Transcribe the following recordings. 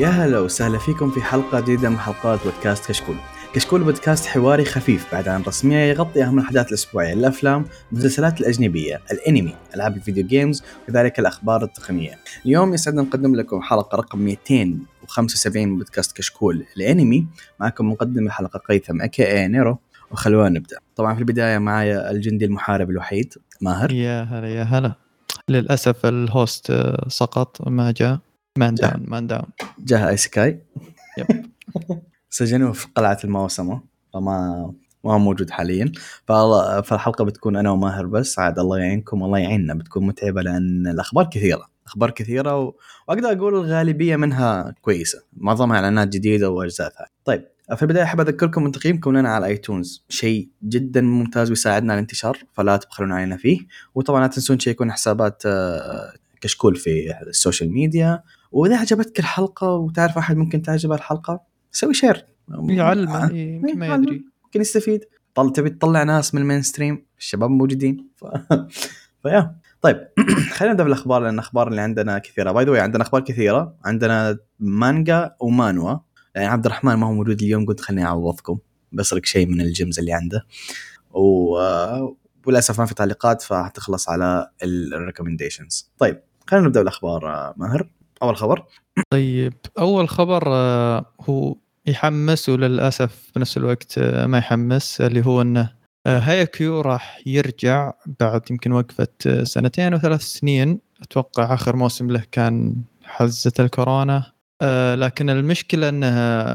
يا هلا وسهلا فيكم في حلقة جديدة من حلقات بودكاست كشكول. كشكول بودكاست حواري خفيف بعد عن رسمية يغطي أهم الأحداث الأسبوعية الأفلام، المسلسلات الأجنبية، الأنمي، ألعاب الفيديو games وكذلك الأخبار التقنية. اليوم يسعدنا نقدم لكم حلقة رقم 275 من بودكاست كشكول الأنمي. معكم مقدم الحلقة قيثم aka نيرو وخلونا نبدأ. طبعا في البداية معايا الجندي المحارب الوحيد ماهر. يا هلا يا هلا للأسف ال host سقط ما جاء man. down man down جاه isekai yep. سجنوه في قلعة الموسمة فما ما موجود حاليا. فالحلقة بتكون أنا وماهر بس عاد الله يعينكم والله يعيننا بتكون متعبة لأن الأخبار كثيرة أخبار كثيرة و... وأقدر أقول الغالبية منها كويسة. معظمها إعلانات جديدة وأجزاء ثانية. طيب في البداية أحب أذكركم من تقييمكم لنا على iTunes شيء جدا ممتاز ويساعدنا على الانتشار فلا تبخلون علينا فيه. وطبعا لا تنسون تشيكون حسابات آه، كشكول في ال social media. وإذا عجبتك الحلقة وتعرف أحد ممكن تعجبه الحلقة سوي share يعلم آه، يمكن ما يعلم. يدري. ممكن يستفيد. طل تبي تطلع ناس من ال mainstream الشباب موجودين. ف... ف yeah. طيب خلينا نبدأ بالأخبار لأن الأخبار اللي عندنا كثيرة. by the عندنا أخبار كثيرة. عندنا مانجا ومانوا. يعني عبد الرحمن ما هو موجود اليوم قلت خليني اعوضكم بسرق شيء من ال gems اللي عنده. و... وللأسف ما في تعليقات فحتخلص على ال recommendations طيب خلينا نبدأ بالأخبار آه، ماهر. أول خبر؟ طيب أول خبر آه، هو يحمس وللأسف بنفس الوقت آه، ما يحمس اللي هو إنه آه، هايكيو راح يرجع بعد يمكن وقفة سنتين وثلاث سنين. أتوقع آخر موسم له كان حزة الكورونا. لكن المشكلة انه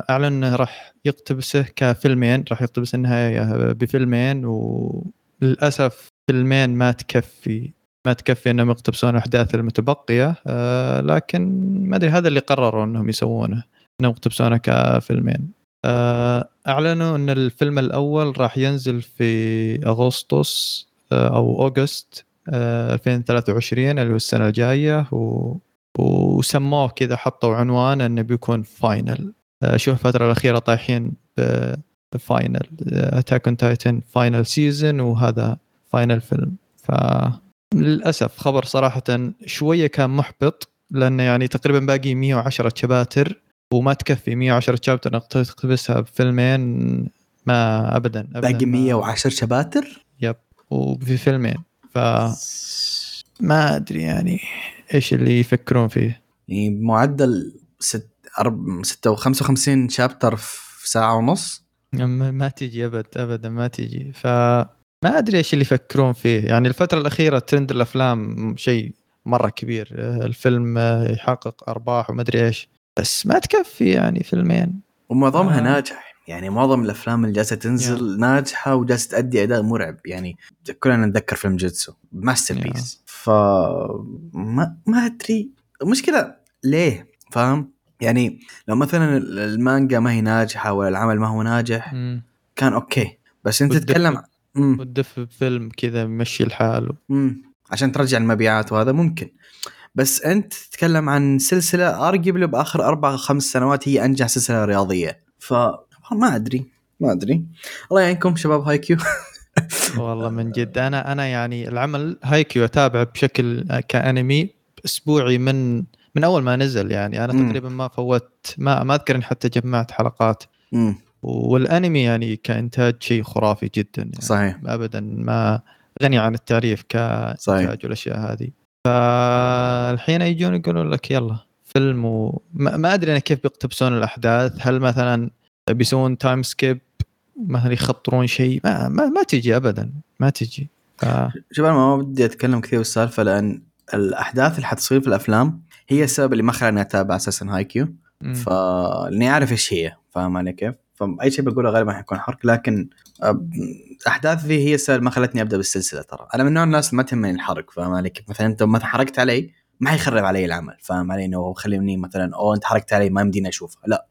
أعلن إنه راح يقتبسه كفيلمين راح يقتبس النهاية بفيلمين وللأسف فيلمين ما تكفي. ما تكفي أنهم يقتبسون الاحداث المتبقية آه لكن ما أدري هذا اللي قرروا أنهم يسوونه أنهم يقتبسونه كفيلمين. آه أعلنوا أن الفيلم الأول راح ينزل في أغسطس آه أو أوغست آه 2023 اللي هو السنة الجاية و... وسموه كذا حطوا عنوان أنه بيكون final. آه شوف الفترة الأخيرة طايحين ب final Attack on Titan final season وهذا final فيلم. ف للأسف خبر صراحة شوية كان محبط لأنه يعني تقريبا باقي 110 شباتر وما تكفي 110 chapter إنك تقتبسها بفيلمين ما ابدا, أبداً باقي ما- 110 شباتر؟ yep وفي فيلمين ف ما أدري يعني إيش اللي يفكرون فيه. يعني بمعدل ست أرب... ستة وخمسة شابتر في ساعة ونص؟ ما ما تجي ابد ابدا ما تجي ف ما أدري إيش اللي يفكرون فيه. يعني الفترة الأخيرة ترند الأفلام شيء مرة كبير. آه، الفيلم آه، يحقق أرباح وما أدري إيش. بس ما تكفي يعني فيلمين. ومعظمها آه. ناجح. يعني معظم الأفلام اللي جالسة تنزل ناجحة وجالسة تأدي أداء مرعب. يعني كلنا نتذكر فيلم جيتسو. master. piece ف ما ما أدري. المشكلة ليه؟ فاهم؟ يعني لو مثلا المانجا ما هي ناجحة ولا العمل ما هو ناجح مم. كان okay. بس أنت تتكلم مم. والدف بفيلم كذا يمشي الحال مم. عشان ترجع المبيعات وهذا ممكن بس أنت تتكلم عن سلسلة arguably بآخر أربع خمس سنوات هي أنجح سلسلة رياضية ف ما أدري ما أدري الله يعينكم شباب هاي كيو والله من جد أنا أنا يعني العمل هايكيو أتابعه بشكل كأنمي أسبوعي من من أول ما نزل يعني أنا. تقريبا ما فوت ما ما أذكر إني حتى جمعت حلقات مم. والانمي يعني كانتاج شيء خرافي جدا يعني. صحيح. ابدا ما غني عن التعريف كإنتاج. والأشياء هذه. فالحين يجون يقولون لك يلا فيلم و... ما, أدري أنا كيف بيقتبسون الأحداث. هل مثلا بيسوون time skip مثلا يخطرون شيء؟ ما, ما ما تجي ابدا ما تجي. ف... شوف أنا ما بدي أتكلم كثير بالسالفه لأن الأحداث اللي حتصير في الأفلام هي السبب اللي ما خلاني أتابع أساسا هاي كيو مم. فاني أعرف إيش هي فاهم علي كيف؟ فأي شيء بقوله غالبا حيكون حرق لكن أب- الاحداث ذي هي السبب ما خلتني أبدأ بالسلسلة ترى أنا من نوع الناس ما تهمني الحرق فاهم علي كيف؟ مثلا أنت ما حرقت علي ما حيخرب علي العمل فاهم علي إنه خليني مثلا أو أنت حرقت علي ما يمديني أشوفها لا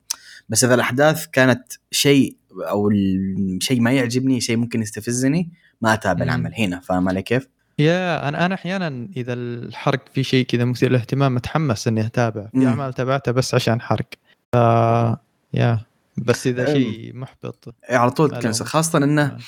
بس إذا الأحداث كانت شيء أو الشيء ما يعجبني شيء ممكن يستفزني ما أتابع. العمل هنا فاهم علي كيف؟ يا أنا أنا أحيانا إذا الحرق في شيء كذا مثير للاهتمام متحمس إني أتابع في. أعمال تابعتها بس عشان حرق ف يا بس إذا. شيء محبط. إيه، على طول تكنسل. خاصة إنه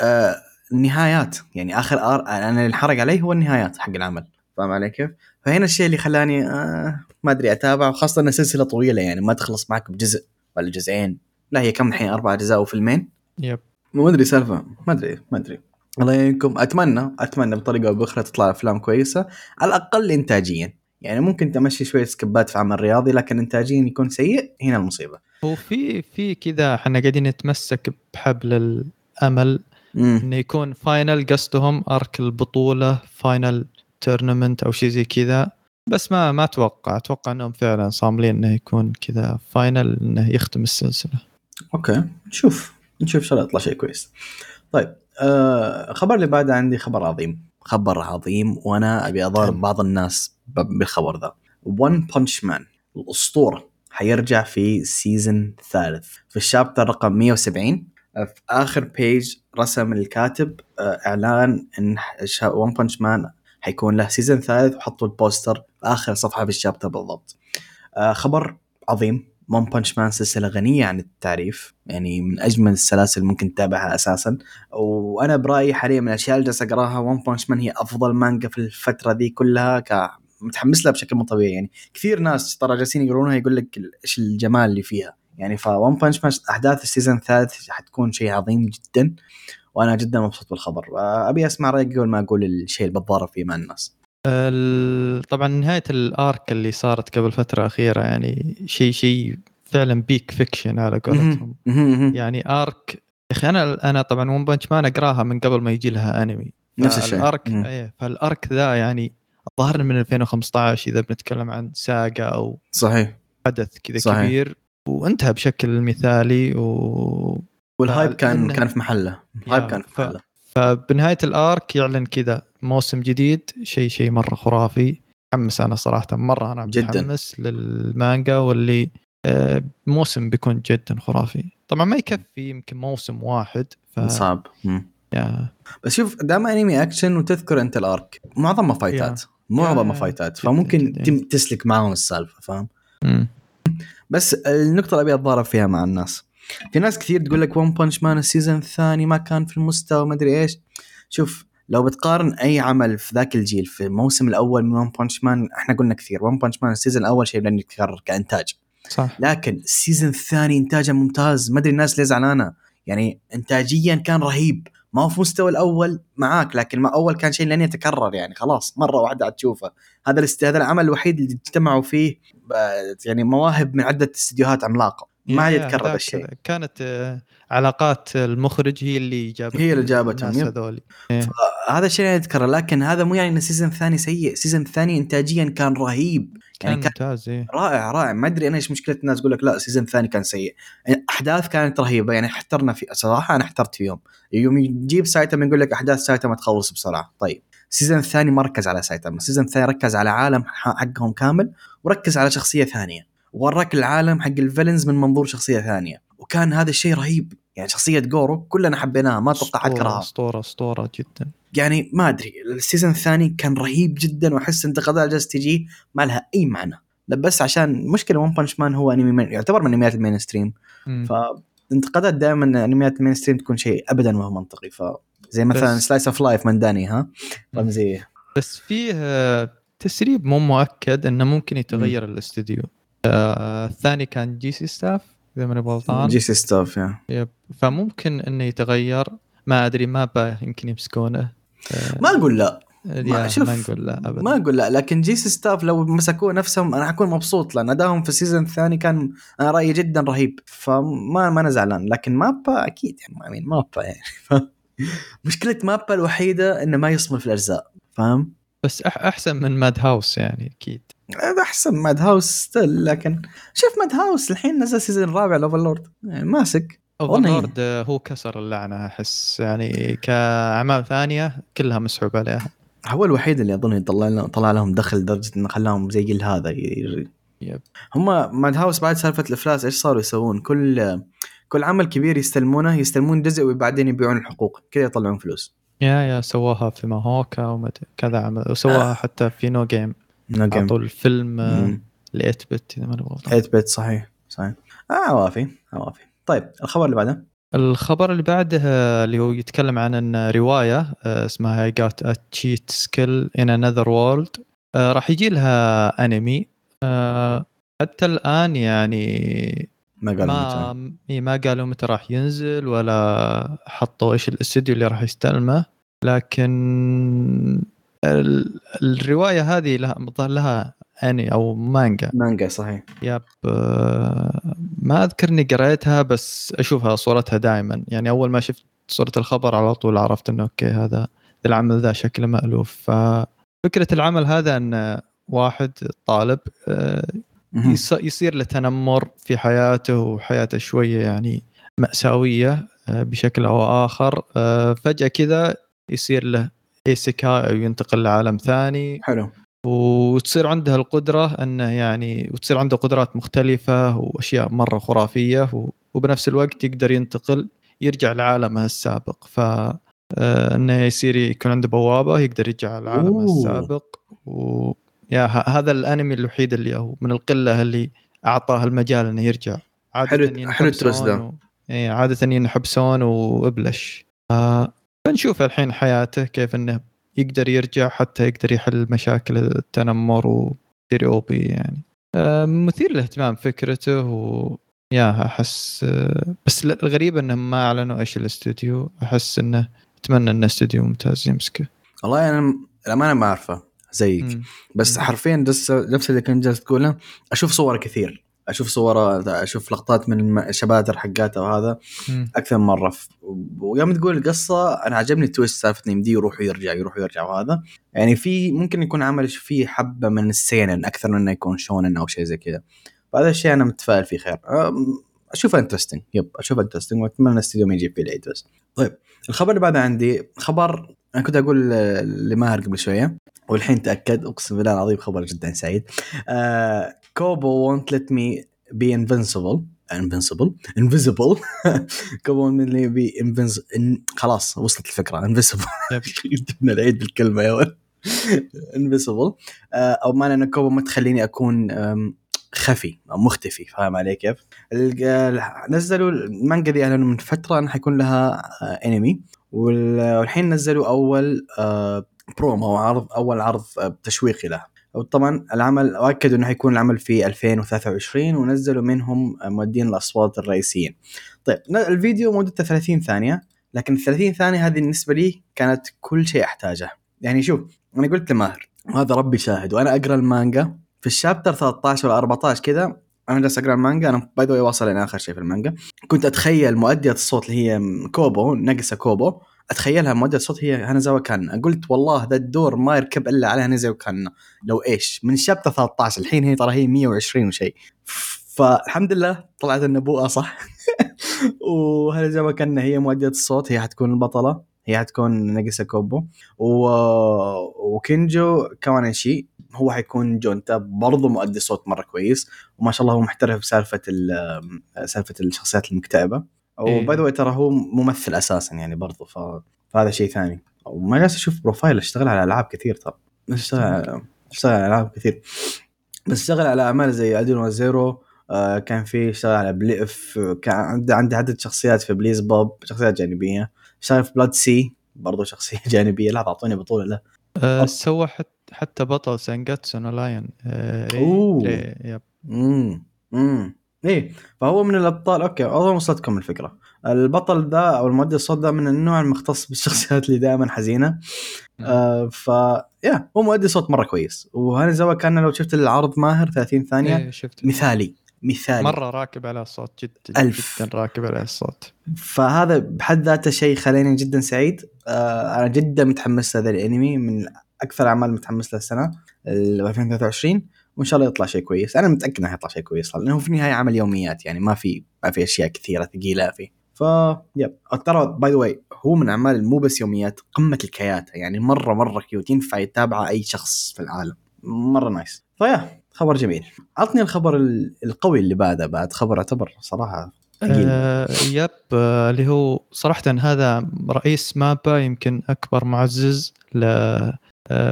آه. النهايات. يعني آخر آر أنا اللي انحرق علي هو النهايات حق العمل. فاهم علي كيف؟ فهنا الشيء اللي خلاني آه ما أدري اتابع وخاصه انها سلسلة طويلة يعني ما تخلص معك بجزء ولا جزئين. لا هي كم الحين؟ أربع أجزاء وفيلمين يب. ما أدري سالفة ما أدري ما أدري. الله يعينكم. أتمنى أتمنى بطريقة أو بأخرى تطلع أفلام كويسة على الأقل انتاجيا. يعني ممكن تمشي شوية سكبات في عمل رياضي لكن إنتاجيا يكون سيء هنا المصيبة. هو في في كذا إحنا قاعدين نتمسك بحبل الأمل إنه يكون final قصدهم arc البطولة final tournament أو شيء زي كذا. بس ما ما أتوقع. أتوقع إنهم فعلا صاملين إنه يكون كذا final إنه يختم السلسلة. okay. نشوف. نشوف إن شاء الله يطلع شيء كويس. طيب آه خبر اللي بعده عندي خبر عظيم. خبر عظيم وأنا أبي أضارب بعض الناس بالخبر ذا. One Punch Man الأسطورة حيرجع في season ثالث. في ال chapter رقم 170 آه، في آخر page رسم الكاتب آه، إعلان إن One Punch Man حيكون له season ثالث وحطوا ال poster في آخر صفحة في ال chapter بالضبط. آه، خبر عظيم. One Punch Man سلسلة غنية عن التعريف يعني من أجمل السلاسل ممكن تتابعها أساسا. وأنا برأيي حاليا من الأشياء اللي جالس أقراها One Punch Man هي أفضل مانجا في الفترة ذي كلها ك متحمس لها بشكل مو طبيعي. يعني كثير ناس ترى جالسين يقولونها يقول لك إيش الجمال اللي فيها. يعني One Punch Man أحداث ال season الثالث حتكون شيء عظيم جدا وأنا جدا مبسوط بالخبر. أبي أسمع رأيك قبل ما أقول الشيء اللي بتضارب فيه مع الناس. ال- طبعا نهاية ال arc اللي صارت قبل فترة أخيرة يعني شيء شيء فعلا peak fiction على قولتهم. يعني arc يا أخي أنا أنا طبعا One Punch Man أقراها من قبل ما يجي لها انمي نفس الشيء. ال arc. إيه فال arc ذا يعني الظاهر من 2015 إذا بنتكلم عن saga أو صحيح حدث كذا. كبير وانتهى بشكل مثالي و وال hype كان كان في محله ال hype كان في محله فبنهاية ال arc يعلن كذا موسم جديد شيء شيء مرة خرافي. متحمس أنا صراحة مرة أنا. متحمس للمانجا واللي آه، موسم بيكون جدا خرافي. طبعا ما يكفي يمكن موسم واحد ف صعب. yeah. بس شوف دام أنمي أكشن وتذكر أنت ال arc معظمها فايتات. معظمها يا- فايتات. فممكن جداً. تسلك معاهم السالفة فاهم. بس النقطة اللي أبي أتضارب فيها مع الناس. في ناس كثير تقول لك One Punch Man ال season الثاني ما كان في المستوى ما أدري إيش. شوف لو بتقارن أي عمل في ذاك الجيل في الموسم الأول من One Punch Man إحنا قلنا كثير One Punch Man ال season الأول شيء لن يتكرر كإنتاج. صح. لكن ال season الثاني إنتاجه ممتاز ما أدري الناس ليه زعلانة. يعني انتاجيا كان رهيب ما هو في مستوى الأول معاك لكن ما أول كان شيء لن يتكرر يعني خلاص مرة واحدة تشوفه. هذا. هذا العمل الوحيد اللي اجتمعوا فيه يعني مواهب من عدة استديوهات عملاقة. ما يتكرر الشيء. كانت آه، علاقات المخرج هي اللي جابت هي اللي جابتهم،. هذول هذا الشيء لا يتكرر لكن هذا مو يعني ان ال season الثاني سيء. ال season الثاني انتاجيا كان رهيب. كان يعني كان ممتاز إيه. رائع رائع. ما أدري أنا إيش مشكلة الناس تقول لك لا ال season الثاني كان سيء. أحداث كانت رهيبة. يعني احترنا في صراحة أنا احترت فيهم. يوم يجيب سايتاما يقول لك أحداث سايتاما تخلص بسرعة. طيب. ال season الثاني ما ركز على سايتاما ال season الثاني ركز على عالم حقهم كامل وركز على شخصية ثانية. وراك العالم حق ال villains من منظور شخصية ثانية. وكان هذا الشيء رهيب. يعني شخصية جارو كلنا حبيناها ما أتوقع حد كرهها أسطورة أسطورة جدا. يعني ما أدري ال season الثاني كان رهيب جدا وأحس انتقادات جالسه تجي ما لها أي معنى. بس عشان مشكلة One Punch Man هو أنمي من يعتبر من أنميات ال mainstream. فانتقادات دائما أنميات ال mainstream تكون شيء ابدا ما هو منطقي. ف زي مثلا slice of life من داني ها؟ رمزيه بس فيه آه، تسريب مو مؤكد إنه ممكن يتغير الاستوديو آه، الثاني كان J.C. Staff إذا ماني غلطان. J.C. Staff يا yep. فممكن إنه يتغير. ما أدري ما يمكن يمسكونه. آه، ما أقول لا. ما شوف ما نقول لا ابدا. ما أقول لا. لكن J.C. Staff لو مسكوه نفسهم أنا حكون مبسوط لأن ادائهم في ال season الثاني كان أنا رأيي جدا رهيب. فما ما أنا زعلان. لكن MAPPA أكيد يعني MAPPA يعني. مشكلة MAPPA الوحيدة إنه ما يصمل في الأجزاء فاهم؟ بس أح أحسن من Madhouse يعني أكيد. أحسن Madhouse still لكن شوف Madhouse الحين نزل season الرابع ل Overlord يعني ماسك. Overlord آه، هو كسر اللعنة أحس يعني كأعمال ثانية كلها مسحوب عليها. هو الوحيد اللي أظن يطلع لهم طلع لهم دخل لدرجه إنه خلاهم زي هذا yep. هم Madhouse بعد سالفة الإفلاس إيش صاروا يسوون؟ كل كل عمل كبير يستلمونه يستلمون جزء وبعدين يبيعون الحقوق كذا يطلعون فلوس. يا يا سواها في ماهوكا ومد- كذا عمل وسواها آه. حتى في No Game No Game اعطوا الفيلم آه، مم. ل 8 bit إذا ماني غلطان. 8 bit صحيح صحيح. آه عوافي عوافي طيب الخبر اللي بعده؟ الخبر اللي بعده اللي هو يتكلم عن إن رواية آه، اسمها I Got a Cheat Skill in Another World راح يجي لها انمي آه، حتى الآن يعني ما قالوا ما متى. ما قالوا متى راح ينزل ولا حطوا إيش الاستديو اللي راح يستلمه. لكن ال- الرواية هذه لها لها اني أو مانجا. مانجا صحيح. آه، ما أذكر إني قريتها بس أشوفها صورتها دائما يعني أول ما شفت صورة الخبر على طول عرفت إنه okay هذا العمل ذا شكله مألوف. ففكره العمل هذا إن واحد طالب آه، يصير له تنمر في حياته وحياته شوية يعني مأساوية آه، بشكل أو آخر. آه، فجأة كذا يصير له isekai أو ينتقل لعالم ثاني. حلو. وتصير عنده القدرة أنه يعني وتصير عنده قدرات مختلفة وأشياء مرة خرافية و- وبنفس الوقت يقدر ينتقل يرجع لعالمه السابق. ف آه، أنه يصير يكون عنده بوابة يقدر يرجع لعالمه. السابق. و يا ه- هذا الأنمي الوحيد اللي هو من القلة اللي أعطاه المجال إنه يرجع. عادة حلو- حلو ده. و... إيه عادة ينحب سون وإبلش. فنشوف الحين حياته كيف إنه يقدر يرجع حتى يقدر يحل مشاكل التنمر ويصير اوبي يعني. آه، مثير للاهتمام فكرته و يا أحس آه، بس ال- الغريب انهم ما أعلنوا إيش الاستوديو. أحس إنه أتمنى انه استوديو ممتاز يمسكه. والله أنا الامانه ما أعرفه. زيك. مم. بس. حرفيا نفس نفس اللي كنت جالس تقوله أشوف صور كثير. أشوف صوره أشوف لقطات من الشباتر حقاته وهذا مم. أكثر من مرة. ويوم تقول القصة أنا عجبني ال twist سالفه انه يمديه يروح ويرجع يروح ويرجع وهذا. يعني في ممكن يكون عمل فيه حبة من ال seinen أكثر من إنه يكون shounen أو شيء زي كذا. فهذا الشيء أنا متفائل فيه خير. أشوفه interesting yep أشوفه انترستنج وأتمنى الاستديو ما يجيب فيه العيد بس. طيب الخبر اللي بعده عندي خبر أنا كنت أقول لماهر قبل شوية. والحين تأكد. أقسم بالله العظيم خبر جدا سعيد. آه كوبو won't let me be invincible. Invincible. Invisible. كوبو me be invincible. إن... خلاص وصلت الفكرة. yep. جبنا العيد بالكلمة يا ولد. invisible أو معنى إن كوبو ما تخليني أكون خفي أو مختفي. فاهم علي كيف؟ ال- نزلوا المانجا دي أعلنوا من فترة انها حيكون لها آه، انمي وال- والحين نزلوا أول آه، برومو عرض أول عرض آه، تشويقي له وطبعا العمل واكدوا إنه حيكون العمل في 2023 ونزلوا منهم آه، مؤدين الأصوات الرئيسيين. طيب الفيديو مدته 30 ثانية لكن ال 30 ثانية هذه بالنسبة لي كانت كل شيء أحتاجه. يعني شوف أنا قلت لماهر وهذا ربي شاهد وأنا أقرأ المانجا في ال chapter 13 ولا 14 كذا أنا جالس أقرأ المانجا أنا by the way واصل إلى آخر شيء في المانجا كنت أتخيل مؤدية الصوت اللي هي كوبو نفسها كوبو أتخيلها مؤدية الصوت هي هانازاوا كانا. قلت والله ذا الدور ما يركب إلا على هانازاوا كانا. لو إيش؟ من ال chapter 13 الحين هي ترى هي 120 وشيء فالحمد لله طلعت النبوءة صح. وهانازاوا كانا هي مؤدية الصوت هي حتكون البطلة هي حتكون نفسها كوبو. و... وكينجو كاوانيشي هو حيكون جونتا برضه مؤدي صوت مرة كويس. وما شاء الله هو محترف بسالفه ال- سالفة الشخصيات المكتئبة. و by the way ترى هو ممثل أساسا يعني برضه ف... فهذا شيء ثاني. وما جالس أشوف بروفايل أشتغل على ألعاب كثير ترى. اشتغل أشتغل على ألعاب كثير. بس أشتغل على أعمال زي ادينو زيرو آه كان في أشتغل على بليف كان عنده عنده عدد شخصيات في بليز بوب شخصيات جانبية. أشتغل في بلاد سي برضه شخصية جانبية. لا أعطوني بطولة له أب. سوى حت- حتى بطل سانجاتسو نو لاين آه، ري-. ري- يب. امم إيه فهو من الأبطال. أوكي أظن وصلتكم الفكرة. البطل ذا أو المؤدي الصوت ذا من النوع المختص بالشخصيات اللي دائما حزينة. آه ف يا هو مؤدي صوت مرة كويس. وهانزاوا كان لو شفت العرض ماهر 30 ثانية إيه، شفت مثالي مثالي. مرة راكب على الصوت جدا ألف. جدا راكب على الصوت. فهذا بحد ذاته شيء خلاني جدا سعيد. آه أنا جدا متحمس لهذا الأنمي من أكثر الأعمال متحمس له السنة ال 2023 وإن شاء الله يطلع شيء كويس. أنا متأكد إنه حيطلع شيء كويس لأنه في النهايه عمل يوميات يعني ما في ما في أشياء كثيرة ثقيلة فيه. ف yep. ترى by the way هو من اعمال مو بس يوميات قمة الكياتة. يعني مرة مرة cute ينفع يتابعه أي شخص في العالم. مرة nice ف yeah خبر جميل. عطني الخبر ال- القوي اللي بعده بعد خبر يعتبر صراحة ثقيل. آه yep. آه اللي هو صراحة هذا رئيس MAPPA يمكن أكبر معزز ل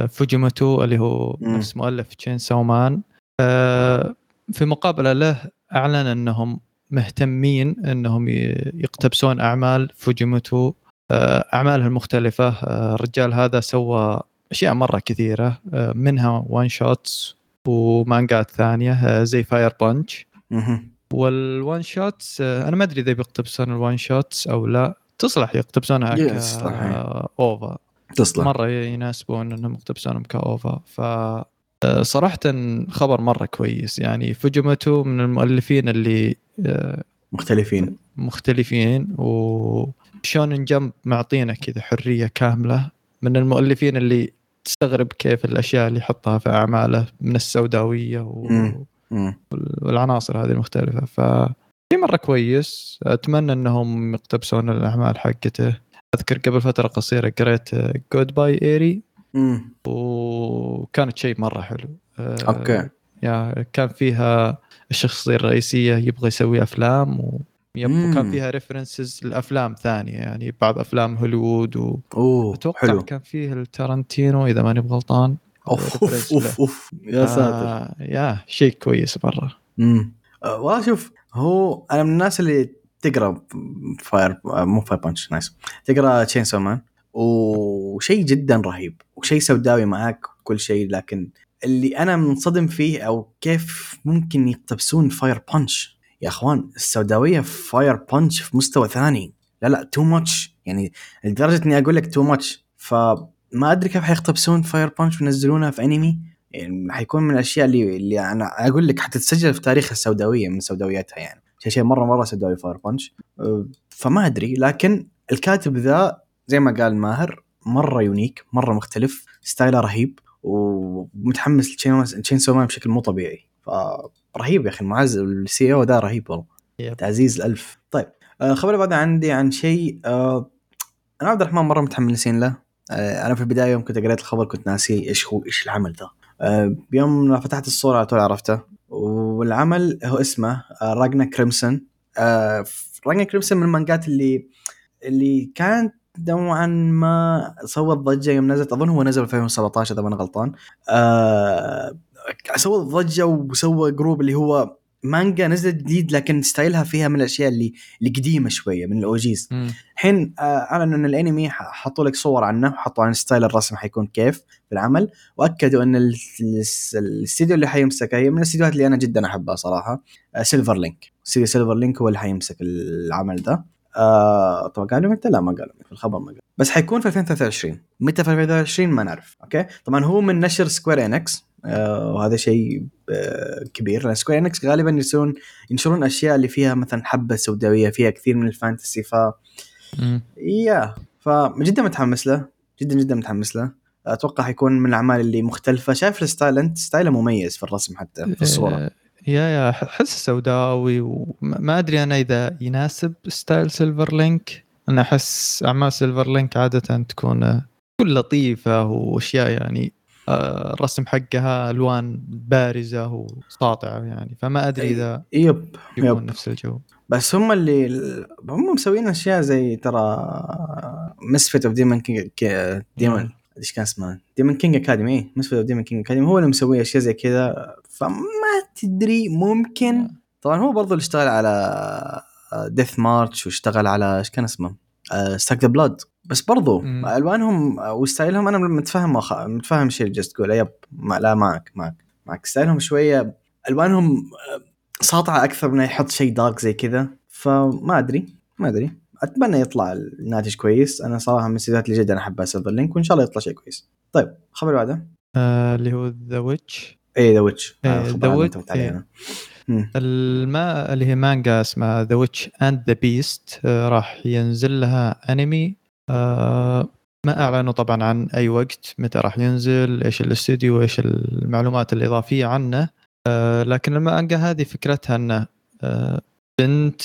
فوجيموتو اللي هو. نفس مؤلف Chainsaw Man آه في مقابلة له أعلن أنهم مهتمين أنهم يقتبسون أعمال فوجيموتو آه، اعمالها المختلفه آه، الرجال هذا سوى أشياء مرة كثيرة. آه، منها one shots ومانجات ثانية آه، زي Fire Punch. وال one shots آه، أنا ما أدري إذا بيقتبسون ال one shots أو لا. تصلح يقتبسونها يصلح، إيه. تصلح مرة يناسبون إنهم يقتبسونهم ك OVA. ف آه، صراحة خبر مرة كويس. يعني فوجيموتو من المؤلفين اللي آه، مختلفين. مختلفين. وشونن جمب معطينا كذا حرية كاملة من المؤلفين اللي تستغرب كيف الأشياء اللي يحطها في أعماله من السوداوية و... والعناصر هذه المختلفة. ف شيء مرة كويس. أتمنى أنهم يقتبسون الأعمال حقته. أذكر قبل فترة قصيرة قريت Goodbye Eri. وكانت شيء مرة حلو. آه، okay. yeah كان فيها الشخصية الرئيسية يبغى يسوي أفلام و... وكان فيها references لأفلام ثانية يعني بعض أفلام هوليوود أوه واتوقع حلو. كان فيه التارنتينو إذا ماني بغلطان. أوف أوف أوف أوف. يا ساتر. آه yeah شيء كويس مرة. امم والله شوف هو أنا من الناس اللي تقرأ Fire مو Fire Punch nice تقرأ Chainsaw Man وشيء جدا رهيب وشيء سوداوي معاك وكل شيء لكن اللي أنا منصدم فيه أو كيف ممكن يقتبسون Fire Punch يا أخوان السوداوية في Fire Punch في مستوى ثاني. لا لا too much يعني لدرجة إني أقول لك too much فما أدري كيف حيقتبسون Fire Punch وينزلونها في انمي يعني حيكون من الأشياء اللي اللي أنا أقول لك حتتسجل في تاريخ السوداوية من سوداوياتها يعني. شيء شيء مرة مرة سوداوي Fire Punch. أه، فما أدري لكن الكاتب ذا زي ما قال ماهر مرة unique مرة مختلف style ه رهيب ومتحمس ل Chainsaw Man بشكل مو طبيعي. فرهيب يا أخي المعزز ال CEO ده رهيب والله. تعزيز الألف. طيب الخبر اللي بعده عندي عن شيء آه، أنا عبد الرحمن مرة متحمسين له. أنا في البداية يوم كنت قريت الخبر كنت ناسي إيش هو إيش العمل ذا. بيوم ما فتحت الصورة على طول عرفته. والعمل هو اسمه آه، Ragna Crimson. آه، Ragna Crimson من المانجات اللي اللي كانت نوعا ما سوت ضجة يوم نزلت أظن هو نزل في 2017 إذا ما أنا غلطان. آه سوى ضجة وسوى جروب اللي هو مانجا نزلت جديد لكن style ها فيها من الأشياء اللي اللي قديمة شوية من ال OGs الحين آه، اعلنوا إن الأنمي حطوا لك صور عنه وحطوا عن style الرسم حيكون كيف في العمل وأكدوا إن ال- ال- الاستديو اللي حيمسكه هي من الاستديوهات اللي أنا جدا أحبها صراحة Silver Link استديو Silver Link هو اللي حيمسك العمل ده. آه طبعا قالوا متى لا ما قالوا في الخبر ما قالوا بس حيكون في 2023 متى في 2023 ما نعرف okay؟ طبعا هو من نشر Square Enix وهذا شيء آه كبير. لأن Square Enix غالبا ينشرون ينشرون أشياء اللي فيها مثلا حبة سوداوية فيها كثير من ال fantasy ف yeah فجدا متحمس له جدا جدا متحمس له. أتوقع حيكون من الأعمال اللي مختلفة. شايف ال style؟ أنت style ه مميز في الرسم حتى في الصورة. آه، yeah yeah أحس سوداوي وما ما أدري أنا إذا يناسب style Silver Link أنا أحس أعمال Silver Link عادة تكون آه، تكون لطيفة وأشياء يعني آه، الرسم حقها ألوان بارزة وساطعة يعني فما أدري إذا يب يبون yep. نفس الجو. بس هم اللي هم مسوين أشياء زي ترى Misfit of Demon King Demon. إيش كان اسمه؟ Demon King Academy Misfit of Demon King Academy هو اللي مسوي أشياء زي كذا. فما تدري ممكن. طبعا هو برضو اللي اشتغل على Death March واشتغل على إيش كان اسمه؟ Strike the Blood بس برضو مم. ألوانهم و style هم أنا متفهم مخ... متفهم الشيء اللي جالس تقوله yep ما لا معك معك معك. style هم شوية ألوانهم آه، ساطعة أكثر من يحط شيء dark زي كذا. فما أدري ما أدري. أتمنى يطلع الناتج كويس. أنا صراحة من الاستديوهات اللي جدا احبها Silver Link وإن شاء الله يطلع شيء كويس. طيب الخبر اللي بعده؟ آه، اللي هو The Witch اي The Witch إيه. مم. الما اللي هي مانجا اسمها The Witch and the Beast راح ينزل لها انمي ما أعلنوا طبعا عن أي وقت متى راح ينزل إيش الاستوديو إيش المعلومات الإضافية عنه آه، لكن المانجا هذه فكرتها انه آه، بنت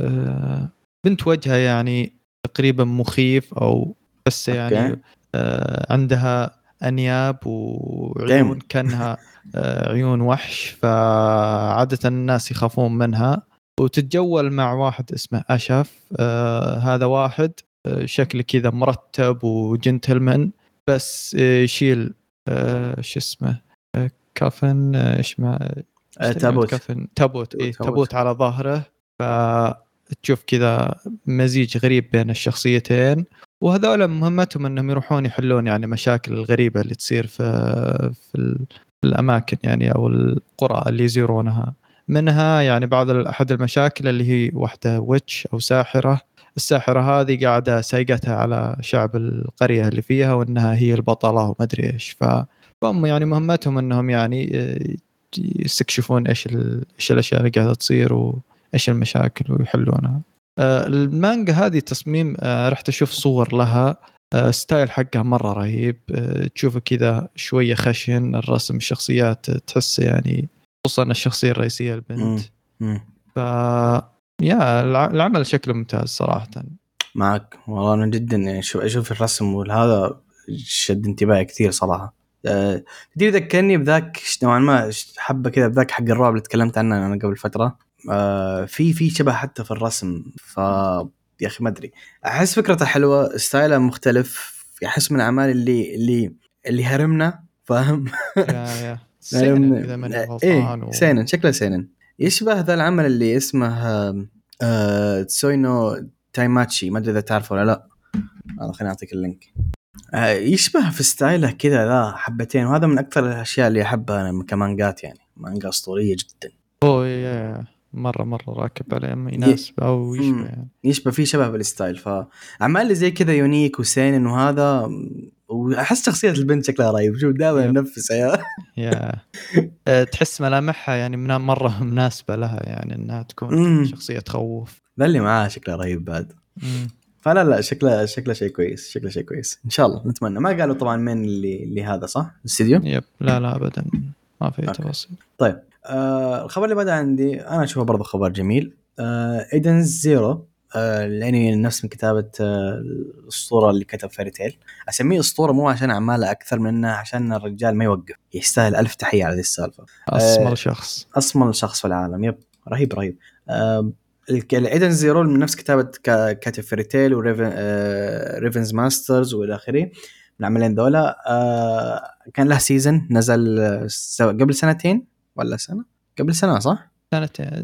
آه، بنت وجهها يعني تقريبا مخيف أو بس يعني. آه، عندها أنياب وعيون. كأنها آه، عيون وحش فعادة الناس يخافون منها وتتجول مع واحد اسمه اشف آه، هذا واحد آه، شكله كذا مرتب وجنتلمان بس آه، يشيل آه، شو اسمه آه، كفن آه، إيش ما آه، تابوت. كفن تابوت اي. تابوت. على ظهره. فتشوف كذا مزيج غريب بين الشخصيتين. وهذول مهمتهم إنهم يروحون يحلون يعني مشاكل الغريبة اللي تصير في في الأماكن يعني أو القرى اللي يزورونها. منها يعني بعض أحد المشاكل اللي هي واحدة ويتش أو ساحرة. الساحرة هذه قاعدة سايقتها على شعب القرية اللي فيها وإنها هي البطلة وما ادري إيش فهم يعني مهمتهم إنهم يعني آه، يستكشفون إيش إيش الأشياء اللي قاعدة تصير وايش المشاكل ويحلونها. آه، المانجا هذه تصميم آه، رحت أشوف صور لها. ستايل حقها مرة رهيب. تشوفه كذا شوية خشن الرسم الشخصيات تحسه يعني خصوصا الشخصية الرئيسية البنت. ف يا العمل شكله ممتاز صراحة. معك. والله أنا جدا يعني أشوف الرسم وهذا شد انتباهي كثير صراحة. أه تدري ذكرني بذاك نوعا ما حبة كذا بذاك حق الرعب اللي تكلمت عنه أنا قبل فترة. أه في في شبه حتى في الرسم ف يا أخي ما أدري. أحس فكرته حلوة style ه مختلف احس من الأعمال اللي اللي اللي هرمنا فاهم؟ yeah yeah. seinen اذا ماني إيه seinen شكله seinen. يشبه ذا العمل اللي اسمه آه Tsui no Taimashi؟ ما أدري إذا تعرفه ولا لا. آه خليني أعطيك ال link. آه يشبه في style ه كذا ذا حبتين؟ وهذا من أكثر الأشياء اللي أحبها أنا كمانجات يعني. مانجا أسطورية جدا. أوه مرة مرة راكب عليه. يناسب أو يشبه يعني. يشبه في شبه بال style. فاعمال زي كذا unique و seinen وهذا وأحس شخصية البنت شكلها رهيب. شوف دائما ينفس yeah. أه، تحس ملامحها يعني مرة مناسبة لها يعني إنها تكون شخصية تخوف. ذا اللي معاه شكله رهيب بعد. فلا لا شكله شكله شيء كويس شكله شيء كويس. إن شاء الله نتمنى. ما قالوا طبعا من اللي اللي هذا صح؟ الاستديو؟ yep. لا لا ابدا. ما في تفاصيل. طيب. آه الخبر اللي بعد عندي أنا أشوفه برضه خبر جميل. آه Zero الانمي نفس من كتابة آه الأسطورة اللي كتب Fairy Tail أسميه أسطورة مو عشان اعماله أكثر من إنه عشان الرجال ما يوقف. يستاهل ألف تحية على ذي السالفة. أسمر شخص. أسمر شخص في العالم. yep رهيب رهيب. آه ال Edens Zero من نفس كتابة كاتب Fairy Tail و Rave Master وإلى آخره. من العملين ذولا آه كان له season نزل قبل سنتين ولا سنة؟ قبل سنة صح؟ سنتين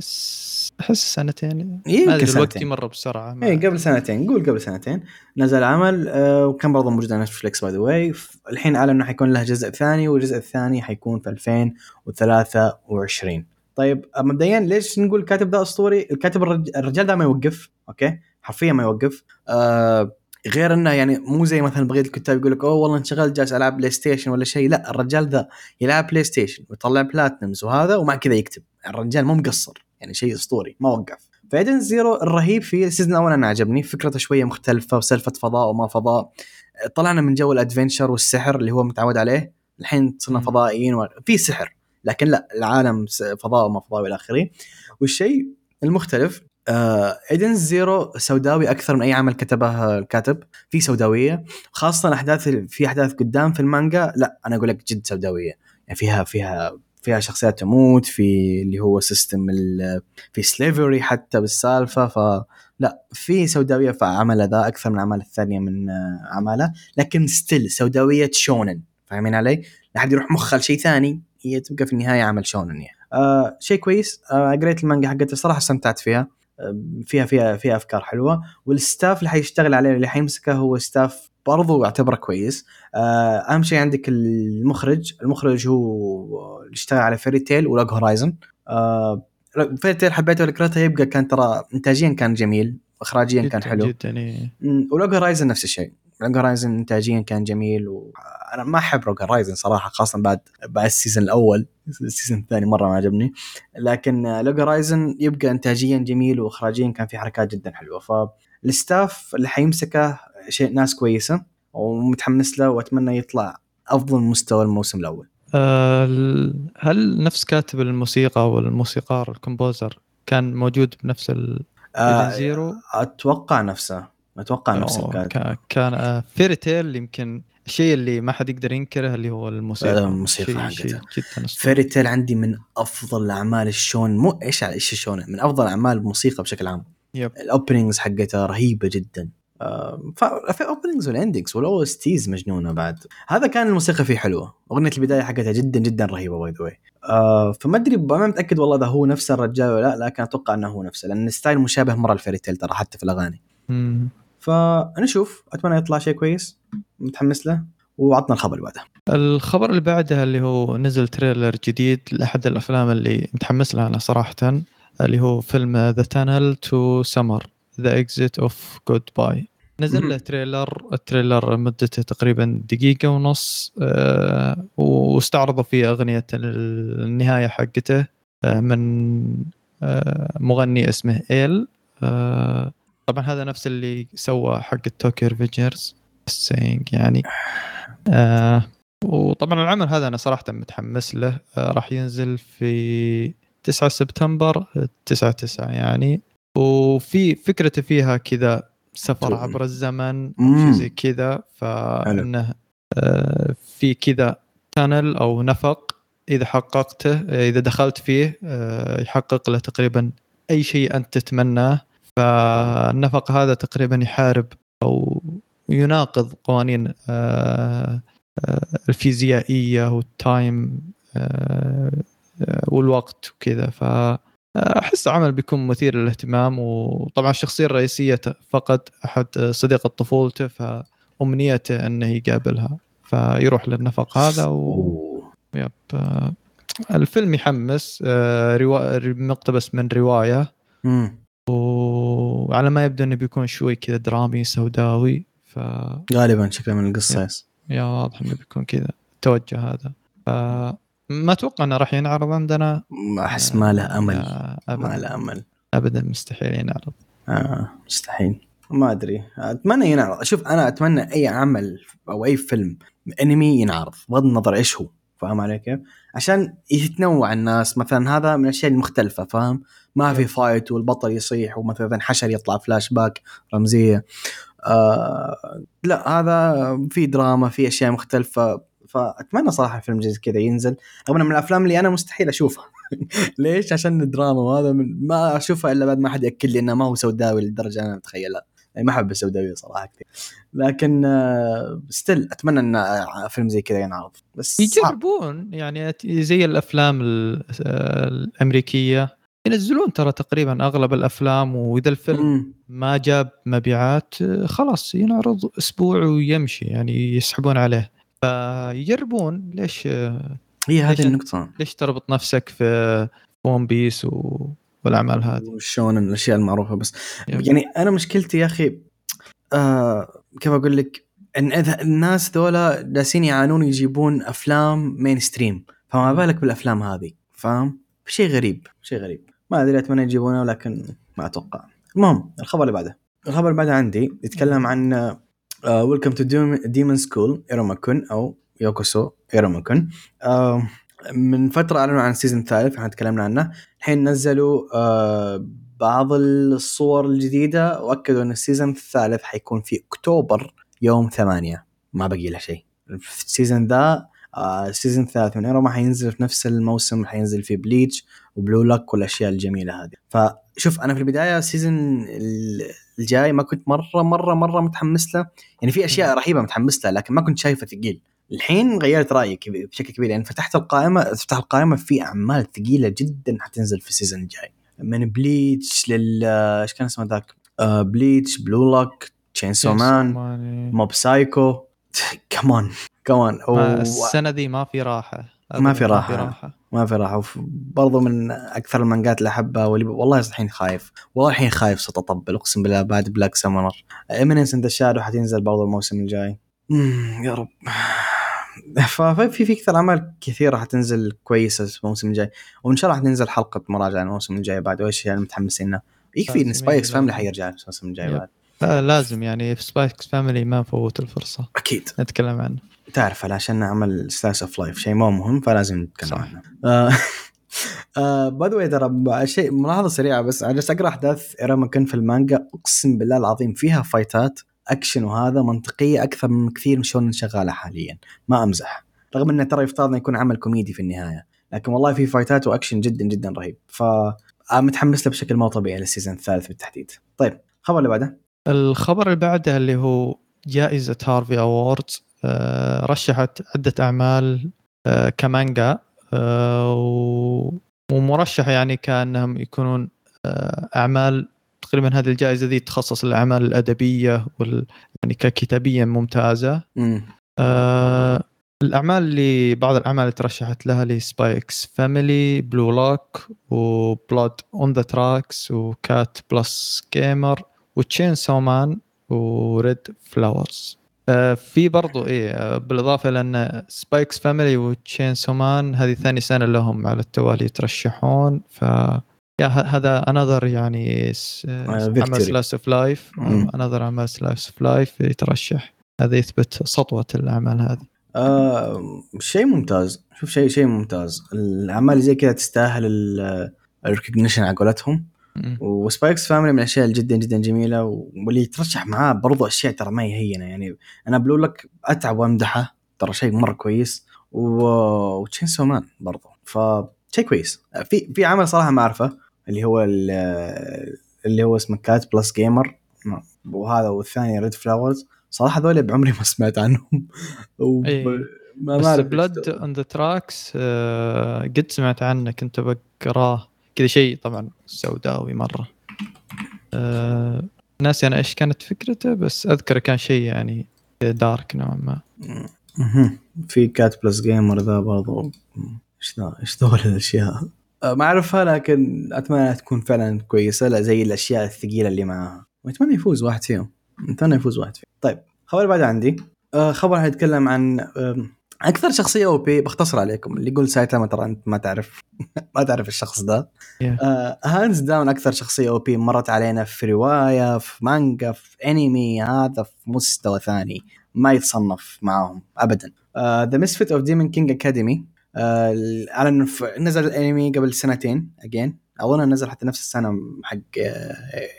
أحس سنتين. يمكن الوقت يمر بسرعة اي قبل سنتين قول قبل سنتين. نزل عمل آه وكان برضه موجود على Netflix by the way الحين أعلن إنه حيكون له جزء ثاني والجزء الثاني حيكون في 2023 طيب مبدئيا ليش نقول الكاتب ذا أسطوري؟ الكاتب الرجال ده ما يوقف أوكي؟ حرفيا ما يوقف. آه غير إنه يعني مو زي مثلا بقيه الكتاب يقول لك أوه والله انشغلت جالس ألعب PlayStation ولا شيء. لا الرجال ذا يلعب PlayStation ويطلع platinums وهذا ومع كذا يكتب. الرجال مو مقصر. يعني شيء أسطوري ما وقف. ف Edens Zero الرهيب فيه ال season الأول أنا عجبني فكرته شوية مختلفة وسالفة فضاء وما فضاء. طلعنا من جو ال adventure والسحر اللي هو متعود عليه الحين صرنا فضائيين و... في سحر لكن لا العالم فضاء وما فضاء والى آخره. والشيء المختلف آه Edens Zero سوداوي أكثر من أي عمل كتبه الكاتب في سوداوية. خاصة الأحداث في أحداث قدام في المانجا لا أنا أقول لك جد سوداوية. يعني فيها فيها فيها شخصيات تموت في اللي هو system في slavery حتى بالسالفة ف لا في سوداوية في عمله ذا أكثر من الاعمال الثانية من آه، أعماله. لكن still سوداوية shonen فاهمين علي؟ لا حد يروح مخه لشيء ثاني هي تبقى في النهاية عمل shonen يعني. آه شيء كويس. آه قريت المانجا حقتها الصراحه استمتعت فيها. فيها فيها فيها أفكار حلوة. وال staff اللي حيشتغل عليه اللي حيمسكه هو staff برضو أعتبره كويس. آه، أهم شيء عندك المخرج. المخرج هو اللي اشتغل على Fairy Tail و Log Horizon Fairy Tail حبيته لكرته يبقى كان ترى انتاجيا كان جميل. اخراجيا كان حلو. جدا إيه. و Log Horizon نفس الشيء. Log Horizon انتاجيا كان جميل وأنا ما أحب Log Horizon صراحة خاصة بعد بعد ال season الأول. ال season الثاني مرة ما عجبني. لكن Log Horizon يبقى انتاجيا جميل واخراجيا كان في حركات جدا حلوة. فال staff اللي حيمسكه شيء ناس كويسة ومتحمس له وأتمنى يطلع أفضل مستوى الموسم الأول. أه هل نفس كاتب الموسيقى والموسيقار ال composer كان موجود بنفس ال آه Zero؟ أتوقع نفسه. أتوقع نفسه كان كان Fairy Tail يمكن الشيء اللي ما حد يقدر ينكره اللي هو الموسيقى. الموسيقى حقته. Fairy Tail عندي من أفضل اعمال ال shonen. مو إيش إيش ال shonen من أفضل أعمال الموسيقى بشكل عام. yep. ال openings حقتها رهيبة جدا. ففي openings وال endings وال OSTs مجنونة بعد. هذا كان الموسيقى فيه حلوة. أغنية البداية حقتها جدا جدا رهيبة by the way فما أدري ما متأكد والله إذا هو نفس الرجال ولا لا لكن أتوقع إنه هو نفسه لأن ال style مشابه مرة ال Fairy Tail ترى حتى في الأغاني. فنشوف أتمنى يطلع شيء كويس متحمس له وعطنا الخبر اللي بعده. الخبر اللي بعدها اللي هو نزل trailer جديد لأحد الأفلام اللي متحمس لها أنا صراحة اللي هو فيلم The Tunnel to Summer the Exit of Goodbye نزل له trailer ال trailer مدته تقريبا دقيقة ونص آه، واستعرضوا فيه أغنية النهاية حقته آه، من آه، مغني اسمه eill طبعا هذا نفس اللي سوى حق ال Tokyo Revengers يعني. وطبعا العمل هذا أنا صراحة متحمس له. راح ينزل في 9 سبتمبر 9 9 يعني. وفي فكرته فيها كذا سفر عبر الزمن شيء زي كذا فإنه آه، في كذا تانل أو نفق إذا حققته إذا دخلت فيه آه، يحقق له تقريبا أي شيء أنت تتمناه. فالنفق هذا تقريبا يحارب أو يناقض قوانين آه، الفيزيائية والتايم والوقت وكذا. ف أحس عمل بيكون مثير للاهتمام وطبعا الشخصية الرئيسية فقد أحد صديقه طفولته فأمنيته إنه يقابلها فيروح للنفق هذا و يب الفيلم يحمس آه، روا... مقتبس من رواية. وعلى ما يبدو إنه بيكون شوي كذا درامي سوداوي ف غالبا شكله من القصة يا واضح إنه بيكون كذا التوجه هذا. ف ما أتوقع أنه راح ينعرض عندنا. أحس ما له أمل. ما له أمل. ابدا مستحيل ينعرض. آه مستحيل. ما أدري. أتمنى ينعرض. شوف أنا أتمنى أي عمل أو أي فيلم أنمي ينعرض بغض النظر إيش هو فاهم علي كيف؟ عشان يتنوع الناس. مثلا هذا من الأشياء المختلفة فاهم؟ ما في fight والبطل يصيح ومثلا حشر يطلع فلاش باك رمزية. آه لا هذا في دراما في أشياء مختلفة. فأتمنى صراحة فيلم زي كذا ينزل. رغم من الأفلام اللي أنا مستحيل أشوفها. ليش؟ عشان الدراما وهذا من ما أشوفها إلا بعد ما حد يأكد لي إنه ما هو سوداوي للدرجه أنا متخيلها يعني ما أحب السوداوية صراحة كثير. لكن still آه، أتمنى إن آه، فيلم زي كذا ينعرض. بس يجربون يعني زي الأفلام آه، الأمريكية. ينزلون ترى تقريبا أغلب الأفلام وإذا الفيلم ما جاب مبيعات خلاص ينعرض أسبوع ويمشي يعني يسحبون عليه. فيجربون ليش هي هذه النقطة. ليش تربط نفسك في One Piece و... والأعمال هذه؟ و shonen الأشياء المعروفة بس. yep. يعني أنا مشكلتي يا أخي آه كيف أقول لك؟ إن الناس ذولا جالسين يعانون يجيبون أفلام mainstream فما بالك بالأفلام هذه فاهم؟ شيء غريب شيء غريب. ما أدري أتمنى يجيبونه ولكن ما أتوقع. المهم الخبر اللي بعده. الخبر اللي بعده عندي يتكلم عن Welcome to Demon School Iruma-kun أو Youkoso Iruma-kun uh, من فترة أعلنوا عن ال season الثالث إحنا تكلمنا عنه. الحين نزلوا uh, بعض الصور الجديدة وأكدوا إن ال season الثالث حيكون في أكتوبر يوم ثمانية. ما بقي له شيء. ال season ذا آه، ال season الثالث من Iruma حينزل في نفس الموسم حينزل في Bleach و Blue Lock والأشياء الجميلة هذه. فشوف أنا في البداية ال season الجاي ما كنت مرة مرة مرة متحمس له. يعني في أشياء رهيبة متحمس لها لكن ما كنت شايفه ثقيل. الحين غيرت رأيي بشكل كبير. يعني فتحت القائمة فتحت القائمة في أعمال ثقيلة جدا حتنزل في ال season الجاي. من Bleach لل إيش كان اسمه ذاك؟ آه Bleach Blue Lock Chainsaw Man Mob Psycho كمان كمان السنة دي ما في راحة. ما في راحه ما في راحة. ما في راحة. برضو من أكثر المانجات اللي أحبها واللي والله الحين خايف. والله الحين خايف ستطبل أقسم بالله بعد Black Summoner Eminence in the Shadow حتنزل برضو الموسم الجاي. يا رب. ففي في كثير أعمال كثيرة حتنزل كويسة الموسم الجاي. وإن شاء الله حتنزل حلقة مراجعة الموسم الجاي بعد. وإيش يعني متحمسين له يكفي إن Spy x Family حيرجع الموسم الجاي بعد. لا لازم يعني في Spy x Family ما نفوت الفرصة. أكيد. نتكلم عنه. تعرف عشان نعمل slice of life شيء مو مهم فلازم نتكلم عنه. by the way ترى شيء ملاحظة سريعة بس جالس أقرأ أحداث Iruma-kun في المانجا أقسم بالله العظيم فيها fight ات اكشن وهذا منطقية أكثر من كثير من شغالة حاليا. ما أمزح. رغم إنه ترى يفترض إنه يكون عمل كوميدي في النهاية لكن والله في fight ات واكشن جدا جدا رهيب. ف متحمس له بشكل مو طبيعي لل season الثالث بالتحديد. طيب الخبر اللي بعده. الخبر اللي بعده اللي هو جائزة Harvey Awards آه، رشحت عدة أعمال آه، كمانجا آه، ومرشح يعني كأنهم يكونون أعمال تقريبا هذه الجائزة ذي تخصص الأعمال الأدبية وال يعني ككتابيا ممتازة. الأعمال اللي بعض الأعمال اللي ترشحت لها اللي Spy x Family Blue Lock و Blood on the Tracks و Cat Plus Gamer و Chainsaw Man و Red Flowers آه في برضو إيه آه بالإضافة لأن Spy x Family و Chainsaw Man هذه ثاني سنة لهم على التوالي يترشحون. ف يا هذا another يعني عمل slice of life another عمل slice of life يترشح. هذا يثبت سطوة الأعمال هذه. آه شيء ممتاز. شوف شيء شيء ممتاز. الأعمال زي كذا تستاهل ال recognition على قولتهم و Spy x Family من الأشياء جدا جدا جميلة واللي يترشح معاه برضو أشياء ترى ما هي هينة. يعني أنا بقول لك أتعب وأمدحه ترى شيء مرة كويس. و Chainsaw Man برضو. فشيء كويس. في في عمل صراحة ما أعرفه اللي هو اللي هو اسمه Cat Plus Gamer وهذا والثاني Red Flowers صراحة هذول بعمري ما سمعت عنهم. و... ما ما Blood on the Tracks قد سمعت عنه كنت بقراه. كذا شيء طبعا سوداوي مرة. أه ناسي أنا إيش كانت فكرته بس أذكر كان شيء يعني dark نوعا ما. في Cat Plus Gamer ذا برضو. إيش ذا إيش ذول الأشياء؟ أه، ما أعرفها لكن أتمنى تكون فعلا كويسة لا زي الأشياء الثقيلة اللي معاها. وأتمنى يفوز واحد فيهم. أتمنى يفوز واحد فيهم. طيب خبر بعد عندي. أه، خبر حيتكلم عن أكثر شخصية OP بختصر عليكم اللي يقول سايتاما ترى أنت ما تعرف. ما تعرف الشخص ده. Yeah. آه hands down أكثر شخصية OP مرت علينا في رواية في مانجا في انمي هذا في مستوى ثاني. ما يتصنف معاهم ابدا. The Misfit of Demon King Academy اعلن نزل الانمي قبل سنتين again اظن نزل حتى نفس السنة حق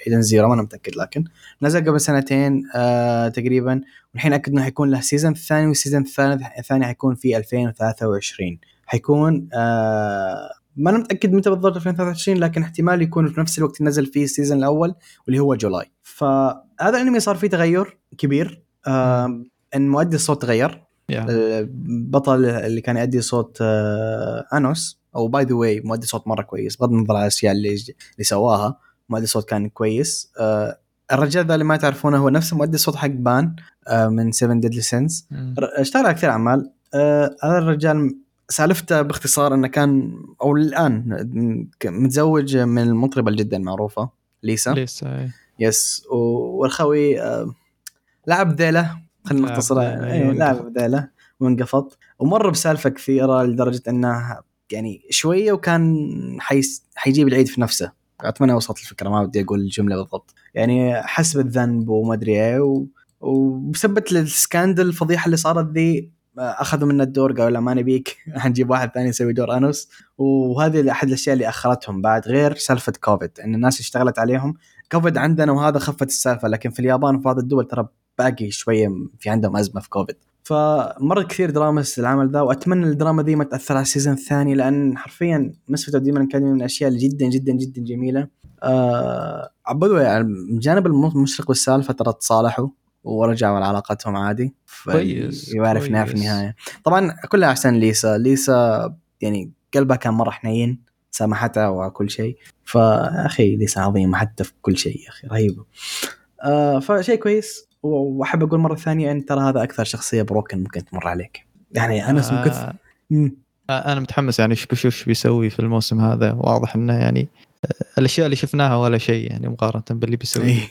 Eden آه، Zero ما أنا متأكد لكن نزل قبل سنتين آه تقريبا. والحين أكد إنه حيكون له season الثاني وال season الثالث الثاني حيكون في 2023 حيكون آه ما أنا متأكد متى بالضبط 2023 لكن احتمال يكون في نفس الوقت نزل فيه ال season الأول واللي هو July. فهذا الأنمي صار فيه تغير كبير آه إن مؤدي الصوت تغير. البطل اللي كان يؤدي صوت آه Anos أو by the way مؤدي صوت مرة كويس بغض النظر عن الأشياء اللي اللي سواها مؤدي صوت كان كويس. آه الرجال ذا اللي ما تعرفونه هو نفس مؤدي الصوت حق بان آه من 7 Deadly Sins اشتغل على كثير أعمال. آه هذا الرجال سالفته باختصار انه كان أو الان متزوج من المطربة جدا معروفه ليسا. ليسا يس. والخوي آه لعب ذيله خلينا نختصرها. أيوة لعب ذيله وانقفض ومر بسالفة كثيرة لدرجة إنه يعني شوية وكان حيس حيجيب العيد في نفسه. أتمنى وصلت الفكرة ما بدي أقول الجملة بالضبط. يعني حس بالذنب وما أدري إيه و... وبسبه السكاندل الفضيحة اللي صارت ذي أخذوا منه الدور قالوا لا ما نبيك حنجيب واحد ثاني يسوي دور أنوس. وهذه أحد الأشياء اللي أخرتهم بعد غير سالفة كوفيد إن الناس اشتغلت عليهم. كوفيد عندنا وهذا خفت السالفة لكن في اليابان وفي بعض الدول ترى باقي شوية في عندهم أزمة في كوفيد. فمر كثير دراما العمل ذا وأتمنى الدراما ذي ما تأثر على ال season الثاني لأن حرفيا Misfit Demon كان من الأشياء اللي جدا جدا جدا جميلة. آه عبدوا يعني من جانب المشرق والسالفة ترى تصالحوا. ورجعوا على علاقتهم عادي. كويس يعرف في النهاية. طبعا كلها أحسن LiSA. LiSA يعني قلبها كان مرة حنين سامحتها وكل شيء. فأخي ليسا عظيمه حتى في كل شيء يا أخي رهيبه آه فشيء كويس. وأحب أقول مرة ثانية إن ترى هذا أكثر شخصية broken ممكن تمر عليك. يعني أنا آه آه أنا متحمس يعني بشوف إيش بيسوي في الموسم هذا. واضح إنه يعني الأشياء اللي شفناها ولا شيء يعني مقارنة باللي بيسويه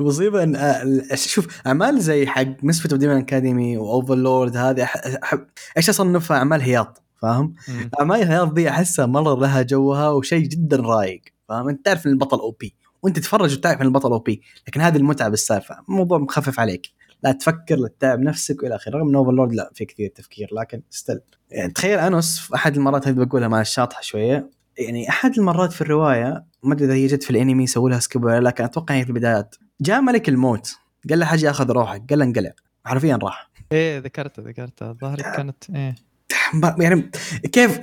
المصيبة إن آه، شوف أعمال زي حق Misfit Demon Academy و Overlord هذه احب إيش أصنفها؟ أعمال هياط فاهم؟ أعمال الهياط دي أحسها مرة لها جوها وشيء جدا رايق فاهم؟ أنت تعرف إن البطل OP وأنت تتفرج وتعرف إن البطل OP لكن هذه المتعة بالسالفة. موضوع مخفف عليك. لا تفكر لا تتعب نفسك وإلى آخره رغم إن اوفرلورد لا في كثير تفكير لكن still يعني تخيل انوس في أحد المرات هذه بقولها مع الشاطحة شوية يعني أحد المرات في الرواية ما أدري إذا هي جت في الأنمي سووا لها skip ولا لكن أتوقع هي في البدايات. جاء ملك الموت. قال له حاجة آخذ روحك. قال له انقلع. حرفيا راح. إيه ذكرتها ذكرتها الظاهر كانت إيه. يعني كيف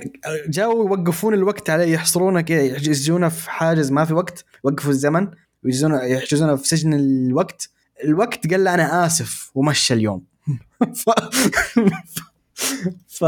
جاوا يوقفون الوقت عليه يحصرونه كذا يحجزونه في حاجز ما في وقت. وقفوا الزمن ويجزونه يحجزونه في سجن الوقت. الوقت قال له أنا آسف ومشى اليوم. ف... ف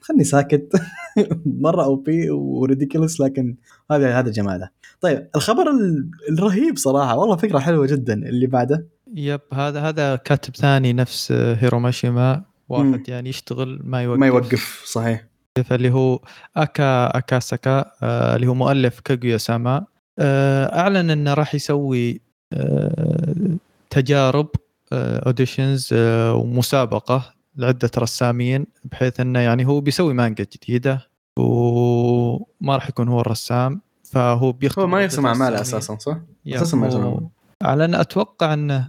خلني ساكت. مرة أو بي وريديكولس لكن هذا هذا جماله. طيب الخبر ال- الرهيب صراحة والله فكرة حلوة جدا اللي بعده. yep هذا هذا كاتب ثاني نفس هيروماشيما واحد مم. يعني يشتغل ما يوقف. ما يوقف صحيح. اللي هو اكا اكاساكا آه، اللي هو مؤلف كاغويا ساما آه، أعلن إنه راح يسوي آه، تجارب auditions ومسابقة لعدة رسامين بحيث إنه يعني هو بيسوي مانجا جديدة وما راح يكون هو الرسام فهو بيختار هو ما يرسم اعمال رسامين. أساسا صح؟ yep، أساساً ما يرسم أعمال. اعلن أتوقع انه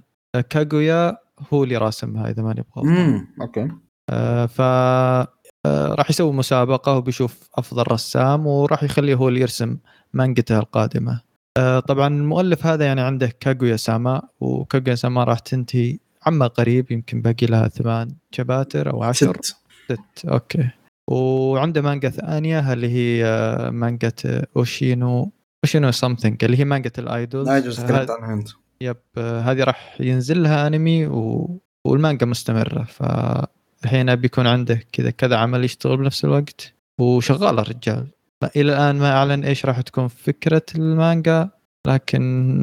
كاغويا هو اللي راسمها إذا ماني بغلطان امم okay آه، ف آه، راح يسوي مسابقة وبيشوف أفضل رسام وراح يخليه هو اللي يرسم مانجته القادمة آه، طبعا المؤلف هذا يعني عنده كاغويا ساما وكاغويا ساما راح تنتهي عما قريب يمكن باقي لها ثمان شباتر أو عشر. ست. ست. okay. وعنده مانجا ثانية اللي هي آه، مانجا أوشينو أوشينو something اللي هي مانجا ال idols. هذه- تكلمت عنها انت yep هذه راح ينزل لها أنمي و... والمانجا مستمرة. فالحين بيكون عنده كذا كذا عمل يشتغل بنفس الوقت. وشغال الرجال. إلى الآن ما أعلن إيش راح تكون فكرة المانجا لكن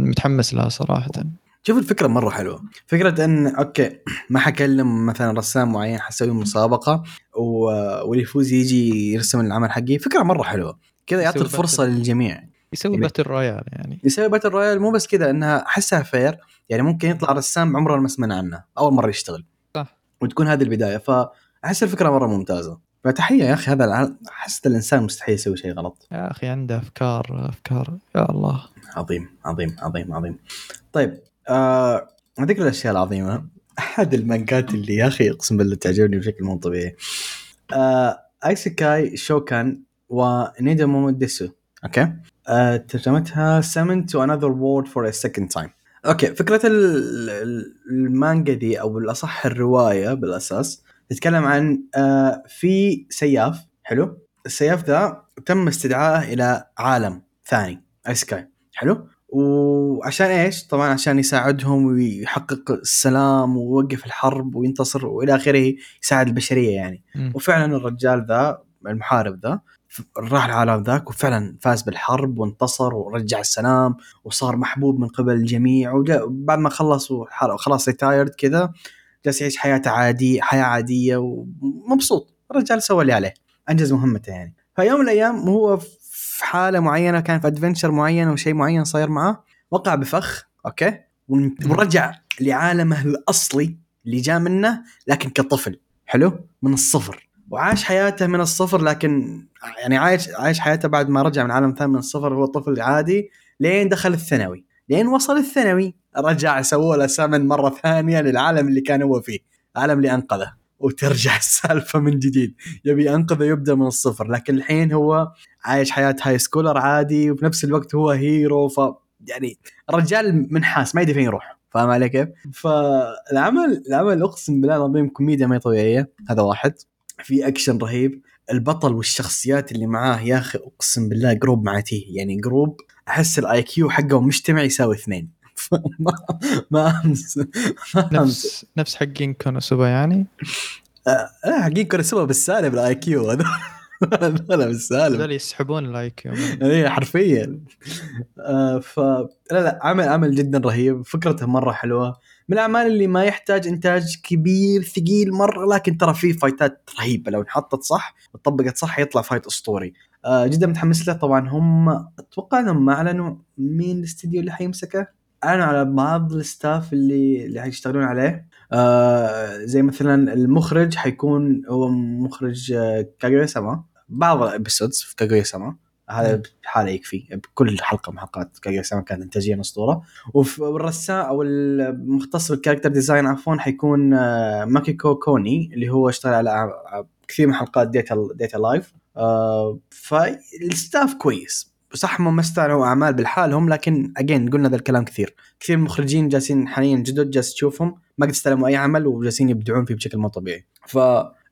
متحمس لها صراحة. شوف الفكرة مرة حلوة. فكرة إن okay ما حكلم مثلا رسام معين حسوي مسابقة و... واللي يفوز يجي يرسم العمل حقي. فكرة مرة حلوة. كذا يعطي يسوي الفرصة battle. للجميع. يسوي يعني- باتل رويال يعني. يسوي battle royale مو بس كذا إنها أحسها fair يعني ممكن يطلع رسام عمرنا ما سمعنا عنه. أول مرة يشتغل. صح. وتكون هذه البداية. فأحس الفكرة مرة ممتازة. فتحية يا أخي هذا أحس الإنسان مستحيل يسوي شيء غلط. يا أخي عنده أفكار أفكار. يا الله. عظيم عظيم عظيم عظيم. طيب آه ذكر الأشياء العظيمة. أحد المانجات اللي يا أخي أقسم بالله تعجبني بشكل مو طبيعي. آه ايسيكاي شوكان ونيدامو ديسو okay؟ آه ترجمتها summon to another world for a second time. okay فكرة ال- ال- المانجا دي أو بالأصح الرواية بالأساس تتكلم عن آه في سياف حلو؟ السياف ذا تم استدعائه إلى عالم ثاني ايسكاي حلو؟ وعشان إيش؟ طبعا عشان يساعدهم ويحقق السلام ويوقف الحرب وينتصر وإلى آخره يساعد البشرية يعني. مم. وفعلا الرجال ذا المحارب ذا راح العالم ذاك وفعلا فاز بالحرب وانتصر ورجع السلام وصار محبوب من قبل الجميع. وبعد ما خلص وحر- خلاص retired كذا جالس يعيش حياته عادي حياة عادية ومبسوط. الرجال سوى اللي عليه أنجز مهمته يعني. فيوم من الأيام وهو في حالة معينة كان في adventure معين وشيء معين صاير معاه وقع بفخ okay. ورجع لعالمه الأصلي اللي جاء منه لكن كطفل. حلو؟ من الصفر. وعاش حياته من الصفر لكن يعني عايش عايش حياته بعد ما رجع من عالم ثاني من الصفر هو طفل عادي لين دخل الثانوي. لين وصل الثانوي رجع سووا له سمن مرة ثانية للعالم اللي كان هو فيه العالم اللي أنقذه. وترجع السالفة من جديد. يبي ينقذه يبدا من الصفر. لكن الحين هو عايش حياة high schooler عادي وفي نفس الوقت هو hero ف يعني الرجال منحاس ما يدري فين يروح. فاهم علي كيف؟ فالعمل العمل أقسم بالله العظيم كوميديا ما طبيعية. هذا واحد. في اكشن رهيب. البطل والشخصيات اللي معاه يا أخي أقسم بالله group معاتيه يعني group أحس ال IQ حقهم مجتمع يساوي اثنين. ما ما امس ما نفس نفس حقين كونوسوبا يعني؟ لا حقين كونوسوبا بالسالب ال IQ هذول هذول بالسالب. هذول يسحبون ال IQ إيه حرفيا. آه ف لا لا عمل عمل جدا رهيب. فكرته مرة حلوة. من الأعمال اللي ما يحتاج إنتاج كبير ثقيل مرة لكن ترى فيه فايتات رهيبة. لو انحطت صح وطبقت صح يطلع fight أسطوري. آه جدا متحمس له. طبعا هم أتوقع إنهم ما أعلنوا مين الاستديو اللي حيمسكه. اعلنوا على بعض ال staff اللي اللي حيشتغلون عليه. آه زي مثلا المخرج حيكون هو مخرج آه كاغويا سما بعض ال episodes في كاغويا سما هذا بحالة يكفي. بكل حلقة من حلقات كاغويا سما كانت انتاجيا اسطوره والرسام أو المختص بال character design عفوا حيكون آه، ماكيكو كوني اللي هو اشتغل على ع- كثير من حلقات Date A Date A Live آه فال staff كويس. صح هم ما استعلنوا أعمال بالحالهم لكن again قلنا ذا الكلام كثير. كثير من المخرجين جالسين حاليا جدد جالس تشوفهم ما قد استلموا أي عمل وجالسين يبدعون فيه بشكل مو طبيعي. ف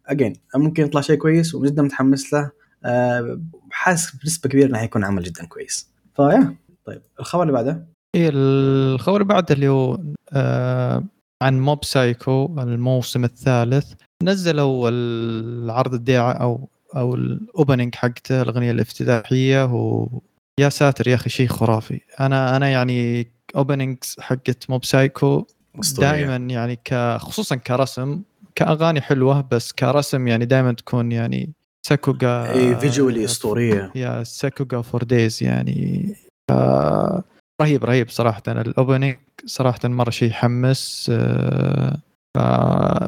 again ممكن يطلع شيء كويس وجدا متحمس له آه، حاسس بنسبة كبيرة إنه حيكون عمل جدا كويس. ف yeah طيب الخبر اللي بعده؟ اي الخبر اللي بعده اللي هو آه عن موب سايكو الموسم الثالث. نزلوا العرض الدعائي أو أو ال opening حقته الأغنية الافتتاحية ويا ساتر يا أخي شيء خرافي. أنا أنا يعني openings حقت Mob Psycho دائما يعني ك خصوصا كرسم كأغاني حلوة بس كرسم يعني دائما تكون يعني sakuga visually أسطورية. yeah sakuga for days يعني. رهيب رهيب صراحة. ال opening صراحة مرة شيء يحمس آه،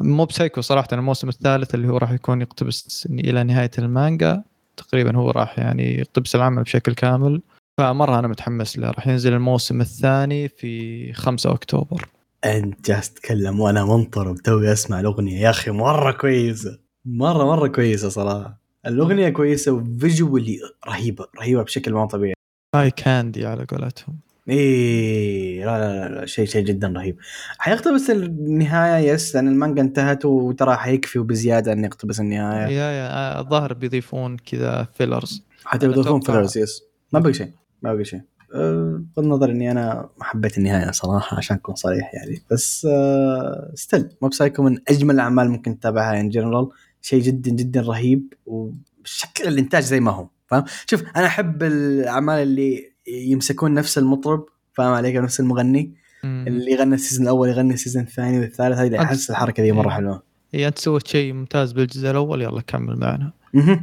Mob Psycho صراحة الموسم الثالث اللي هو راح يكون يقتبس إلى نهاية المانجا تقريبا هو راح يعني يقتبس العمل بشكل كامل. فمرة أنا متحمس له راح ينزل الموسم الثاني في 5 أكتوبر. أنت جالس تتكلم وأنا منطر وتوي أسمع الأغنية. يا أخي مرة كويسة مرة مرة كويسة صراحة. الأغنية كويسة و visually رهيبة رهيبة بشكل ما طبيعي. eye candy على قولتهم. إيه لا لا لا شيء شيء جدا رهيب. حيقتبس النهاية yes لأن المانجا انتهت وترى حيكفي وبزيادة إنه يقتبس النهاية. yeah yeah الظاهر بيضيفون كذا fillers حتى بيضيفون fillers yes. ما بقي شيء ما بقي شيء. أه بالنظر إني أنا ما حبيت النهاية صراحة عشان أكون صريح يعني. بس أه still Mob Psycho من أجمل الأعمال ممكن تتابعها in general شيء جدا جدا رهيب وشكل الإنتاج زي ما هو فاهم؟ شوف أنا أحب الأعمال اللي يمسكون نفس المطرب فاهم عليك نفس المغني. مم. اللي يغني ال season الأول يغني ال season الثاني والثالث هذه أحس الحركة ذي مرة حلوة. هي أنت سويت شيء ممتاز بالجزء الأول يلا كمل معنا.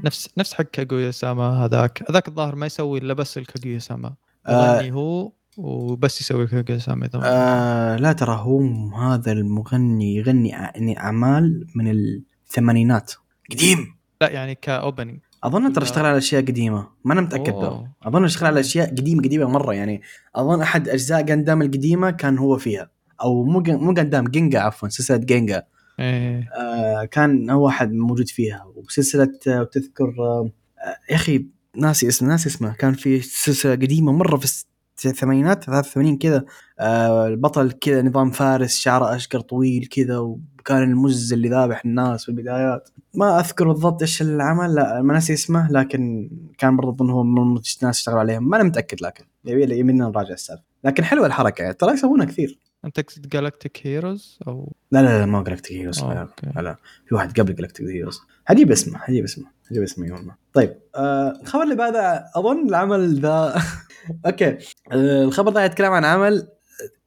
نفس نفس حق Kaguya-sama هذاك. هذاك الظاهر ما يسوي إلا بس ال Kaguya-sama. يغني آه هو وبس يسوي Kaguya-sama آه لا ترى هو هذا المغني يغني أعمال من الثمانينات. قديم لا يعني ك opening أظن ترى اشتغل على أشياء قديمة. ما أنا متأكد ذا أظن اشتغل على أشياء قديمة قديمة مرة يعني. أظن أحد أجزاء Gundam القديمة كان هو فيها. أو مو مو Gundam Ginga عفوا سلسلة جينجا إيه. آه كان هو أحد موجود فيها. وسلسلة آه تذكر آه يا أخي ناسي اسمه ناسي اسمه. كان في سلسلة قديمة مرة في الثمانينات 83 كذا آه البطل كذا نظام فارس شعره أشقر طويل كذا وكان المز اللي ذابح الناس في البدايات. ما أذكر بالضبط إيش العمل لا ما ناسي اسمه لكن كان برضه أظن هو من الناس اشتغلوا عليهم. ما أنا متأكد لكن يبي يبينا نراجع السالفة. لكن حلوة الحركة يعني ترى يسوونها كثير. انت تقصد Galactic Heroes أو لا لا لا ما Galactic Heroes لا, لا. في واحد قبل Galactic Heroes حجيب اسمه حجيب اسمه حجيب اسمه يوم طيب آه الخبر اللي بعده أظن العمل ذا okay. آه الخبر ذا يتكلم عن عمل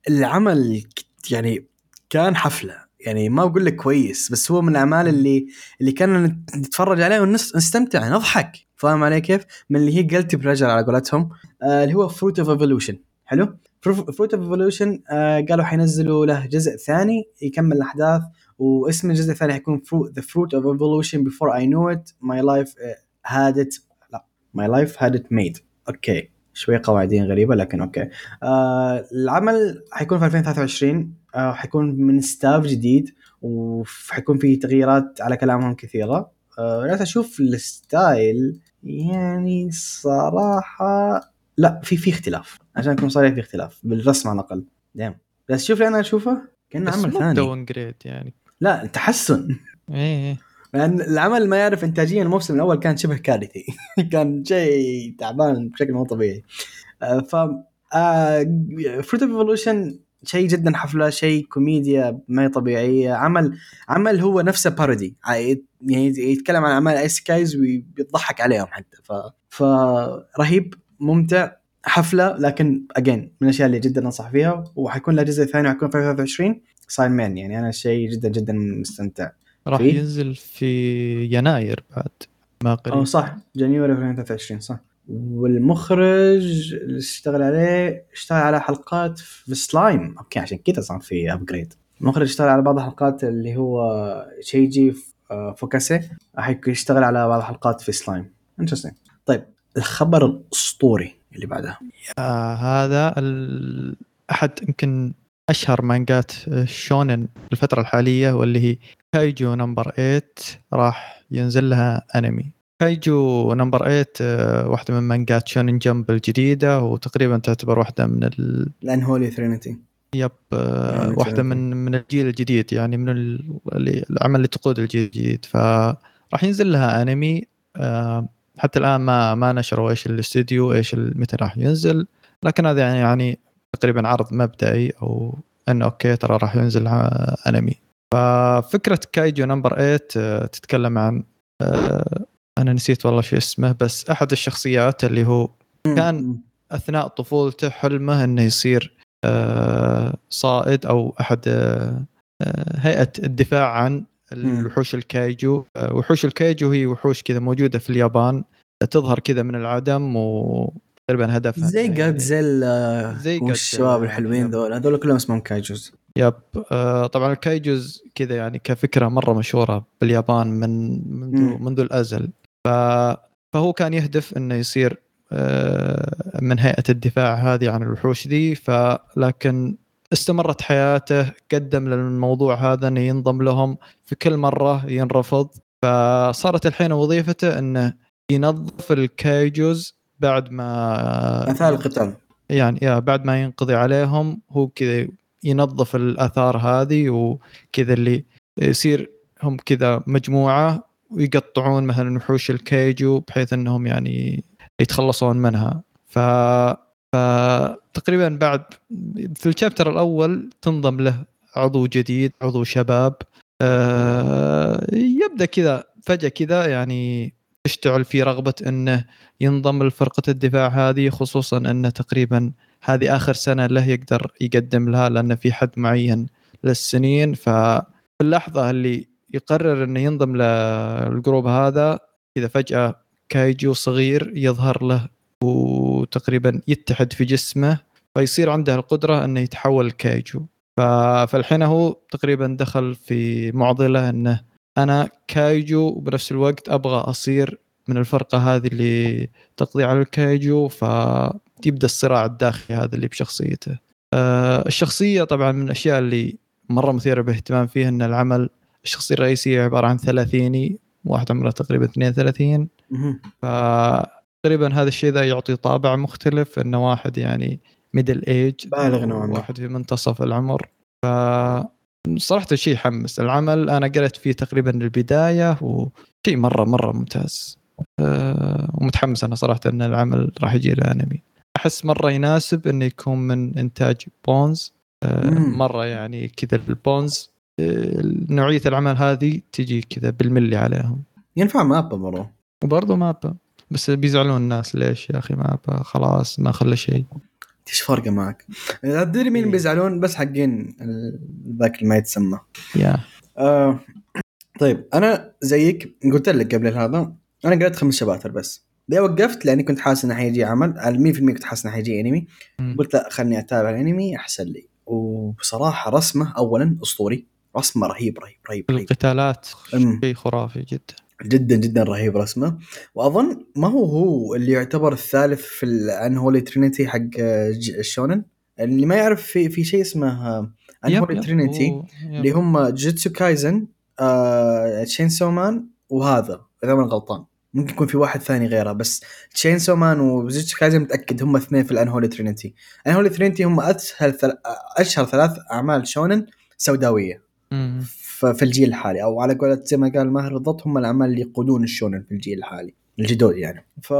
العمل يعني كان حفلة. يعني ما بقول لك كويس بس هو من الأعمال اللي اللي كان نتفرج عليه ونستمتع نضحك. فاهم علي كيف؟ من اللي هي guilty pleasure على قولتهم. آه اللي هو Fruit of Evolution حلو؟ Fruit of Evolution قالوا حينزلوا له جزء ثاني يكمل الأحداث واسم الجزء الثاني حيكون The Fruit of Evolution Before I Knew It My Life Had It لا My Life Had It Made okay شوي قواعدين غريبة لكن okay. آه العمل حيكون في 2023 آه حيكون من staff جديد وحيكون في تغييرات على كلامهم كثيرة. آه أشوف ال style يعني صراحة لا في في اختلاف. عشان اكون صريح في اختلاف. بالرسم على الأقل. دايم بس شوف اللي أنا أشوفه كأنه عمل ثاني. down grade يعني. لا تحسن. إيه لأن العمل ما يعرف انتاجيا الموسم الأول كان شبه كارثي. كان شيء تعبان بشكل مو طبيعي. آه، ف Fruit of Evolution شيء جدا حفلة شيء كوميديا ما هي طبيعية. عمل عمل هو نفسه parody يعني يتكلم عن أعمال isekais ويضحك عليهم حتى. ف فرهيب ممتع. حفلة لكن again من الأشياء اللي جدا أنصح فيها وحيكون له جزء ثاني وحيكون في 2023 صاير مان يعني. أنا شيء جدا جدا مستمتع راح ينزل في يناير بعد ما قريب. آه صح January 2023 صح. والمخرج اللي اشتغل عليه اشتغل على حلقات في Slime okay عشان كذا صار في upgrade المخرج اشتغل على بعض الحلقات اللي هو شيجي فوكاسي راح يشتغل على بعض الحلقات في Slime interesting طيب الخبر الأسطوري. اللي بعده yeah هذا أحد يمكن أشهر مانجات shonen الفترة الحالية واللي هي Kaiju number 8 راح ينزل لها أنمي. Kaiju number 8 آه، واحدة من مانجات Shonen Jump الجديدة وتقريبا تعتبر واحدة من ال ال unholy trinity yep آه، واحدة من من الجيل الجديد يعني من العمل اللي تقود الجيل الجديد. فراح ينزل لها أنمي آه، حتى الآن ما ما نشروا إيش الاستديو إيش متى راح ينزل. لكن هذا يعني يعني تقريبا عرض مبدئي أو انه okay ترى راح ينزل أنمي. ففكرة كايجو نمبر 8 تتكلم عن أنا نسيت والله شو اسمه بس أحد الشخصيات اللي هو كان أثناء طفولته حلمه إنه يصير صائد أو أحد هيئة الدفاع عن الوحوش ال kaiju. وحوش ال kaiju هي وحوش كذا موجودة في اليابان. تظهر كذا من العدم و تقريبا هدفها زي جادزيلا زي والشباب الحلوين ذول هذول كلهم اسمهم kaijus. yep. آه طبعا ال kaijus كذا يعني كفكرة مرة مشهورة باليابان من منذ منذ الأزل. ف فهو كان يهدف إنه يصير آه من هيئة الدفاع هذه عن الوحوش دي فلكن استمرت حياته قدم للموضوع هذا إنه ينضم لهم في كل مرة ينرفض. فصارت الحين وظيفته إنه ينظف الكايجوز بعد ما أثار القتال. يعني يا بعد ما ينقضي عليهم هو كذا ينظف الأثار هذه وكذا اللي يصير هم كذا مجموعة ويقطعون مثلا وحوش الكيجو بحيث إنهم يعني يتخلصون منها. ف فتقريبا بعد في الشابتر الأول تنضم له عضو جديد عضو شباب. أه يبدأ كذا فجأة كذا يعني تشتعل في رغبة إنه ينضم لفرقة الدفاع هذه خصوصا انه تقريبا هذه آخر سنة له يقدر يقدم لها لأنه في حد معين للسنين. ففي اللحظة اللي يقرر إنه ينضم لل group هذا إذا فجأة kaiju صغير يظهر له وتقريبا يتحد في جسمه فيصير عنده القدرة إنه يتحول kaiju فالحين هو تقريبا دخل في معضلة إنه أنا kaiju وبنفس الوقت أبغى أصير من الفرقة هذه اللي تقضي على ال kaiju فتبدا الصراع الداخلي هذا اللي بشخصيته. أه الشخصية طبعا من الأشياء اللي مرة مثيرة باهتمام فيها إن العمل الشخصيه الرئيسيه عبارة عن ثلاثيني واحد عمره تقريبا 32 ف تقريبا هذا الشيء ذا يعطي طابع مختلف إنه واحد يعني middle age بالغ نوعا ما. واحد في منتصف العمر. ف صراحة شيء يحمس. العمل أنا قريت فيه تقريبا البدايه وشيء مرة مرة ممتاز. أه ومتحمس أنا صراحة إن العمل راح يجي له أنمي. أحس مرة يناسب إنه يكون من إنتاج بونز أه مرة يعني كذا البونز أه نوعية العمل هذه تجي كذا بالملي عليهم. ينفع مابا برضه وبرضه مابا. بس بيزعلون الناس ليش يا أخي مابا خلاص ما خلى شيء. إيش فرقة معك؟ تدري مين بيزعلون بس حقين ذاك اللي ما يتسمى. yeah. آه طيب أنا زيك قلت لك قبل هذا أنا قريت خمس chapters بس. ليه وقفت؟ لأني كنت حاسس إنه حيجي عمل 100% كنت حاسس إنه حيجي انمي قلت لا خلني أتابع الانمي أحسن لي. وبصراحة رسمة اولا أسطوري. رسمة رهيب رهيب رهيب, رهيب. القتالات شيء خرافي جدا. جدا جدا رهيب رسمه. وأظن ما هو هو اللي يعتبر الثالث في ال unholy trinity حق الشونن اللي ما يعرف في في شيء اسمه unholy trinity اللي هم جوجتسو كايسن آه تشينسو مان وهذا إذا ما غلطان. ممكن يكون في واحد ثاني غيره بس تشينسو مان وجوجتسو كايسن متأكد هم اثنين في ال unholy trinity unholy trinity هم أسهل ثل... أشهر ثلاث أعمال شونن سوداوية. في الجيل الحالي. أو على قولة زي ما قال ماهر بالضبط هم الأعمال اللي يقودون الشونن في الجيل الحالي الجدد يعني. ف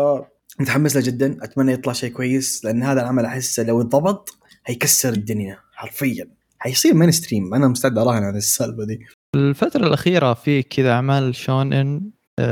متحمس له جدا. أتمنى يطلع شيء كويس لأن هذا العمل احسه لو انضبط هيكسر الدنيا حرفيا. حيصير mainstream أنا مستعد أراهن على السالفة دي. الفترة الأخيرة في كذا أعمال شونن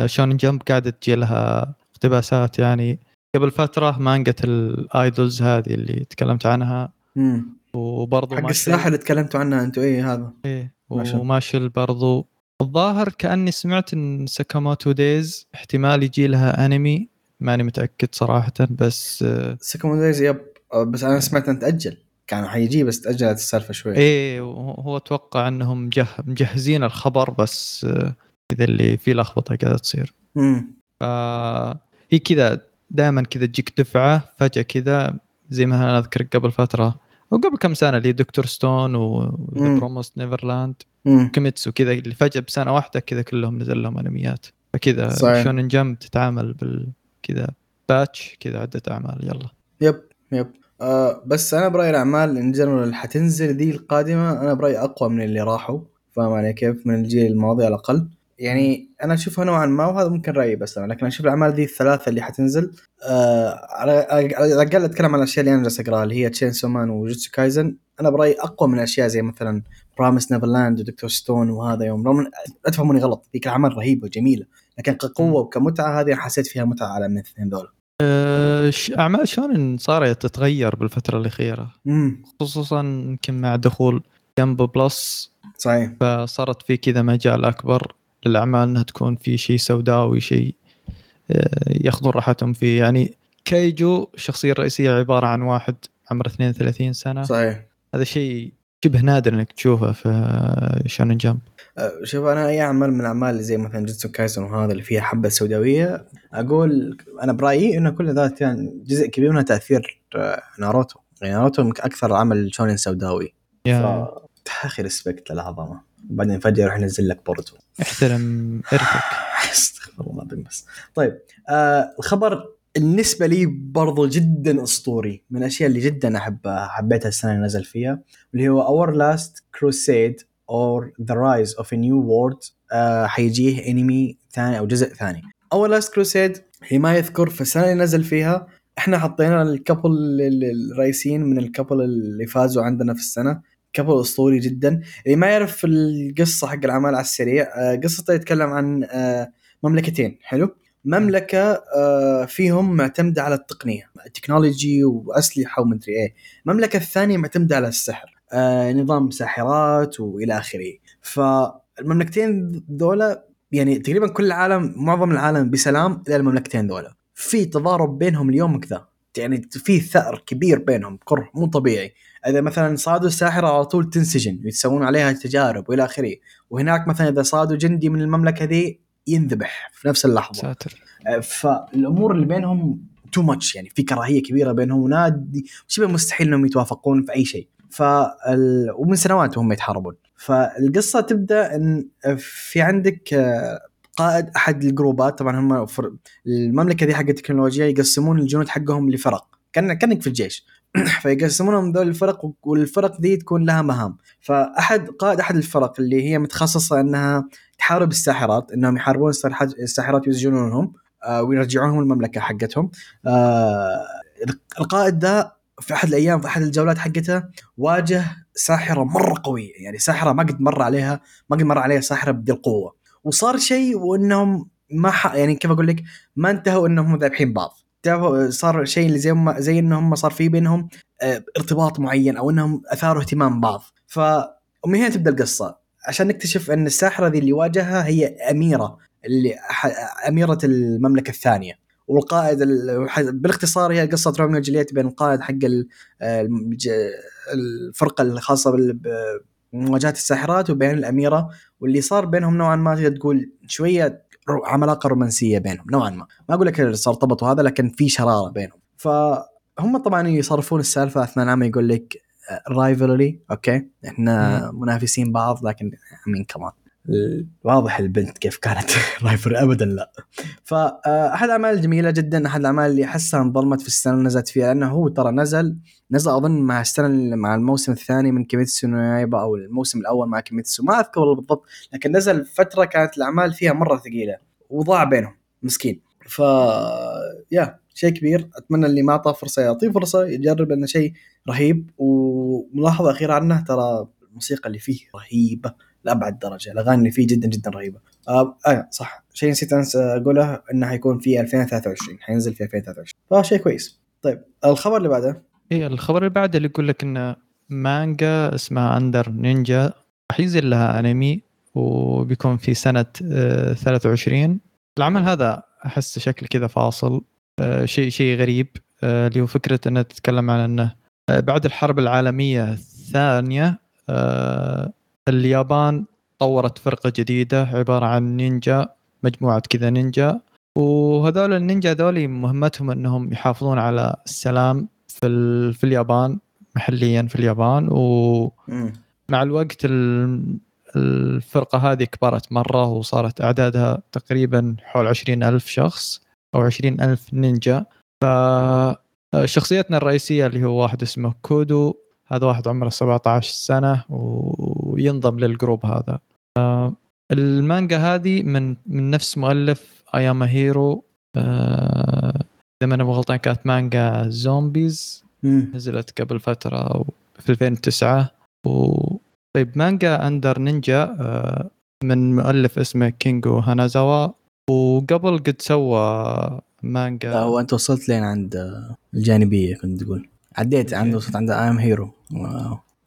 شونن جمب قاعدة تجي لها اقتباسات يعني. قبل فترة مانجة ال idols هذه اللي تكلمت عنها. امم وبرضه حق السلاح اللي تكلمتوا عنه أنتم إيه هذا. إيه. وماشل برضو. الظاهر كأني سمعت إن ساكاموتو دايز احتمال يجي لها أنمي ماني متأكد صراحة بس ساكاموتو دايز yep بس أنا سمعت انه تأجل. كان حيجي بس تأجلت السالفة شوي. إيه هو أتوقع إنهم مجه... مجهزين الخبر بس كذا اللي فيه لخبطة قاعدة تصير. امم ف هي كذا دائما كذا تجيك دفعة فجأة كذا زي ما أنا أذكر قبل فترة وقبل كم سنة اللي دكتور ستون وبروميسد نيفرلاند كيميتسو كذا اللي فجأة بسنة واحدة كذا كلهم نزل لهم أنميات. فكذا شونن جمب تتعامل بال كذا batch كذا عدة أعمال يلا. yep yep. آه بس أنا برأيي الأعمال in general اللي حتنزل ذي القادمة أنا برأيي أقوى من اللي راحوا. فاهم علي كيف؟ من الجيل الماضي على الأقل. يعني أنا أشوفها نوعا ما وهذا ممكن رأيي بس أنا لكن أشوف الأعمال ذي الثلاثة اللي حتنزل آه على الأقل أتكلم عن الأشياء اللي أنا جالس أقرأها اللي هي تشينسو مان وجوجتسو كايسن. أنا برأيي أقوى من أشياء زي مثلا بروميسد نيفرلاند ودكتور ستون وهذا يو رغم لا تفهموني غلط ذيك الأعمال رهيبة وجميلة لكن كقوة وكمتعة هذه حسيت فيها متعة على من الاثنين ذولا أه أعمال شونن صارت تتغير بالفترة الأخيرة؟ خصوصا يمكن مع دخول جمب بلس صحيح. فصارت في كذا مجال أكبر. للاعمال إنها تكون في شيء سوداوي شيء ياخذون راحتهم فيه. يعني كايجو الشخصيه الرئيسيه عبارة عن واحد عمره 32 سنة. صحيح. هذا شيء شبه نادر إنك تشوفه في شونن جامب. أه، شوف أنا أي عمل من الأعمال اللي زي مثلا جوجتسو كايسن وهذا اللي فيها حبة سوداوية أقول أنا برأيي إنه كل ذا يعني جزء كبير منها تأثير ناروتو. يعني ناروتو أكثر عمل شونن سوداوي. يا. أخي respect للعظمة. وبعدين فجأة يروح ينزل لك بوروتو. احترم ارثك استغفر الله العظيم بس. طيب آه الخبر بالنسبة لي برضو جدا أسطوري من الأشياء اللي جدا احبها حبيتها السنة اللي نزل فيها اللي هو Our Last Crusade or the Rise of a New World حيجيه انمي ثاني أو جزء ثاني. Our Last Crusade هي ما يذكر في السنة اللي نزل فيها إحنا حطينا ال couple الرئيسيين من ال couple اللي فازوا عندنا في السنة. couple أسطوري جدا. اللي ما يعرف القصة حق الأعمال على السريع آه، قصته يتكلم عن آه، مملكتين حلو؟ مملكة آه، فيهم معتمدة على التقنية تكنولوجي وأسلحة ومدري إيه. المملكه الثانية معتمدة على السحر نظام ساحرات وإلى آخره. فالمملكتين ذولا يعني تقريبا كل العالم معظم العالم بسلام إلى المملكتين ذولا. في تضارب بينهم اليوم كذا. يعني في ثأر كبير بينهم كره مو طبيعي. إذا مثلا صادوا الساحرة على طول تنسجن يتسوون عليها تجارب وإلى آخره. وهناك مثلا إذا صادوا جندي من المملكة ذي ينذبح في نفس اللحظة. ساتر. آه، فالأمور اللي بينهم تو ماتش يعني في كراهية كبيرة بينهم ونادي شبه مستحيل إنهم يتوافقون في أي شيء. فال... ومن سنوات وهم يتحاربون. فالقصة تبدأ إن في عندك آه، قائد أحد الجروبات. طبعا هم المملكة دي حق التكنولوجيا يقسمون الجنود حقهم لفرق. كان كأنك في الجيش. فيقسمونهم ذول الفرق والفرق ذي تكون لها مهام. فأحد قائد أحد الفرق اللي هي متخصصة إنها تحارب الساحرات إنهم يحاربون الساحرات ويسجنونهم آه ويرجعونهم المملكة حقتهم. آه القائد ده في أحد الأيام في أحد الجولات حقته واجه ساحرة مرة قوية. يعني ساحرة ما قد مر عليها ما قد مر عليها ساحرة بذي القوة. وصار شيء وإنهم ما يعني كيف أقول لك؟ ما انتهوا إنهم ذابحين بعض. صار شيء زي ما زي إنهم صار في بينهم آه، ارتباط معين أو إنهم أثاروا اهتمام بعض. ف ومن هنا تبدأ القصة. عشان نكتشف إن الساحرة ذي اللي واجهها هي أميرة اللي أميرة المملكة الثانية. والقائد بالاختصار هي قصة روميو وجولييت بين القائد حق الفرقة الخاصة بمواجهه الساحرات وبين الأميرة واللي صار بينهم نوعا ما تقدر تقول شوية علاقه رومانسية بينهم نوعا ما. ما أقول لك صار ارتبطوا هذا لكن في شرارة بينهم. فهم طبعا يصرفون السالفة أثناء العمل يقول لك rivalry okay؟ إحنا منافسين بعض لكن مين كمان واضح البنت كيف كانت. rival ابدا لا. فاحد الأعمال الجميلة جدا أحد الأعمال اللي أحسها انظلمت في السنة اللي نزلت فيها لأنه هو ترى نزل نزل أظن مع السنة مع الموسم الثاني من كيميتسو نو أو الموسم الأول مع كيميتسو. ما أذكر والله بالضبط لكن نزل فترة كانت الأعمال فيها مرة ثقيلة وضاع بينهم مسكين. ف يا شيء كبير. أتمنى اللي ما اعطاه فرصة يعطيه فرصة يجرب انه شيء رهيب. وملاحظة أخيرة عنه ترى الموسيقى اللي فيه رهيبة. لأبعد درجة الأغاني اللي فيه جدا جدا رهيبة. آه, آه صح. شيء نسيت انسى أقوله إنه حيكون في 2023 حينزل في 2023 فشيء كويس. طيب الخبر اللي بعده؟ اي الخبر اللي بعده اللي يقول لك إنه مانجا اسمها اندر نينجا راح ينزل لها أنمي وبيكون في سنة 23 آه، العمل هذا أحس شكل كذا فاصل آه، شيء شيء غريب. آه، اللي هو فكرة إنه تتكلم عن إنه بعد الحرب العالمية الثانية اليابان طورت فرقة جديدة عبارة عن نينجا مجموعة كذا نينجا. وهذول النينجا ذولي مهمتهم إنهم يحافظون على السلام في في اليابان محليا في اليابان. ومع الوقت الفرقة هذه كبرت مرة وصارت أعدادها تقريبا حول عشرين ألف شخص أو عشرين ألف نينجا. فشخصيتنا الرئيسية اللي هو واحد اسمه كودو هذا واحد عمره 17 سنة وينضم لل group هذا. المانجا هذه من من نفس مؤلف أياما هيرو. آه إذا ما أنا غلطان كانت مانجا زومبيز. نزلت قبل فترة في 2009 و طيب مانجا أندر نينجا آه من مؤلف اسمه كينجو هانازاوا. وقبل قد سوى مانجا هو أنت وصلت لين عند آه، الجانبية كنت تقول. عديت عند وصلت عند I Am Hero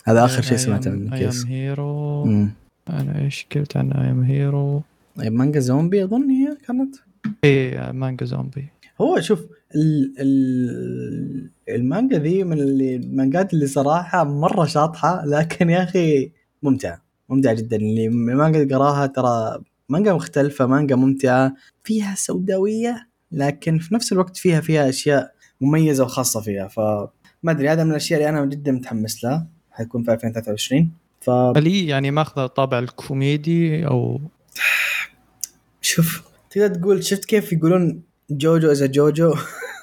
هذا آخر شيء سمعته من كيس. هيرو مم. أنا إيش قلت عن I Am Hero طيب مانجا زومبي أظن هي كانت؟ اي مانجا زومبي. هو شوف ال ال المانجا ذي من اللي- المانجات اللي صراحة مرة شاطحة لكن يا أخي ممتعة. ممتعة جدا. اللي المانجا اللي قراها ترى مانجا مختلفة مانجا ممتعة فيها سوداوية لكن في نفس الوقت فيها فيها أشياء مميزة وخاصة فيها. فما أدري هذا من الأشياء اللي أنا جدا متحمس لها. حتكون في 2023 ف هل يعني ماخذة طابع الكوميدي أو شوف تقدر تقول شفت كيف يقولون جوجو is جوجو.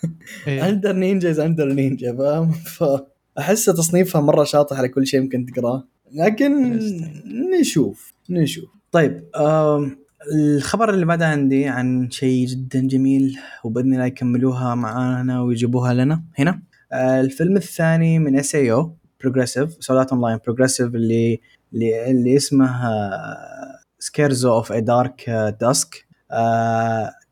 Under Ninja is Under Ninja فاهم؟ فاحس تصنيفها مرة شاطح على كل شيء ممكن تقراه. لكن نشوف نشوف. طيب الخبر اللي بعده عندي عن شيء جدا جميل وبإذن الله يكملوها معانا ويجيبوها لنا. هنا. الفيلم الثاني من SAO Progressive Sword Art Online Progressive اللي اللي, اسمه Scherzo of a Dark Dusk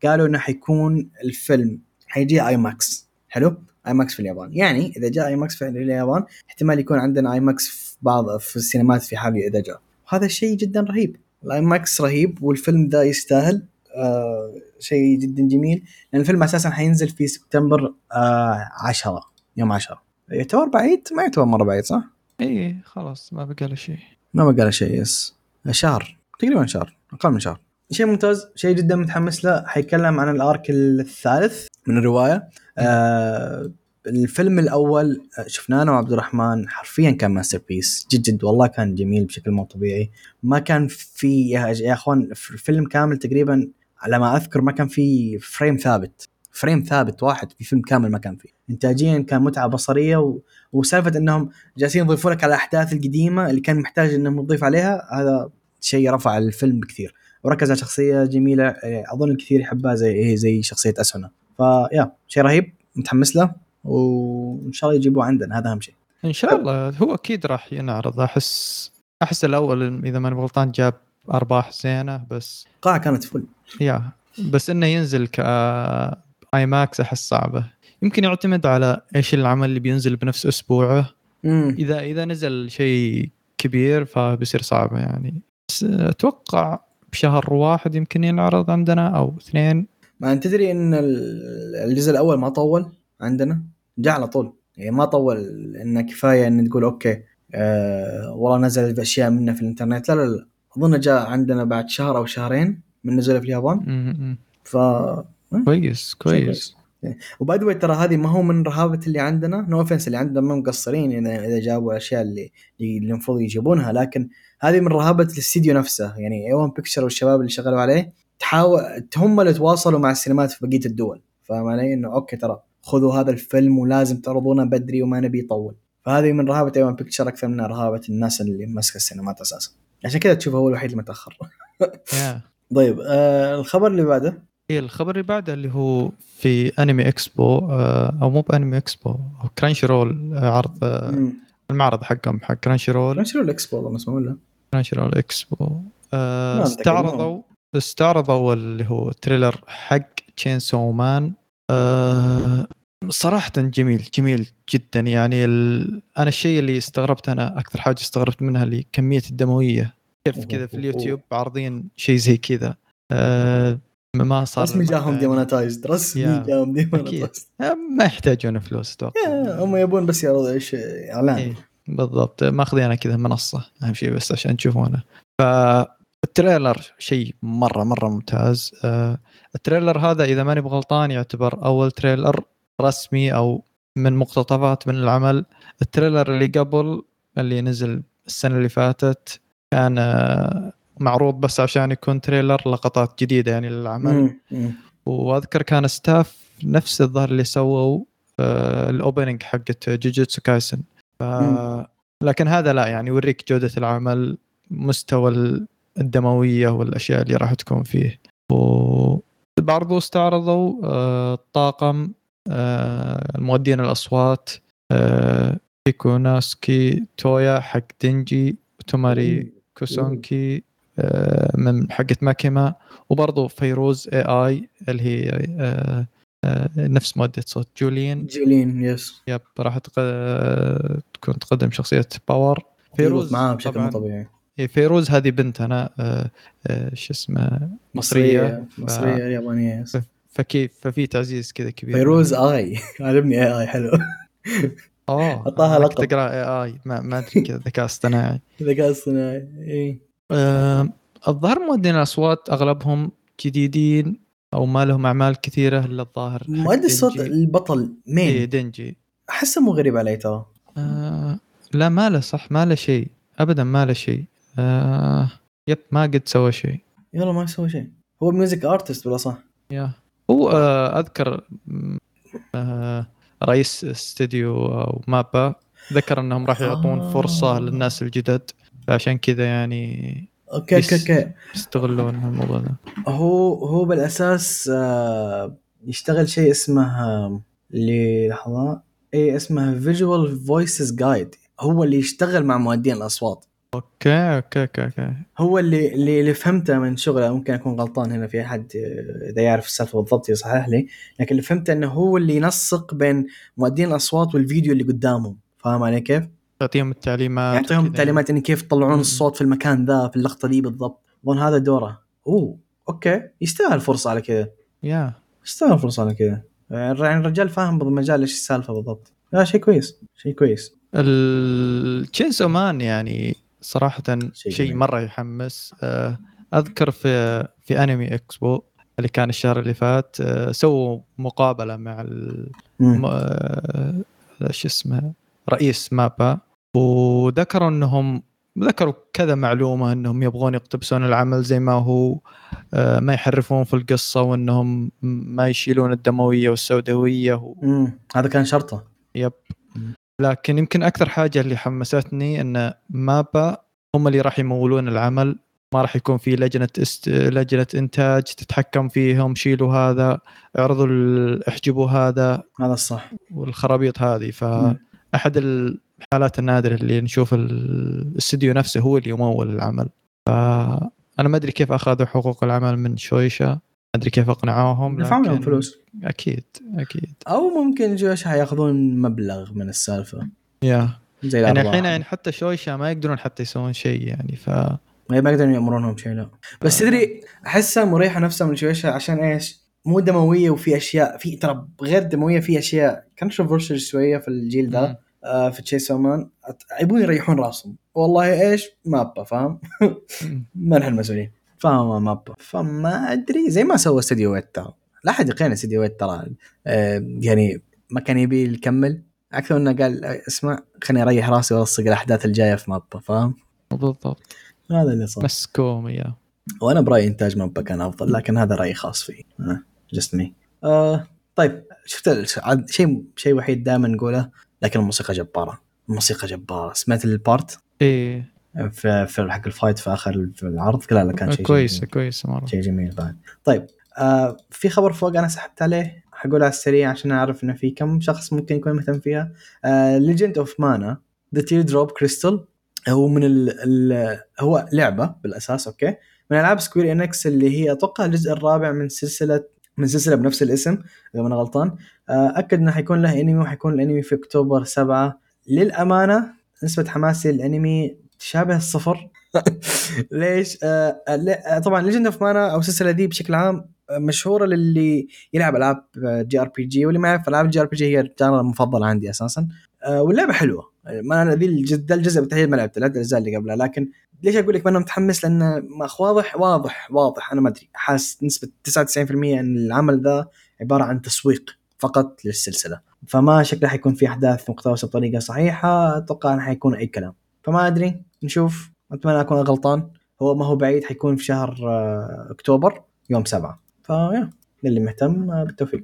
قالوا إنه حيكون الفيلم حيجي IMAX حلو؟ IMAX في اليابان. يعني إذا جاء IMAX في اليابان احتمال يكون عندنا IMAX في بعض في السينمات في حال إذا جاء. هذا شيء جدا رهيب. ال IMAX رهيب والفيلم ده يستاهل. آه شيء جدا جميل. لأن الفيلم أساسا حينزل في سبتمبر آه 10 يوم 10 يعتبر بعيد؟ ما يعتبر مرة بعيد صح؟ اي خلاص ما بقى له شيء. ما بقى له شيء yes. شهر. تقريبا شهر أقل من شهر. شيء ممتاز شيء جدا متحمس له. حيتكلم عن ال arc الثالث من الرواية. آه الفيلم الأول شفناه أنا وعبد الرحمن حرفيا كان masterpiece جد جد والله كان جميل بشكل مو طبيعي. ما كان في يا, يا أخوان الفيلم كامل تقريبا على ما أذكر ما كان في frame ثابت. frame ثابت واحد في فيلم كامل ما كان فيه. انتاجيا كان متعة بصرية و... وسالفة إنهم جالسين يضيفون لك على الأحداث القديمة اللي كان محتاج إنهم يضيف عليها هذا شيء رفع الفيلم بكثير وركز على شخصية جميلة آه، أظن الكثير يحبها زي هي زي شخصية أسونا. فيا شيء رهيب متحمس له وإن شاء الله يجيبوه عندنا هذا أهم شيء. إن شاء الله هو أكيد راح ينعرض. أحس أحس الأول إذا ماني غلطان جاب أرباح زينة بس القاعه كانت فل يا بس إنه ينزل ك اي ماكس أحس صعبة. يمكن يعتمد على إيش العمل اللي بينزل بنفس أسبوعه. امم اذا إذا نزل شيء كبير فبيصير صعب يعني. بس أتوقع بشهر واحد يمكن ينعرض عندنا أو اثنين. ما أنت تدري إن ال- الجزء الأول ما طول عندنا؟ جاء على طول. يعني ما طول إنه كفاية إن تقول okay آه والله نزل اشياء منه في الإنترنت. لا لا لا. أظن جاء عندنا بعد شهر أو شهرين من نزله في اليابان. ف م. كويس. كويس. و by the ترى هذه ما هو من رهابة اللي عندنا. no offense اللي عندنا ما مقصرين إذا إذا جابوا الأشياء اللي اللي المفروض يجيبونها لكن هذه من رهابة الاستديو نفسه. يعني A-1 Picture والشباب اللي شغالوا عليه تحاول هم اللي تواصلوا مع السينمات في بقية الدول. فاهم علي؟ إنه okay ترى خذوا هذا الفيلم ولازم تعرضونه بدري وما نبي يطول. فهذه من رهابة A-1 Picture أكثر من رهابة الناس اللي ماسكة السينمات أساسا. عشان كذا تشوف هو الوحيد اللي متأخر. طيب آه الخبر اللي بعده. إيه الخبر اللي بعده اللي هو في Anime Expo آه، أو مو ب Anime Expo أو Crunchyroll عرض آه، مم. المعرض حقهم حق Crunchyroll نشروا الاكسبو والله اسمه ولا Crunchyroll Expo استعرضوا استعرضوا اللي هو trailer حق Chainsaw Man صراحة جميل جميل جدا. يعني ال... أنا الشيء اللي استغربت أنا أكثر حاجة استغربت منها اللي كمية الدموية. كيف كذا في اليوتيوب عارضين شيء زي كذا. آه، ما صار رسمي جاهم demonetized رسمي. جاهم demonetized آه، ما يحتاجون فلوس أتوقع. هم يبون بس يعرضوا إيش إعلان. إيه بالضبط. ماخذينها كذا منصة أهم شيء بس عشان تشوفونه. فال trailer شيء مرة مرة ممتاز. آه، ال trailer هذا إذا ماني بغلطان يعتبر أول trailer رسمي أو من مقتطفات من العمل. ال trailer اللي قبل اللي نزل السنة اللي فاتت كان آه، معروض بس عشان يكون trailer لقطات جديدة يعني للعمل. وأذكر كان staff نفس الظهر اللي سووا آه، ال opening حقت جوجوتسو كايسن. ف... لكن هذا لا يعني يوريك جودة العمل مستوى ال- الدموية والأشياء اللي راح تكون فيه. وبرضو استعرضوا آه، الطاقم آه، المؤدين الأصوات كيكونوسكي تويا حق دينجي وتوموري كوسونوكي من حقت ماكيما. وبرضو فيروز اي اي اللي هي آه، آه، نفس مؤدية صوت جولين جيلين يس يب راح تق- تكون تقدم شخصية باور. فيروز معاه بشكل مو طبيعي. هي فيروز هذه آه، آه، شو اسمه مصرية. ف- مصرية يابانية يس فكيف ففي تعزيز كذا كبير. فيروز اي عجبني اي اي حلو. آه أعطاها أنك لقب. تقرا اي اي ما, ما أدري كذا ذكاء اصطناعي. ذكاء اصطناعي اي آه، الظاهر مؤدين الأصوات أغلبهم جديدين أو ما لهم أعمال كثيرة إلا الظاهر. مؤدي الصوت. البطل مين؟ دنجي أحسه مو غريب علي ترى. آه لا ما له صح ما له شيء. ابدا ما له شيء. آه yep ما قد سوى شيء. يلا ما يسوي شيء. هو music artist ولا صح؟ yeah. هو آه أذكر آه رئيس استديو أو مابا. ذكر أنهم راح يعطون آه. فرصة للناس الجدد. فعشان كذا يعني okay okay. okay. يستغلون الموضوع ده. هو هو بالأساس آه، يشتغل شيء اسمه آه، اللي لحظه اي اسمه visual voices guide هو اللي يشتغل مع مؤدين الأصوات. okay okay okay okay. هو اللي اللي اللي فهمته من شغله. ممكن أكون غلطان هنا في أحد آه، إذا يعرف السالفة بالضبط يصحح لي. لكن اللي فهمته إنه هو اللي ينسق بين مؤدين الأصوات والفيديو اللي قدامهم. فاهم علي كيف؟ يعطيهم التعليمات يعطيهم كذا. تعليمات ان كيف يطلعون مم. الصوت في المكان ذا في اللقطة دي بالضبط. أظن هذا دوره. أوه okay. يستاهل فرصه على كذا. yeah. يستاهل فرصه على كذا. يعني الرجال فاهم بالمجال إيش السالفة بالضبط. لا شيء كويس. شيء كويس. ال Chainsaw Man يعني صراحة شيء شيء جميل. مرة يحمس. آه، أذكر في في أنمي إكسبو اللي كان الشهر اللي فات آه، سووا مقابلة مع ال- آه، شو اسمه رئيس مابا. وذكروا أنهم ذكروا كذا معلومة أنهم يبغون يقتبسون العمل زي ما هو آه، ما يحرفون في القصة وأنهم ما يشيلون الدموية والسوداوية و... هذا كان شرطه يب. لكن يمكن أكثر حاجة اللي حمستني أن مابا هم اللي راح يمولون العمل ما راح يكون في لجنة است... لجنة إنتاج تتحكم فيهم شيلوا هذا اعرضوا ال... احجبوا هذا هذا الصح والخرابيط هذه. فاحد الحالات النادره اللي نشوف ال- الاستديو نفسه هو اللي يمول العمل فانا ما أدري كيف أخذوا حقوق العمل من شويشا ما أدري كيف أقنعوهم دفعوا لهم فلوس أكيد أكيد أو ممكن جوش حياخذون مبلغ من السالفة يا زي يعني. الحين يعني حتى شويشا ما يقدرون حتى يسوون شيء يعني ف ما يقدرون يأمرونهم شيء لا بس. تدري أحسها مريحة نفسها من شويشة عشان إيش؟ مو دموية وفي أشياء في ترى غير دموية في أشياء كونتروفيرشل شوية في الجيل. آه في تشيسو مان أت- يبون يريحون راسهم. والله إيش؟ مابا فاهم؟ نحن المسؤولين فاهم مابا. فما أدري زي ما سوى استديو ويت ترى. لا أحد يقين استديو ويت ترى. آه يعني ما كان يبي يكمل. أكثر إنه قال آه، اسمع خليني أريح راسي وألصق الأحداث الجاية في مابا فاهم؟ بالضبط. هذا اللي صار. مسكوم yeah. وأنا برأيي إنتاج مابا كان أفضل لكن هذا راي خاص فيه. just me آه طيب شفت شيء شيء وحيد دائما نقوله. لكن الموسيقى جبارة. الموسيقى جبارة. سمعت ال part؟ إيه. في في حق ال fight في آخر في العرض؟ لا لا كان شيء كويسه جميل. كويسة مرة. شيء جميل بعد طيب آه في خبر فوق أنا سحبت عليه. حقول على السريع عشان أعرف إنه في كم شخص ممكن يكون مهتم فيها. Legend of Mana The Teardrop Crystal هو من ال ال هو لعبة بالأساس okay. من ألعاب Square Enix اللي هي أتوقع الجزء الرابع من سلسله من سلسلة بنفس الاسم إذا ما أنا غلطان. أكد إنه حيكون له انمي وحيكون الأنمي في أكتوبر 7 للأمانة نسبة حماسي للأنمي تشابه الصفر. ليش؟ آه لا- طبعا Legend of Mana أو السلسله دي بشكل عام آه، مشهورة للي يلعب ألعاب JRPG واللي ما يعرف ألعاب ال JRPG هي ال genre المفضل عندي أساسا. آه واللعبة حلوة. مانا ذي الجزء الجزء بالتحديد ما لعبته لعبت الاجزاء اللي قبلها لكن ليش أقول لك ما أنا متحمس؟ لأن واضح واضح واضح. أنا ما أدري. حاس نسبة 99% إن العمل ذا عبارة عن تسويق. فقط للسلسلة. فما شكله حيكون في أحداث مقتبسة بطريقة صحيحة أتوقع أنه حيكون أي كلام. فما أدري نشوف. أتمنى أكون غلطان. هو ما هو بعيد حيكون في شهر آه، أكتوبر يوم سبعة. ف yeah للي مهتم آه، بالتوفيق.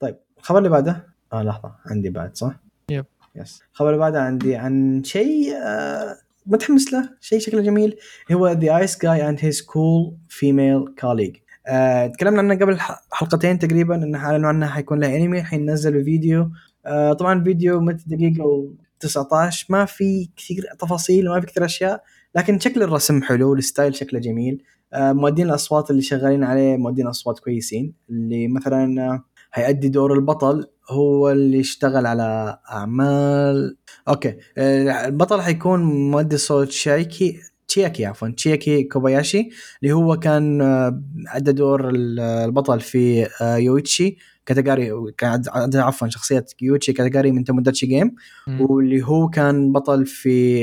طيب الخبر اللي بعده؟ آه لحظة عندي بعد صح؟ yep. yes. الخبر اللي بعده عندي عن شيء آه متحمس له شيء شكله جميل. هو The Ice Guy and His Cool Female Colleague تكلمنا عنه قبل حلقتين تقريبا انه إعلنوا عنه حيكون له انمي الحين نزلوا فيديو. آه طبعا فيديو مدة دقيقة و19 ما في كثير تفاصيل وما في كثير أشياء لكن شكل الرسم حلو ال style شكله جميل. آه مؤدين الأصوات اللي شغالين عليه مؤدين أصوات كويسين اللي مثلا آه، هيأدي دور البطل هو اللي اشتغل على أعمال. okay آه، البطل حيكون مؤدي صوت شايكي. تشياكي عفوا تشياكي كوباياشي اللي هو كان آه، ادى دور ال- البطل في آه، يويتشي كاتاجاري عفوا شخصية يويتشي كاتاجاري من Tomodachi Game. واللي هو كان بطل في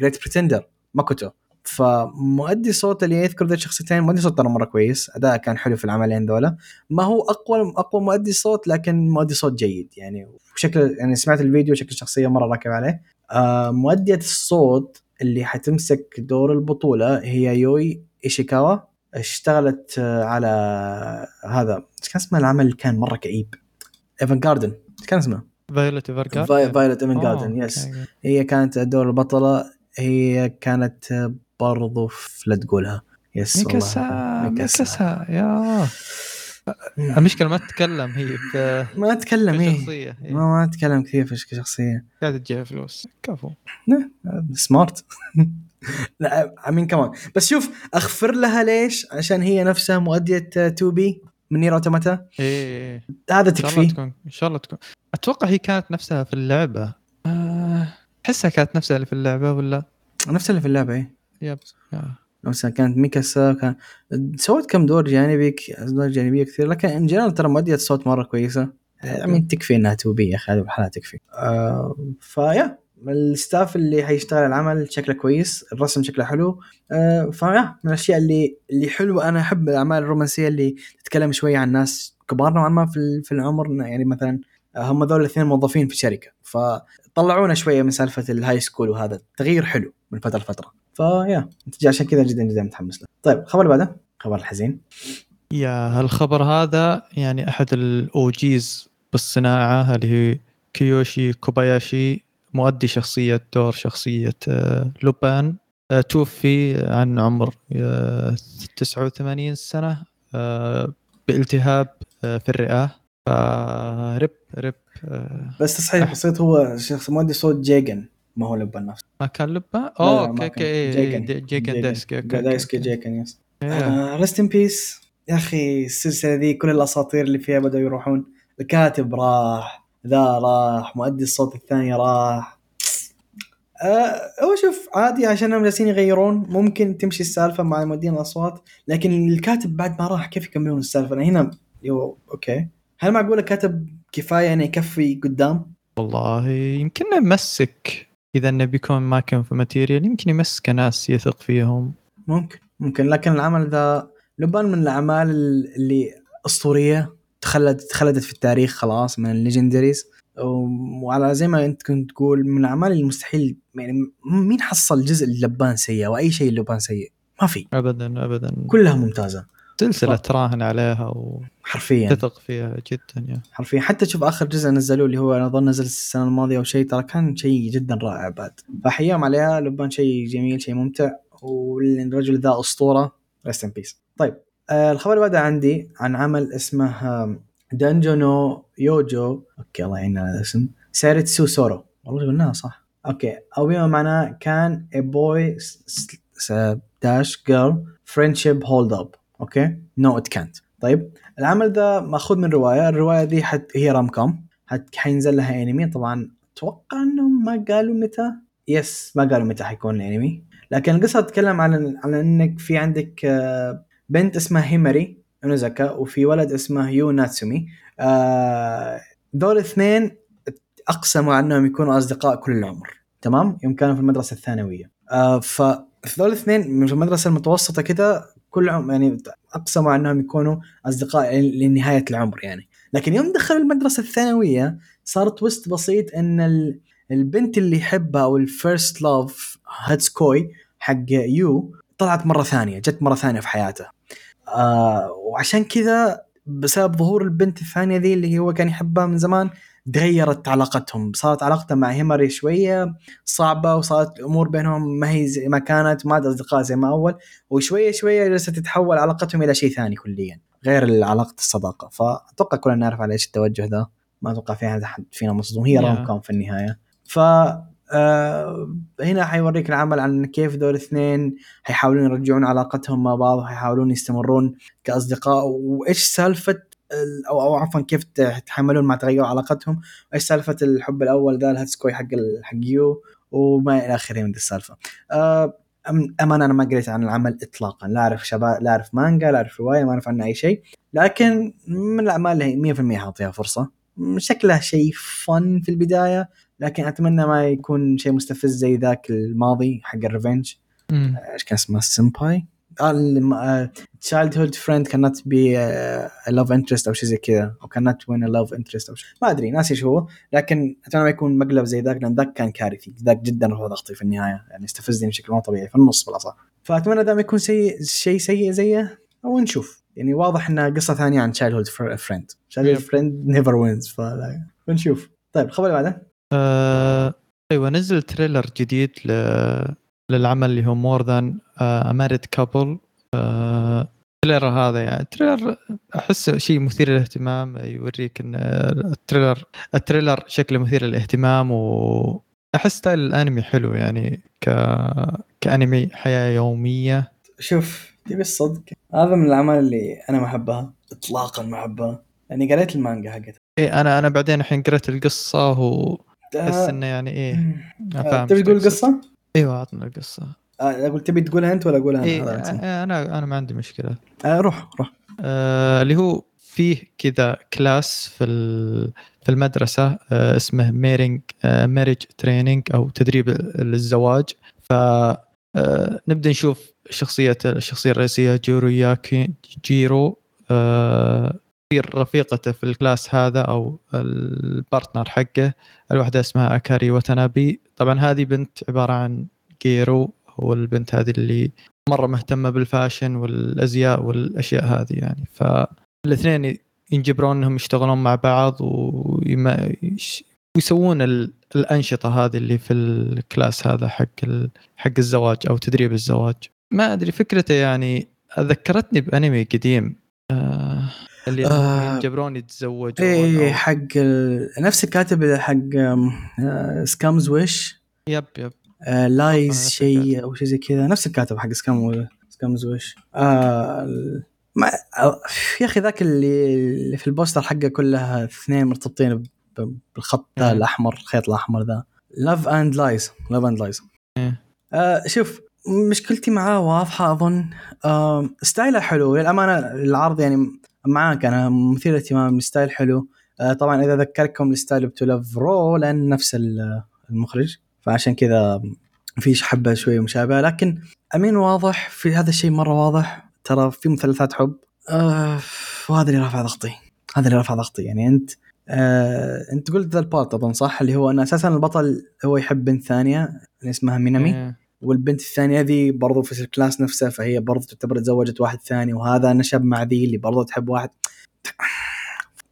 Great Pretender ماكوتو. فمؤدي صوت اللي يذكر ذا الشخصيتين مؤدي صوت ترى مرة كويس. أداء كان حلو في العملين ذولا. ما هو أقوى أقوى مؤدي صوت لكن مؤدي صوت جيد. يعني شكل يعني سمعت الفيديو شكل الشخصية مرة راكب عليه. آه مؤدية الصوت اللي حتمسك دور البطولة هي يوي إيشيكاوا. اشتغلت آه، على هذا إيش كان اسمه العمل اللي كان مرة كئيب. Evergarden كان اسمه. Violet Evergarden Violet Evergarden yes هي كانت دور البطلة. هي كانت برضو في لا تقولها. yes ميكاسا. ميكاسا. yeah المشكلة ما تتكلم هي ب- ما تتكلم إيه. بشخصيه هي ما ما تتكلم كثير في شخصية قاعدة تجيها فلوس. كفو. سمارت لا امين كمان بس شوف اغفر لها ليش؟ عشان هي نفسها مؤدية 2B من Nier Automata إيه هذا إن شاء الله تكفي تكون إن شاء الله تكون. أتوقع هي كانت نفسها في اللعبة. آه، أحسها كانت نفسها اللي في اللعبة ولا؟ نفس اللي في اللعبة إيه. yep. نفسها كانت ميكاسا كان سوت كم دور جانبي دور جانبية كثير لكن in general ترى مؤدية صوت مرة كويسة. يعني تكفي إنها 2B يا أخي هذه بحالها تكفي. آه ف yeah ال staff اللي حيشتغل العمل شكله كويس الرسم شكله حلو. آه ف yeah من الأشياء اللي اللي حلوة أنا أحب الأعمال الرومانسية اللي تتكلم شوية عن ناس كبار نوعا ما في في العمر يعني مثلا آه، هم ذول الاثنين موظفين في شركة. فطلعونا شوية من سالفة ال high school وهذا تغيير حلو من فترة لفترة. ف yeah عشان كذا جدا جدا متحمس له. طيب الخبر اللي بعده؟ خبر الحزين. yeah هالخبر هذا يعني أحد ال OGs بالصناعة اللي هي كيوشي كوباياشي مؤدي شخصية دور شخصية آه، لوبان. آه، توفي عن عمر آه، 89 سنة آه، بالتهاب آه، في الرئة. ف RIP RIP بس تصحيح بسيط هو شخص مؤدي صوت جيجن. ما هو لبان نفسه ما كان لبان؟ لا، أوه okay. okay. جيجن جيجن دايسكي دايسكي. جيجن yes. rest in peace يا أخي السلسلة ذي كل الأساطير اللي فيها بدأوا يروحون الكاتب راح ذا راح مؤدي الصوت الثاني راح آه هو شوف عادي عشان جالسين يغيرون ممكن تمشي السالفة مع مؤدين الأصوات لكن الكاتب بعد ما راح كيف يكملون السالفة أنا هنا يو okay هل معقول الكاتب كفاية يعني يكفي قدام؟ والله يمكن يمسك إذا إنه بيكون ما كان في material يمكن يمسك ناس يثق فيهم. ممكن ممكن. لكن العمل ذا لبان من الأعمال اللي أسطورية تخلد تخلدت في التاريخ خلاص من الليجندريز. وعلى زي ما أنت كنت تقول من الأعمال المستحيل يعني مين حصل جزء لبان سيء؟ أو اي شيء لبان سيء؟ ما في. ابدا ابدا. كلها ممتازة. سلسله. تراهن عليها وتثق حرفيا. فيها جدا يا. حرفيا. حتى شوف آخر جزء نزلوه اللي هو أنا أظن نزل السنة الماضية أو شيء ترى كان شيء جدا رائع بعد. فاحياهم عليها لبان شيء جميل شيء ممتع. والرجل ذا أسطورة. rest in peace طيب آه الخبر اللي بعده عندي عن عمل اسمه دانجو نو يوجو okay الله يعين على الاسم. سيريتسو سورو. والله قلناها صح. okay. أو بما معناه كان a boy داش جيرل فريندشيب هولد اب أوكي؟ نو ات كانت طيب العمل ذا مأخوذ من رواية. الرواية ذي حت هي rom com. حت حينزل لها انمي طبعا أتوقع انهم ما قالوا متى. yes ما قالوا متى حيكون الانمي لكن القصة تتكلم عن على إنك في عندك آه، بنت اسمها هيماري اونوزاكا وفي ولد اسمه يو ناتسومي دول الاثنين أقسموا إنهم يكونوا أصدقاء كل العمر. تمام؟ يوم كانوا في المدرسة الثانوية. آه، فذول الاثنين من المدرسة المتوسطة كذا كل يعني اقسموا أنهم يكونوا أصدقاء لنهاية العمر يعني. لكن يوم دخلوا المدرسة الثانوية صار twist بسيط إن ال- البنت اللي يحبها أو ال first love 初恋 حق يو طلعت مرة ثانية جت مرة ثانية في حياته. آه وعشان كذا بسبب ظهور البنت الثانية ذي اللي هو كان يحبها من زمان تغيرت علاقتهم. صارت علاقته مع هيمري شوية صعبة وصارت الأمور بينهم ما هي زي ما كانت ما أصدقاء زي ما أول وشوية شوية جالسه تتحول علاقتهم إلى شيء ثاني كليا غير علاقة الصداقة. فأتوقع كلنا نعرف على إيش التوجه ذا. ما أتوقع في أحد فينا مصدوم. هي Yeah. rom com في النهاية. ف آه هنا حيوريك العمل عن كيف دول الاثنين حيحاولون يرجعون علاقتهم مع بعض وحيحاولون يستمرون كأصدقاء. وإيش سالفة ال- أو أو عفوا كيف يتحملون مع تغير علاقتهم. وايش سالفة الحب الأول ذا الهاتسكوي حق حق يو وما إلى آخره من السالفة. آه أمانة أنا ما قريت عن العمل اطلاقا. لا أعرف شباب لا أعرف مانجا لا أعرف رواية ما أعرف عنها أي شيء. لكن من الاعمال اللي 100% حاعطيها فرصة. شكلها شيء fun في البداية لكن أتمنى ما يكون شيء مستفز زي ذاك الماضي حق ال revenge. مم. إيش كان اسمه؟ سمباي تشايلد هود فريند كانت بي لاف انترست أو شيء زي كذا أو كانت وين لاف انترست أو شيء. ما أدري ناسي إيش هو لكن أتمنى ما يكون مقلب زي ذاك لأن ذاك كان كارثي. ذاك جدا رفع ضغطي في النهاية يعني استفزني بشكل مو طبيعي في النص بالأصح. فأتمنى دام يكون سيء شيء سيء زيه أو نشوف يعني واضح انها قصة ثانية عن childhood friend childhood. friend never wins فنشوف طيب الخبر اللي بعده. آه، أيوه نزل trailer جديد ل... للعمل اللي هو more than a married couple ال trailer هذا يعني. trailer أحس شيء مثير للاهتمام يوريك إن ال trailer ال trailer شكله مثير للاهتمام وأحس style الأنمي حلو يعني ك كأنمي حياة يومية. شوف تبي الصدق؟ هذا من الأعمال اللي أنا ما أحبها اطلاقا ما أحبها. لاني قريت المانجا حقتها. إيه أنا أنا بعدين الحين قرأت القصة واحس آه، إنه يعني إيه فاهم تبي تقول. قصة؟ أيوه عطنا القصة آه، أقول تبي تقولها أنت ولا أقولها إيه أنا؟ هذا أنت. أنا أنا ما عندي مشكلة آه، روح روح آه، اللي هو فيه كذا class في في المدرسة آه، اسمه marriage marriage training أو تدريب للزواج ف آه، نبدأ نشوف شخصية الشخصية الرئيسية جيرو ياكي جيرو آه، في رفيقته في ال class هذا أو ال partner حقه. الواحدة اسمها أكاري وتنابي طبعا هذه بنت عبارة عن ギャル. هو البنت هذه اللي مرة مهتمة بال fashion والأزياء والأشياء هذه يعني. فالاثنين ينجبرون إنهم يشتغلون مع بعض ويما ويسوون ال- الأنشطة هذه اللي في ال class هذا حق حق الزواج أو تدريب الزواج. ما أدري فكرته يعني ذكرتني بأنمي قديم. آه اللي آه. ينجبرون يتزوجون إيه أو- حق ال... نفس الكاتب حق Scum's Wish yep yep lies نفس شيء أو شيء زي كذا نفس الكاتب حق Scum Scum's Wish آه ما آه، يا أخي ذاك اللي, اللي في ال poster حقه كلها اثنين مرتبطين بالخط ذا مم. الأحمر الخيط الأحمر ذا Love and Lies Love and Lies إيه. آه شوف مشكلتي معاه واضحة أظن. style ه حلو. للأمانة العرض يعني معاك أنا مثير اهتمام ال style حلو. آه طبعا إذا ذكركم ال style ب To Love Ru لأن نفس ال- المخرج. فعشان كذا في حبة شوي مشابهه لكن أمين واضح في هذا الشيء مرة واضح. ترى في مثلثات حب. آه وهذا اللي رافع ضغطي. هذا اللي رافع ضغطي. يعني أنت آه أنت قلت ذا ال part أظن صح؟ اللي هو ان أساسا البطل هو يحب بنت ثانية اللي اسمها مينامي. إيه. والبنت الثانية ذي برضو في ال class نفسه فهي برضو تعتبر تزوجت واحد ثاني وهذا نشب مع ذي اللي برضو تحب واحد.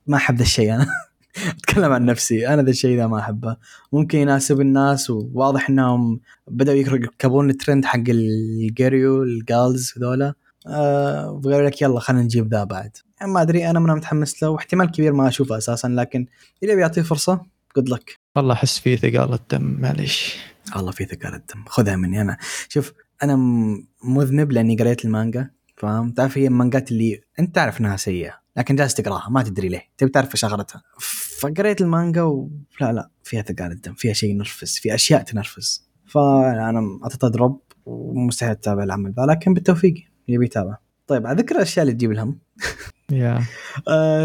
ما أحب ذا الشيء أنا. أتكلم عن نفسي أنا ذا الشيء ذا ما أحبه. ممكن يناسب الناس وواضح إنهم بدأوا يركبون الترند حق ال جيريو ال girls هذولا. آه وقالوا لك يلا خلينا نجيب ذا بعد. يعني ما أدري أنا من متحمس له واحتمال كبير ما أشوفه أساسا لكن إذا بيعطيه فرصة good luck والله أحس فيه ثقال الدم معليش. الله في ثقال الدم. خذها مني أنا. شوف أنا مذنب لأني قريت المانجا فاهم؟ تعرف هي المانجات اللي أنت تعرف إنها سيئة لكن جالس تقراها ما تدري ليه. تبي تعرف إيش اغرتها فقريت المانجا ولا لا فيها ثقال الدم فيها شيء ينرفز في أشياء تنرفز. فأنا drop ومستحيل أتابع العمل ذا لكن بالتوفيق يبي يتابع. طيب على ذكر الأشياء اللي تجيب الهم. يا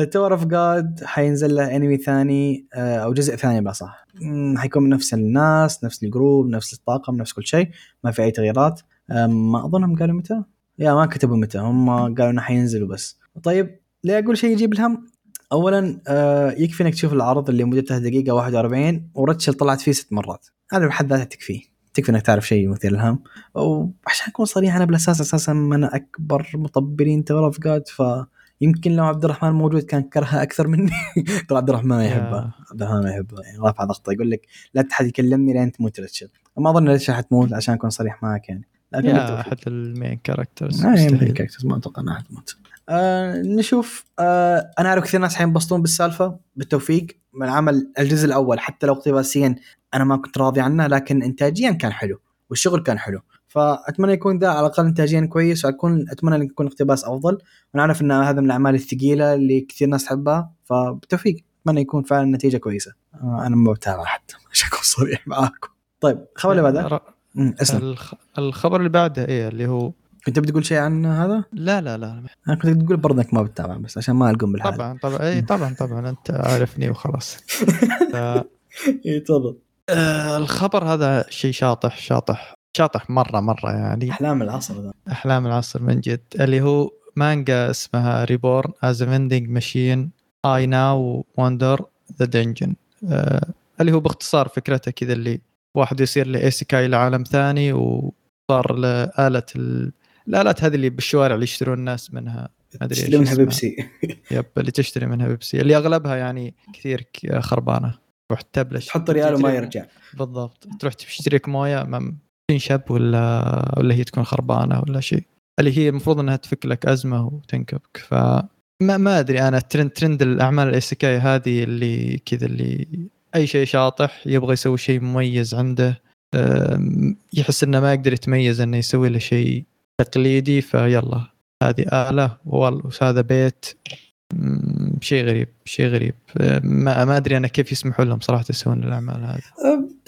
Tower of God حينزل له أنمي ثاني آه، أو جزء ثاني مم، حيكون من نفس الناس نفس ال group نفس الطاقم نفس كل شيء ما في أي تغييرات. آه، ما أظنهم قالوا متى؟ يا ما كتبوا متى. هم قالوا إنه حينزلوا بس. طيب ليه أقول شيء يجيب الهم اولا آه، يكفي إنك تشوف العرض اللي مدته دقيقة 41 وريتشل طلعت فيه ست مرات. هذا بحد ذاته تكفيه تكفي إنك تعرف شيء مثير للهم وعشان أكون صريح أنا بالاساس أساسا من أكبر مطبلين Tower of God ف يمكن لو عبد الرحمن موجود كان كرهها أكثر مني. ترى عبد الرحمن ما. يحبها. عبد الرحمن ما يحبها. يعني رافع ضغطه يقول لك لا احد يكلمني لين تموت ريتشل ما أظن ريتشل حتموت عشان أكون صريح معك يعني. لكن. أحد ال main characters ما مستحيل. ال characters ما أتوقع انها حتموت آه نشوف. آه أنا أعرف كثير ناس حينبسطون بالسالفة. بالتوفيق. من عمل الجزء الأول حتى لو اقتباسيا أنا ما كنت راضي عنه لكن انتاجيا كان حلو. والشغل كان حلو. فأتمنى يكون ذا على الأقل انتاجيا كويس واكون أتمنى ان يكون اقتباس أفضل. ونعرف إن هذا من الأعمال الثقيلة اللي كثير ناس تحبها فبالتوفيق. أتمنى يكون فعلا النتيجه كويسة. آه أنا ما بتابع حتى عشان اكون صريح معاكم. طيب الخبر اللي بعده؟ اسلم. الخبر اللي بعده إيه اللي هو كنت بتقول شيء عن هذا؟ لا لا لا أنا كنت تقول برضه انك ما بتتابع بس عشان ما ألقم بالحال. طبعا طبعا. اي طبعا طبعا. أنت عارفني وخلاص. اي تفضل. آه الخبر هذا شيء شاطح شاطح. شاطح مرة مرة يعني. أحلام العصر ذا. أحلام العصر من جد. اللي هو مانجا اسمها Reborn as a Vending Machine, I Now Wander the Dungeon اللي هو باختصار فكرته كذا اللي واحد يصير ل isekai لعالم ثاني وصار لآلة ال... الآلات هذه اللي بالشوارع اللي يشترون الناس منها. ما أدري تشتري منها. بيبسي. yep اللي تشتري منها بيبسي. اللي أغلبها يعني كثير خربانة. تروح تبلش. تحط ريال وما يرجع. بالضبط. تروح تشتري لك موية ما تنشب ولا ولا هي تكون خربانة ولا شيء اللي هي المفروض إنها تفك لك أزمة وتنكبك. ف ما, ما أدري أنا trend trend الأعمال ال isekai هذه اللي كذا اللي أي شيء شاطح يبغى يسوي شيء مميز عنده يحس إنه ما يقدر يتميز إنه يسوي له شيء تقليدي فيلا. هذه والله وهذا بيت. شيء غريب شيء غريب. ما أدري أنا كيف يسمحوا لهم صراحة يسوون الأعمال هذه.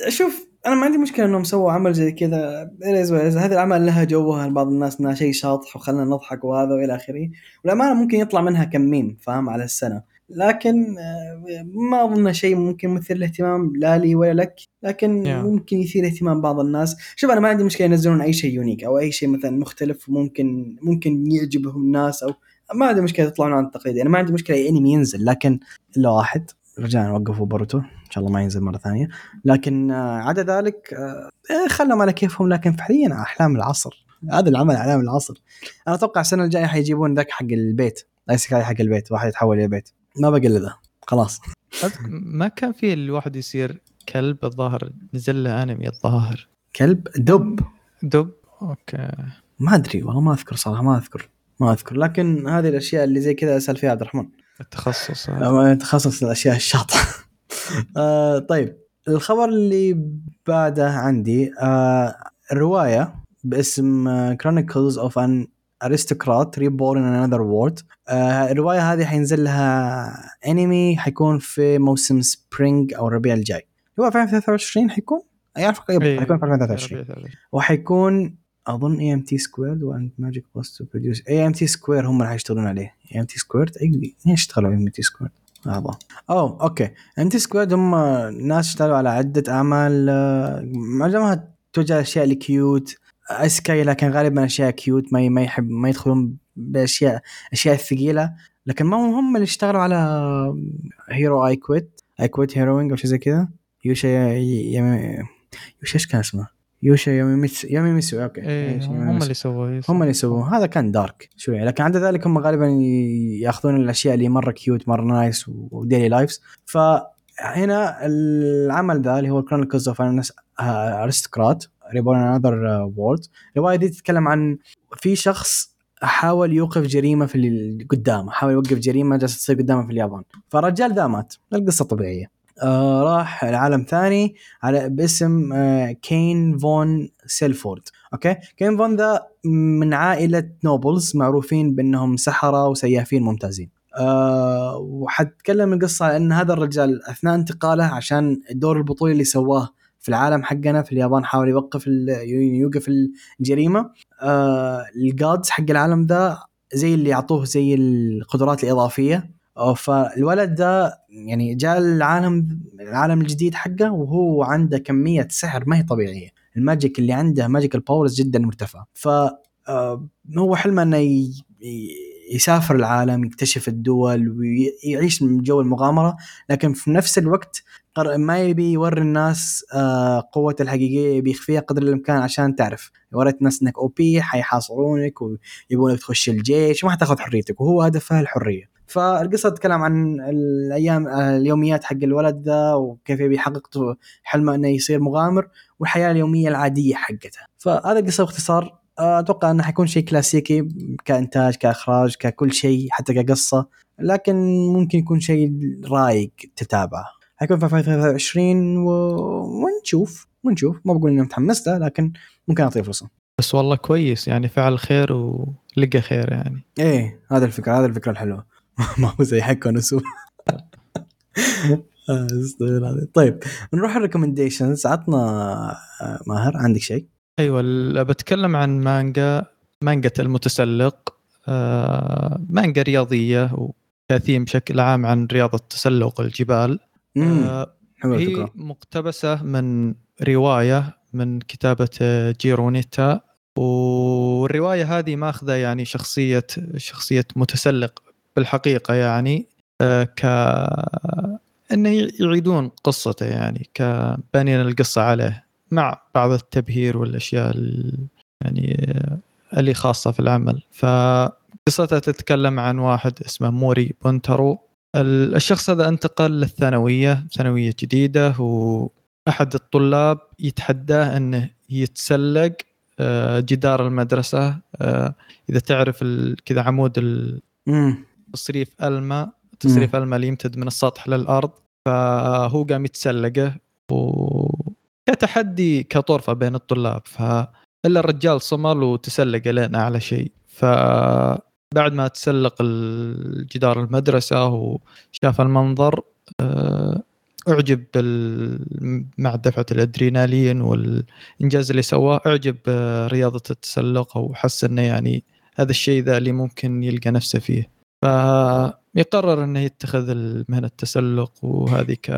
شوف أنا ما عندي مشكلة إنهم سووا عمل زي كذا. هذه الأعمال لها جوها لبعض الناس إنها شيء شاطح وخلنا نضحك وهذا وإلى آخره. والأمانة ممكن يطلع منها كم ميم فاهم؟ على السنة. لكن آه، ما أظن شيء ممكن مثير للاهتمام لا لي ولا لك. لكن Yeah. ممكن يثير اهتمام بعض الناس. شوف أنا ما عندي مشكلة ينزلون أي شيء unique أو أي شيء مثلا مختلف ممكن ممكن يعجبهم الناس أو ما عندي مشكلة يطلعون عن التقليد. أنا ما عندي مشكلة أي أنمي ينزل لكن إلا واحد. رجعنا وقفوا بوروتو ان شاء الله ما ينزل مرة ثانية. لكن آه، عدا ذلك آه، إيه، خلهم على كيفهم لكن فعليا أحلام العصر. هذا العمل أحلام العصر. أنا أتوقع السنة الجاية حيجيبون ذاك حق البيت. ال isekai حق البيت واحد يتحول إلى بيت. ما ذا خلاص. ما كان في الواحد يصير كلب الظاهر؟ نزل له أنمي الظاهر. كلب؟ دب. دب؟ okay. ما أدري والله ما أذكر صراحة ما أذكر. ما أذكر. لكن هذه الأشياء اللي زي كذا اسال فيها عبد الرحمن. التخصص. تخصص الأشياء الشاطحة. آه طيب الخبر اللي بعده عندي آه رواية باسم Chronicles of an Aristocrat Reborn in Another World الرواية هذه حينزل لها أنمي حيكون في موسم spring أو الربيع الجاي. هو في 2023 حيكون؟ يعرف إيه، حيكون في 2023 ربيع ثالث. وحيكون أظن EMT Squared and Magic Bus to produce EMT Squared هم اللي حيشتغلون عليه. اي ام تي سكويرد اي اشتغلوا اي ام تي سكويرد هذا. أوه okay. EMT Squared هم ناس اشتغلوا على عدة أعمال آه، معظمها توجه أشياء الكيوت اسكاي لكن غالبا أشياء كيوت ما ما يحب ما يدخلون بأشياء أشياء ثقيلة. لكن ما هم اللي اشتغلوا على هيرو اي كويت اي كويت هيروينج أو شيء زي كذا. يوشا يوشا إيش كان اسمه؟ يوشا ياميميتسو ياميميتسو أوكي. إيه يوشا هم. اللي سووه هم اللي يسوون هذا كان دارك شوي. لكن عند ذلك هم غالبا يأخذون الأشياء اللي مرة كيوت مرة نايس وديلي لايفز فهنا العمل ذا اللي هو كرونيكلز اوف Aristocrat Reborn Another World الروايه دي تتكلم عن في شخص حاول يوقف جريمة في قدامه حاول يوقف جريمة جالسة تصير قدامه في اليابان. فالرجال ذا مات. القصة طبيعية. آه راح لعالم ثاني على باسم آه كين فون سيلفورد. okay؟ كين فون ذا من عائلة nobles معروفين بأنهم سحرة وسيافين ممتازين. أه وحتكلم القصة على إن هذا الرجال أثناء انتقاله عشان الدور البطولي اللي سواه في العالم حقنا في اليابان حاول يوقف يوقف الجريمة. أه ال gods حق العالم ذا زي اللي يعطوه زي القدرات الإضافية. فالولد ده يعني جاء العالم العالم الجديد حقه وهو عنده كمية سحر ما هي طبيعية. ال magic اللي عنده magical powers جدا مرتفعة. ف آه، هو حلمه إنه يسافر العالم يكتشف الدول ويعيش جو المغامرة. لكن في نفس الوقت ما يبي يوري الناس آه، قوته الحقيقية يبي يخفيها قدر الإمكان عشان تعرف. وريت الناس إنك OP حيحاصرونك ويبونك تخش الجيش وما حتاخذ حريتك. وهو هدفه الحرية. فالقصة تتكلم عن الأيام اليوميات حق الولد ذا وكيف يبي يحقق حلمه إنه يصير مغامر والحياة اليومية العادية حقته. فهذا القصة باختصار. أتوقع إنه حيكون شيء كلاسيكي كإنتاج كإخراج ككل شيء حتى كقصة. لكن ممكن يكون شيء رايق تتابعه. حيكون في 2023 و... ونشوف ونشوف. ما بقول إني متحمس له لكن ممكن أعطيه فرصة. بس والله كويس يعني فعل خير ولقى خير يعني. إيه هذا الفكرة هذا الفكرة الحلوة. ما هو زي حق ونسو طيب نروح الريكومنديشنز عطنا آه، ماهر عندك شيء؟ أيوه بتكلم عن مانجا مانجا المتسلق آه، مانجا رياضية وكثير بشكل عام عن رياضة تسلق الجبال. آه هي. مقتبسة من رواية من كتابة جيرونيتا. والرواية هذه ماخذة يعني شخصية شخصية متسلق بالحقيقة يعني آه ك إنه يعيدون قصته يعني كبانين القصة عليه مع بعض التبهير والأشياء يعني اللي خاصة في العمل. فقصتها تتكلم عن واحد اسمه موري بونترو الشخص هذا انتقل للثانوية ثانوية جديدة وأحد الطلاب يتحداه إنه يتسلق آه، جدار المدرسة آه، إذا تعرف كذا عمود تصريف الماء تصريف الماء اللي يمتد من السطح للأرض فهو قام يتسلقه و كتحدي كطرفة بين الطلاب. ف الا الرجال صمل وتسلق لين أعلى شيء. ف بعد ما تسلق الجدار المدرسة وشاف المنظر آه، أعجب مع دفعة الأدرينالين والإنجاز اللي سواه أعجب رياضه التسلق وحس إنه يعني هذا الشيء ذا اللي ممكن يلقى نفسه فيه. فيقرر إنه يتخذ مهنه التسلق وهذه ك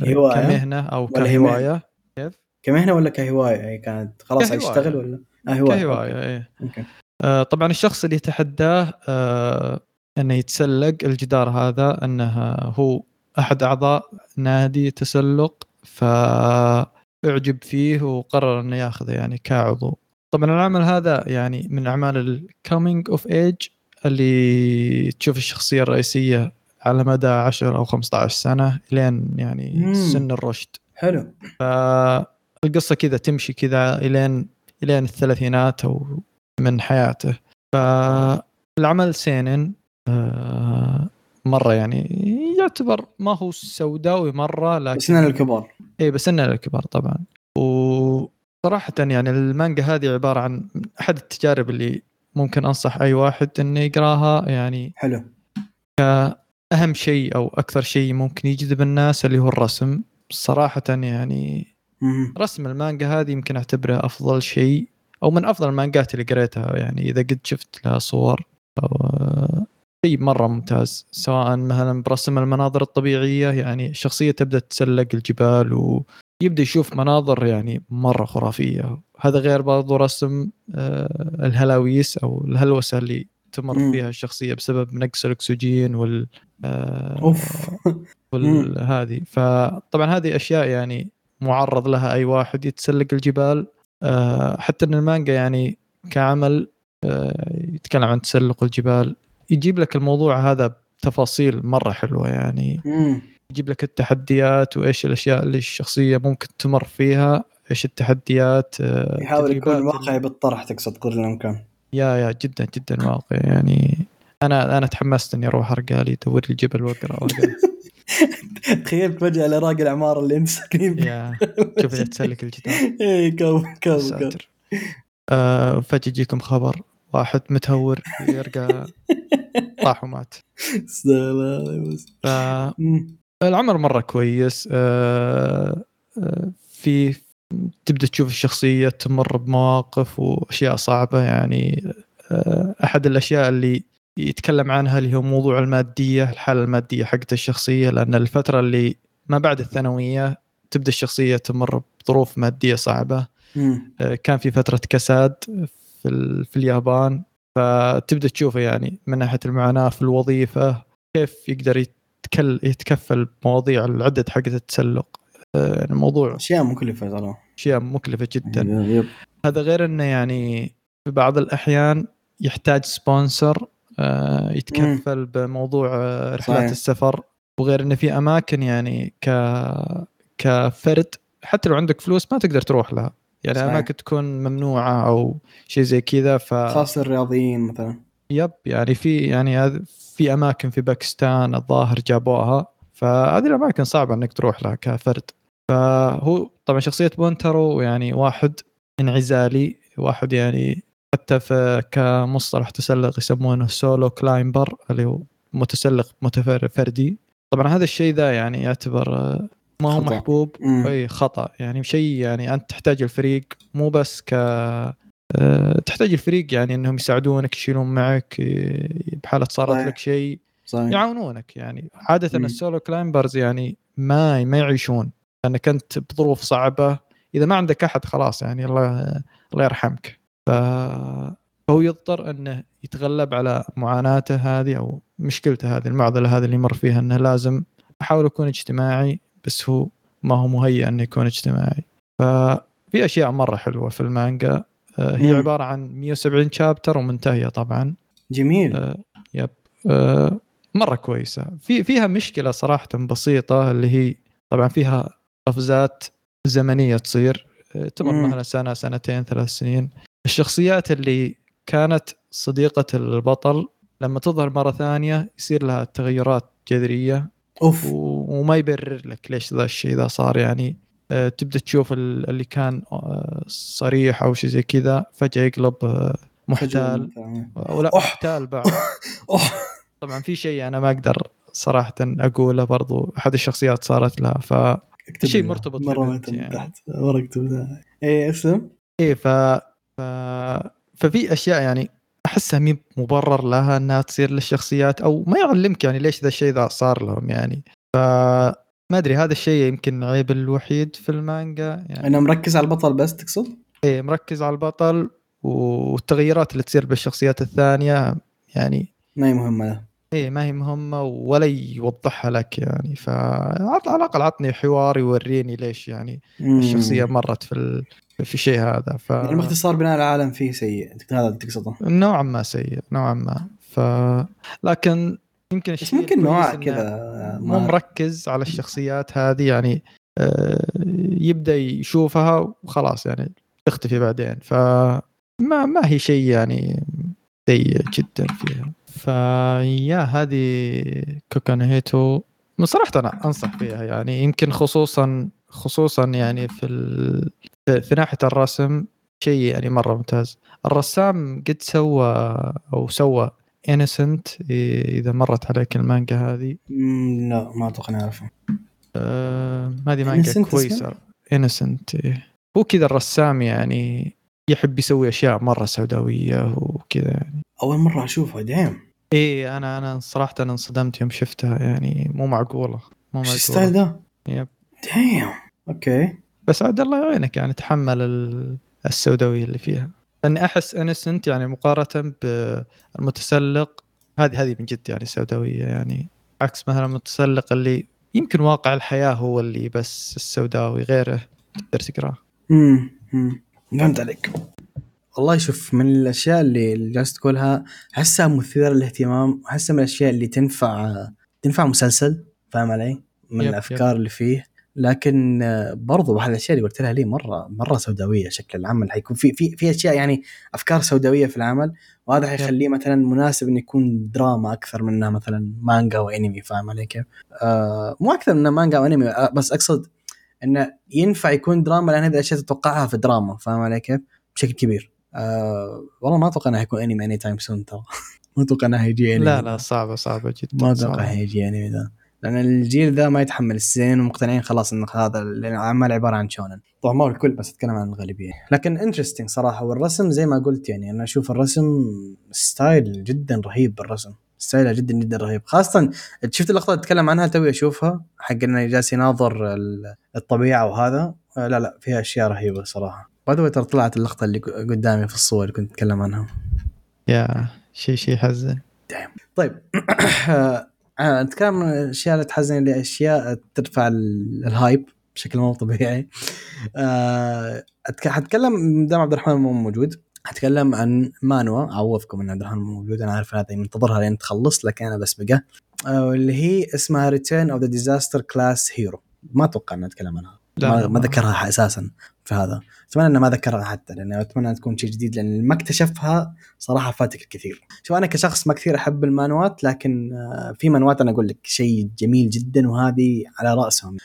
كمهنة أو كهواية. كيف؟ كمهنة ولا كهواية؟ هي كانت خلاص يشتغل ولا؟ آه هواية. كهواية إيه. okay. آه طبعا الشخص اللي يتحداه آه إنه يتسلق الجدار هذا إنه هو أحد أعضاء نادي تسلق فأعجب فيه وقرر إنه ياخذه يعني كعضو. طبعا العمل هذا يعني من أعمال ال coming of age اللي تشوف الشخصية الرئيسية على مدى 10 أو 15 سنة لين يعني مم. سن الرشد. حلو. فالقصة كذا تمشي كذا إلين إلين الثلاثينات أو من حياته. فالعمل سينن آه، مرة يعني يعتبر ما هو سوداوي مرة لكن بس للكبار. اي بس للكبار طبعا. وصراحة يعني المانجا هذه عبارة عن أحد التجارب اللي ممكن أنصح أي واحد إنه يقراها يعني حلو. كأهم شيء أو أكثر شيء ممكن يجذب الناس اللي هو الرسم. صراحة يعني رسم المانجا هذه يمكن أعتبره أفضل شيء أو من أفضل المانجات اللي قريتها. يعني إذا قد شفت لها صور أو شيء مرة ممتاز سواء مثلا برسم المناظر الطبيعية يعني الشخصيه تبدأ تتسلق الجبال ويبدا يشوف مناظر يعني مرة خرافية. هذا غير برضو رسم آه، الهلاويس أو الهلوسة اللي تمر فيها الشخصية بسبب نقص الأكسجين وال أوف. والهذه فطبعا هذه. أشياء يعني معرض لها أي واحد يتسلق الجبال. آه، حتى إن المانجا يعني كعمل آه، يتكلم عن تسلق الجبال. يجيب لك الموضوع هذا بتفاصيل مرة حلوة يعني. يجيب لك التحديات وإيش الأشياء اللي الشخصية ممكن تمر فيها إيش التحديات آه، يحاول يكون واقعي بالطرح تقصد قدر الامكان يا يا جدا جدا واقعي. يعني أنا أنا تحمست إني أروح ارقالي ادور لي جبل وأقرأ تخيلت فجأة الاراء العماره اللي انت ساكنين يا شوف تسلك الجدار. اي كم كم فجأة يجيكم خبر واحد متهور يرقى طاح ومات. ف... العمر مرة كويس آه آه في تبدأ تشوف الشخصية تمر بمواقف وأشياء صعبة يعني آه أحد الأشياء اللي يتكلم عنها اللي هو موضوع المادية الحالة المادية حقت الشخصية لأن الفترة اللي ما بعد الثانوية تبدأ الشخصية تمر بظروف مادية صعبة كان في فترة كساد في, في اليابان فتبدأ تشوفه يعني من ناحية المعاناة في الوظيفة كيف يقدر يتكل يتكفل بمواضيع العدد حقت التسلق. آه، الموضوع أشياء مكلفة ترى. أشياء مكلفة جدا. يب. هذا غير إنه يعني في بعض الأحيان يحتاج سبونسر آه، يتكفل بموضوع آه، رحلات صحيح. السفر. وغير إنه في أماكن يعني ك كفرد حتى لو عندك فلوس ما تقدر تروح لها. يعني صحيح. أماكن تكون ممنوعة أو شيء زي كذا ف خاصة الرياضيين مثلا. yep يعني في يعني في أماكن في باكستان الظاهر جابوها فهذه الأماكن صعبة إنك تروح لها كفرد فهو طبعا شخصية بونتارو يعني واحد انعزالي واحد يعني حتى في كمصطلح تسلق يسمونه solo climber اللي هو متسلق متفرد فردي طبعا هذا الشيء ذا يعني يعتبر آه، ما هو خطأ. محبوب. أي خطأ يعني شيء يعني أنت تحتاج الفريق مو بس ك تحتاج الفريق يعني إنهم يساعدونك يشيلون معك ي- بحالة صارت. لك شيء يعاونونك يعني. عادة مم. ال solo climbers يعني ما ما يعيشون. لأنك أنت بظروف صعبة إذا ما عندك أحد خلاص يعني الله الله يرحمك. فهو يضطر أنه يتغلب على معاناته هذه أو مشكلته هذه المعضلة هذه اللي يمر فيها أنه لازم أحاول أكون اجتماعي بس هو ما هو مهيئ أنه يكون اجتماعي. ففي أشياء مرة حلوة في المانجا. آه، هي مم. عبارة عن 170 شابتر ومنتهية طبعا. جميل. آه، يب. آه، مرة كويسة. في فيها مشكلة صراحة بسيطة اللي هي طبعا فيها قفزات زمنية تصير. آه، تمر. مثلا سنة سنتين ثلاث سنين. الشخصيات اللي كانت صديقة البطل لما تظهر مرة ثانية يصير لها تغيرات جذرية أوف. و- وما يبرر لك ليش ذا الشيء ذا صار يعني. آه، تبدأ تشوف ال- اللي كان آه، صريح أو شيء زي كذا فجأة يقلب آه، محتال. ولا أوح. محتال بعد. طبعا في شيء أنا ما أقدر صراحة أقوله برضو. أحد الشخصيات صارت لها ف شيء. مرتبط مرة يعني. تحت. ورا اكتب. إيه اسم؟ إيه ف... ف ففي أشياء يعني أحسها مي مبرر لها إنها تصير للشخصيات أو ما يعلمك يعني ليش ذا الشيء ذا صار لهم يعني. ف ما أدري هذا الشيء يمكن عيب الوحيد في المانجا يعني أنا مركز على البطل بس تقصد؟ إيه مركز على البطل والتغيرات اللي تصير بالشخصيات الثانية يعني ما هي مهمة له. إيه ما هي مهمة ولا يوضحها لك يعني. فعط على الأقل عطني حوار يوريني ليش يعني مم. الشخصية مرت في ال... في الشيء هذا. ف يعني باختصار بناء العالم فيه سيء هذا تقصده؟ نوعا ما سيء نوعا ما. ف لكن يمكن بس الشيء ممكن نوع كذا مو مركز على الشخصيات هذه يعني آه، يبدأ يشوفها وخلاص يعني تختفي بعدين. فما ما هي شيء يعني سيء جدا فيها. فيا هذه كوكانهيتو من صراحة أنا أنصح فيها يعني يمكن خصوصا خصوصا يعني في ال... في ناحية الرسم شيء يعني مرة ممتاز. الرسام قد سوى أو سوى Innocent إذا مرت عليك المانجا هذه. لا ما أتوقع نعرفه آه، هذه مانجا كويسه Innocent هو كذا الرسام يعني يحب يسوي أشياء مرة سوداوية وكذا يعني. أول مرة اشوفه damn إيه أنا أنا صراحة أنا انصدمت يوم شفتها يعني. مو معقولة مو إيش ال style معقوله ذا؟ yep. damn okay. بس عاد الله يعينك يعني تحمل ال- السوداوية اللي فيها. لاني أحس Innocent يعني مقارنة بالمتسلق هذه هذه من جد يعني سوداوية يعني. عكس مثلا المتسلق اللي يمكن واقع الحياة هو اللي بس السوداوي غيره تقدر تقرأه. امم. فهمت عليك. والله شوف من الأشياء اللي جالس تقولها أحسها مثيرة للاهتمام أحسها من الأشياء اللي تنفع تنفع مسلسل فاهم علي؟ من yep، الأفكار اللي فيه. لكن برضو واحد الأشياء اللي قلت لها لي مرة مرة سوداوية شكل العمل حيكون في في في أشياء يعني أفكار سوداوية في العمل وهذا حيخليه مثلا مناسب إنه يكون دراما أكثر من انها مثلا مانجا وانمي فاهم علي كيف؟ آه مو أكثر من مانجا وانمي آه، بس أقصد إنه ينفع يكون دراما لأن هذه الأشياء تتوقعها في دراما فاهم علي كيف؟ بشكل كبير. آه والله ما أتوقع انه حيكون أنمي anytime soon ترى ما أتوقع انه حيجي انمي لا لا صعبة صعبة جدا ما أتوقع. حيجي انمي ذا لأن الجيل ذا ما يتحمل ال seinen ومقتنعين خلاص إن هذا العمل عبارة عن shonen. طبعا ما هو الكل بس اتكلم عن الغالبية. لكن interesting صراحة والرسم زي ما قلت يعني أنا أشوف الرسم style جدا رهيب بالرسم. style ه جدا جدا رهيب. خاصة شفت اللقطة اللي اتكلم عنها توي أشوفها؟ حق إنه جالس يناظر ال- الطبيعة وهذا. آه، لا لا فيها أشياء رهيبة صراحة. by the ترى طلعت اللقطة اللي قدامي في الصور اللي كنت أتكلم عنها. يا شيء شيء يحزن طيب. آه، نتكلم عن الأشياء اللي تحزن لاشياء ترفع ال- ال hype بشكل مو طبيعي. آه، حتكلم دام عبد الرحمن مو موجود. حتكلم عن مانهوا اعوضكم ان عبد الرحمن مو موجود. أنا عارف هذا منتظرها لين تخلص لكن أنا بسبقه. آه، واللي هي اسمها Return of the Disaster Class Hero ما أتوقع ان أتكلم عنها. ما, ما ذكرها أساسا. في هذا. أتمنى إنه ما ذكرها حتى لأن أتمنى تكون شيء جديد لأن ما اكتشفها صراحة فاتك الكثير. شوف أنا كشخص ما كثير أحب المانهوات لكن آه، في مانهوات أنا أقول لك شيء جميل جدا وهذه على رأسهم.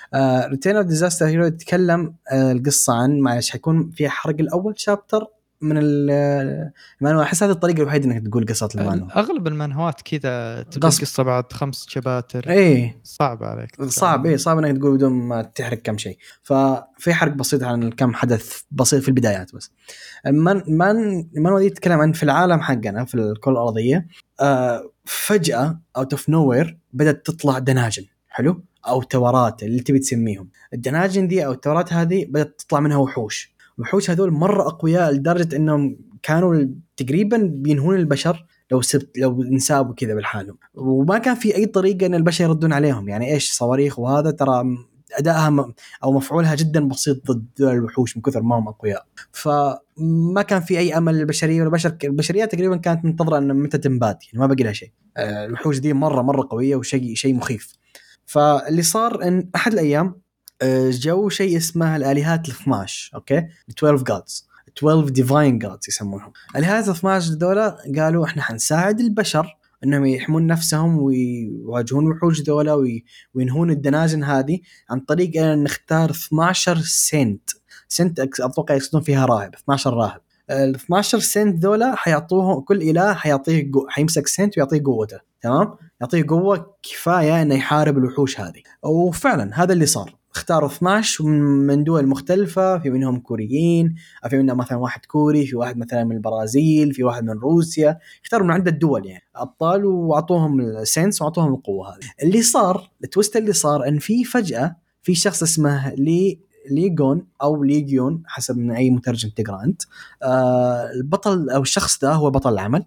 Return of Disaster Hero يتكلم آه، القصة عن معلش حيكون في حرق الأول chapter من ال- المانهوا أحس هذه الطريقة الوحيدة إنك تقول قصه المانهوا أغلب المانهوات كذا تبدا. القصة بعد خمس شباتر. إيه. صعب عليك صعب إيه صعب إنك تقول بدون ما تحرق كم شيء. ففي حرق بسيط عن كم حدث بسيط في البدايات بس. من المانهوا دي تتكلم عن في العالم حقنا في الكرة الأرضية آه فجأة out of nowhere بدأت تطلع دناجن. حلو؟ أو تورات اللي تبي تسميهم. الدناجن دي أو التورات هذه بدأت تطلع منها وحوش. الوحوش هذول مرة أقوياء لدرجة إنهم كانوا تقريبا بينهون البشر لو سبت لو انسابوا كذا بالحالهم وما كان في أي طريقة إن البشر يردون عليهم. يعني إيش صواريخ وهذا ترى أدائها أو مفعولها جدا بسيط ضد الوحوش من كثر ما هم أقوياء. فما كان في أي أمل للبشرية والبشر البشرية تقريبا كانت منتظرة إن متى تنباد. يعني ما بقي لها شيء. آه، الوحوش دي مرة مرة قوية وشيء شيء مخيف. فاللي صار إن أحد الأيام جو شيء اسمه الآلهات ال 12 أوكي؟ 12 gods 12 divine gods يسمونهم. الآلهات ال 12 ذولا قالوا إحنا حنساعد البشر إنهم يحمون نفسهم ويواجهون الوحوش ذولا وي- وينهون الدناجن هذه عن طريق إن نختار 12 saint. saint أتوقع يقصدون فيها راهب 12 راهب. ال 12 saint ذولا حيعطوهم كل إله حيعطيه حيمسك saint ويعطيه قوته تمام؟ يعطيه قوة كفاية إنه يحارب الوحوش هذه. وفعلا هذا اللي صار. اختاروا 12 من دول مختلفة في منهم كوريين في منهم مثلا واحد كوري في واحد مثلا من البرازيل في واحد من روسيا. اختاروا من عدة دول يعني أبطال وأعطوهم ال saints وأعطوهم القوة هذه. اللي صار ال twist اللي صار إن في فجأة في شخص اسمه لي ليجون أو ليجيون حسب من أي مترجم تقرأ أنت. آه البطل أو الشخص ده هو بطل العمل.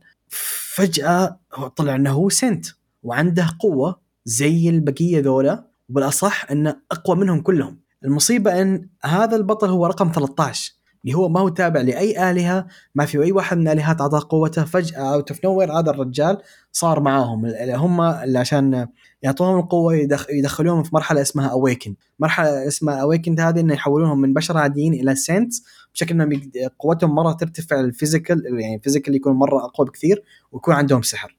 فجأة طلع إنه هو saint وعنده قوة زي البقية ذولا. وبالأصح انه أقوى منهم كلهم. المصيبة إن هذا البطل هو رقم 13 اللي هو ما هو تابع لأي آلهة ما في أي واحد من الالهات اعطاه قوته فجأة out of هذا الرجال صار معاهم. هم اللي عشان يعطوهم القوة يدخ... يدخلوهم في مرحلة اسمها awaken مرحلة اسمها awaken هذه انه يحولونهم من بشر عاديين إلى saints بشكل إنهم قوتهم مرة ترتفع ال physical يعني ال physical يكون مرة أقوى بكثير ويكون عندهم سحر.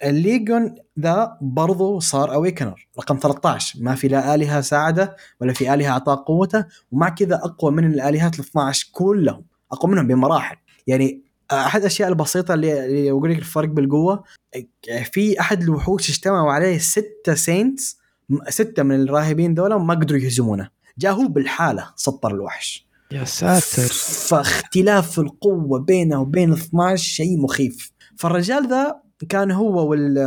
فالليجون ذا برضو صار awakener رقم 13 ما في لا آلهة ساعدة ولا في آلهة أعطاه قوته ومع كذا أقوى من الآلهات ال 12 كلهم أقوى منهم بمراحل يعني أحد الأشياء البسيطة اللي أقول لك الفرق بالقوة في أحد الوحوش اجتمعوا عليه ستة saints ستة من الراهبين ذولا وما قدروا يهزمونه. جاء هو بالحالة سطر الوحش. يا ساتر. فاختلاف القوة بينه وبين ال 12 شيء مخيف. فالرجال ذا كان هو وال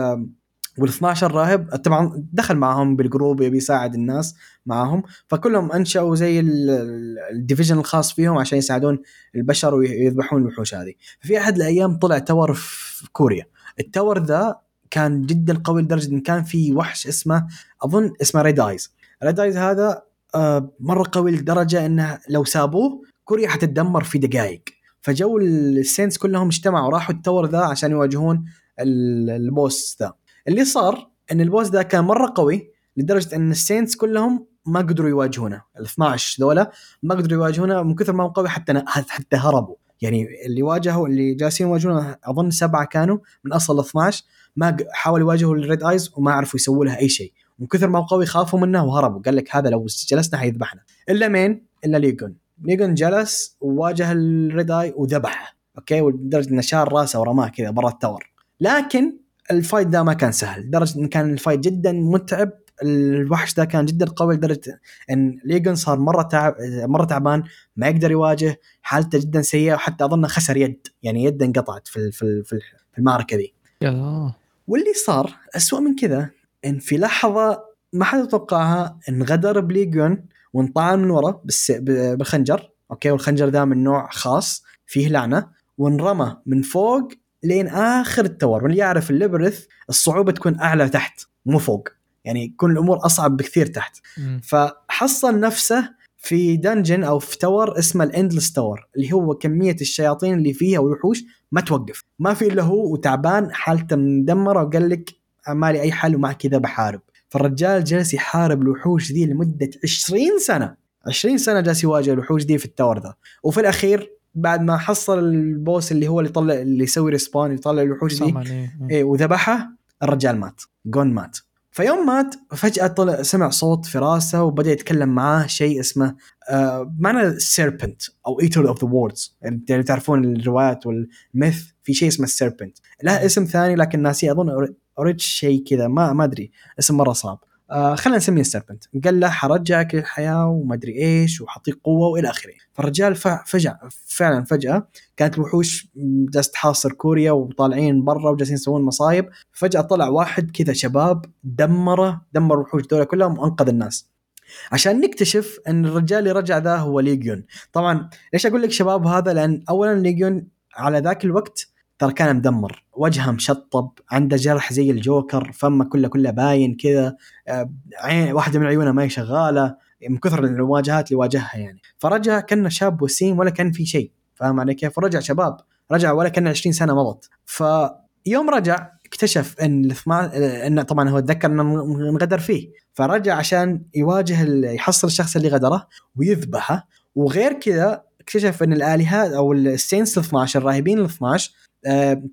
وال 12 راهب طبعا دخل معهم بال group يبي يساعد الناس معهم فكلهم أنشأوا زي ال- ال- ال division الخاص فيهم عشان يساعدون البشر ويذبحون الوحوش هذه. في أحد الأيام طلع tower في كوريا. ال tower ذا كان جدا قوي لدرجة إن كان في وحش اسمه أظن اسمه Red Eyes Red Eyes هذا آه، مرة قوي لدرجة إنه لو سابوه كوريا حتتدمر في دقائق فجو ال saints كلهم اجتمعوا راحوا ال tower ذا عشان يواجهون ال boss ذا. اللي صار إن ال boss ذا كان مرة قوي لدرجة إن ال saints كلهم ما قدروا يواجهونه. ال 12 ذولا ما قدروا يواجهونه من كثر ما هو قوي حتى حتى هربوا. يعني اللي واجهوا اللي جالسين يواجهونه أظن سبعة كانوا من أصل ال 12 ما حاولوا يواجهوا ال Red Eyes وما عرفوا يسووا لها أي شيء. من كثر ما هو قوي خافوا منه وهربوا. قال لك هذا لو جلسنا حيذبحنا. إلا مين؟ إلا ليجون. ليجون جلس وواجه ال Red Eye وذبحه. أوكي؟ ولدرجة إنه شال راسه ورماه كذا برا ال tower لكن ال fight ده ما كان سهل. لدرجه إن كان ال fight جدا متعب الوحش ده كان جدا قوي لدرجة إن ليجون صار مرة تعب مرة تعبان ما يقدر يواجه حالته جدا سيئة وحتى اظن خسر يد يعني يده انقطعت في في في ال- في المعركة الله واللي صار أسوأ من كذا إن في لحظة ما حد يتوقعها انغدر بليجون وانطعن من ورا بالخنجر أوكي؟ والخنجر ذا من نوع خاص فيه لعنة وانرمى من فوق لين آخر ال tower واللي يعرف ال labyrinth الصعوبة تكون أعلى تحت مو فوق. يعني يكون الأمور أصعب بكثير تحت. مم. فحصل نفسه في dungeon أو في tower اسمه ال endless tower اللي هو كمية الشياطين اللي فيها والوحوش ما توقف. ما في إلا هو وتعبان حالته مدمرة وقال لك ما لي أي حل ومع كذا بحارب. فالرجال جالس يحارب الوحوش ذي لمدة 20 سنة. 20 سنة جالس يواجه الوحوش دي في ال tower ذا. وفي الأخير بعد ما حصل ال boss اللي هو اللي يطلع اللي يسوي respawn يطلع الوحوش دي summon، إيه. إيه. وذبحه الرجال مات. جون مات. فيوم مات فجأة طلع سمع صوت في راسه وبدأ يتكلم معاه شيء اسمه آه معنى سيربنت أو ايتر اوف ذا ووردز يعني تعرفون الروايات والميث في شيء اسمه السيربنت له اسم ثاني لكن ناسي أظن اوريج شيء كذا ما ما أدري. اسم مرة صعب. آه خلينا نسميه السيربنت قال له حرجعك للحياة وما أدري إيش وحطيك قوة وإلى آخره. فالرجال فجأة فعلا فجأة كانت الوحوش جالسة تحاصر كوريا وطالعين برا وجالسين يسوون مصايب. فجأة طلع واحد كذا شباب دمره دمر الوحوش دول كلهم وأنقذ الناس. عشان نكتشف أن الرجال اللي رجع ذا هو ليجيون طبعا ليش أقول لك شباب هذا؟ لأن اولا ليجيون على ذاك الوقت ترى كان مدمر. وجهه مشطب عنده جرح زي الجوكر فمه كله كله باين كذا. آه، عين واحدة من عيونه ما هي شغالة من كثر المواجهات اللي واجهها يعني. فرجع كأنه شاب وسيم ولا كان في شيء. فاهم علي كيف؟ فرجع شباب. رجع ولا كان 20 سنة مضت. فيوم رجع اكتشف إن ال 12 إن طبعا هو تذكر إنه انغدر فيه. فرجع عشان يواجه يحصل الشخص اللي غدره ويذبحه. وغير كذا اكتشف إن الالهات أو ال saints ال 12 الراهبين ال 12 آه،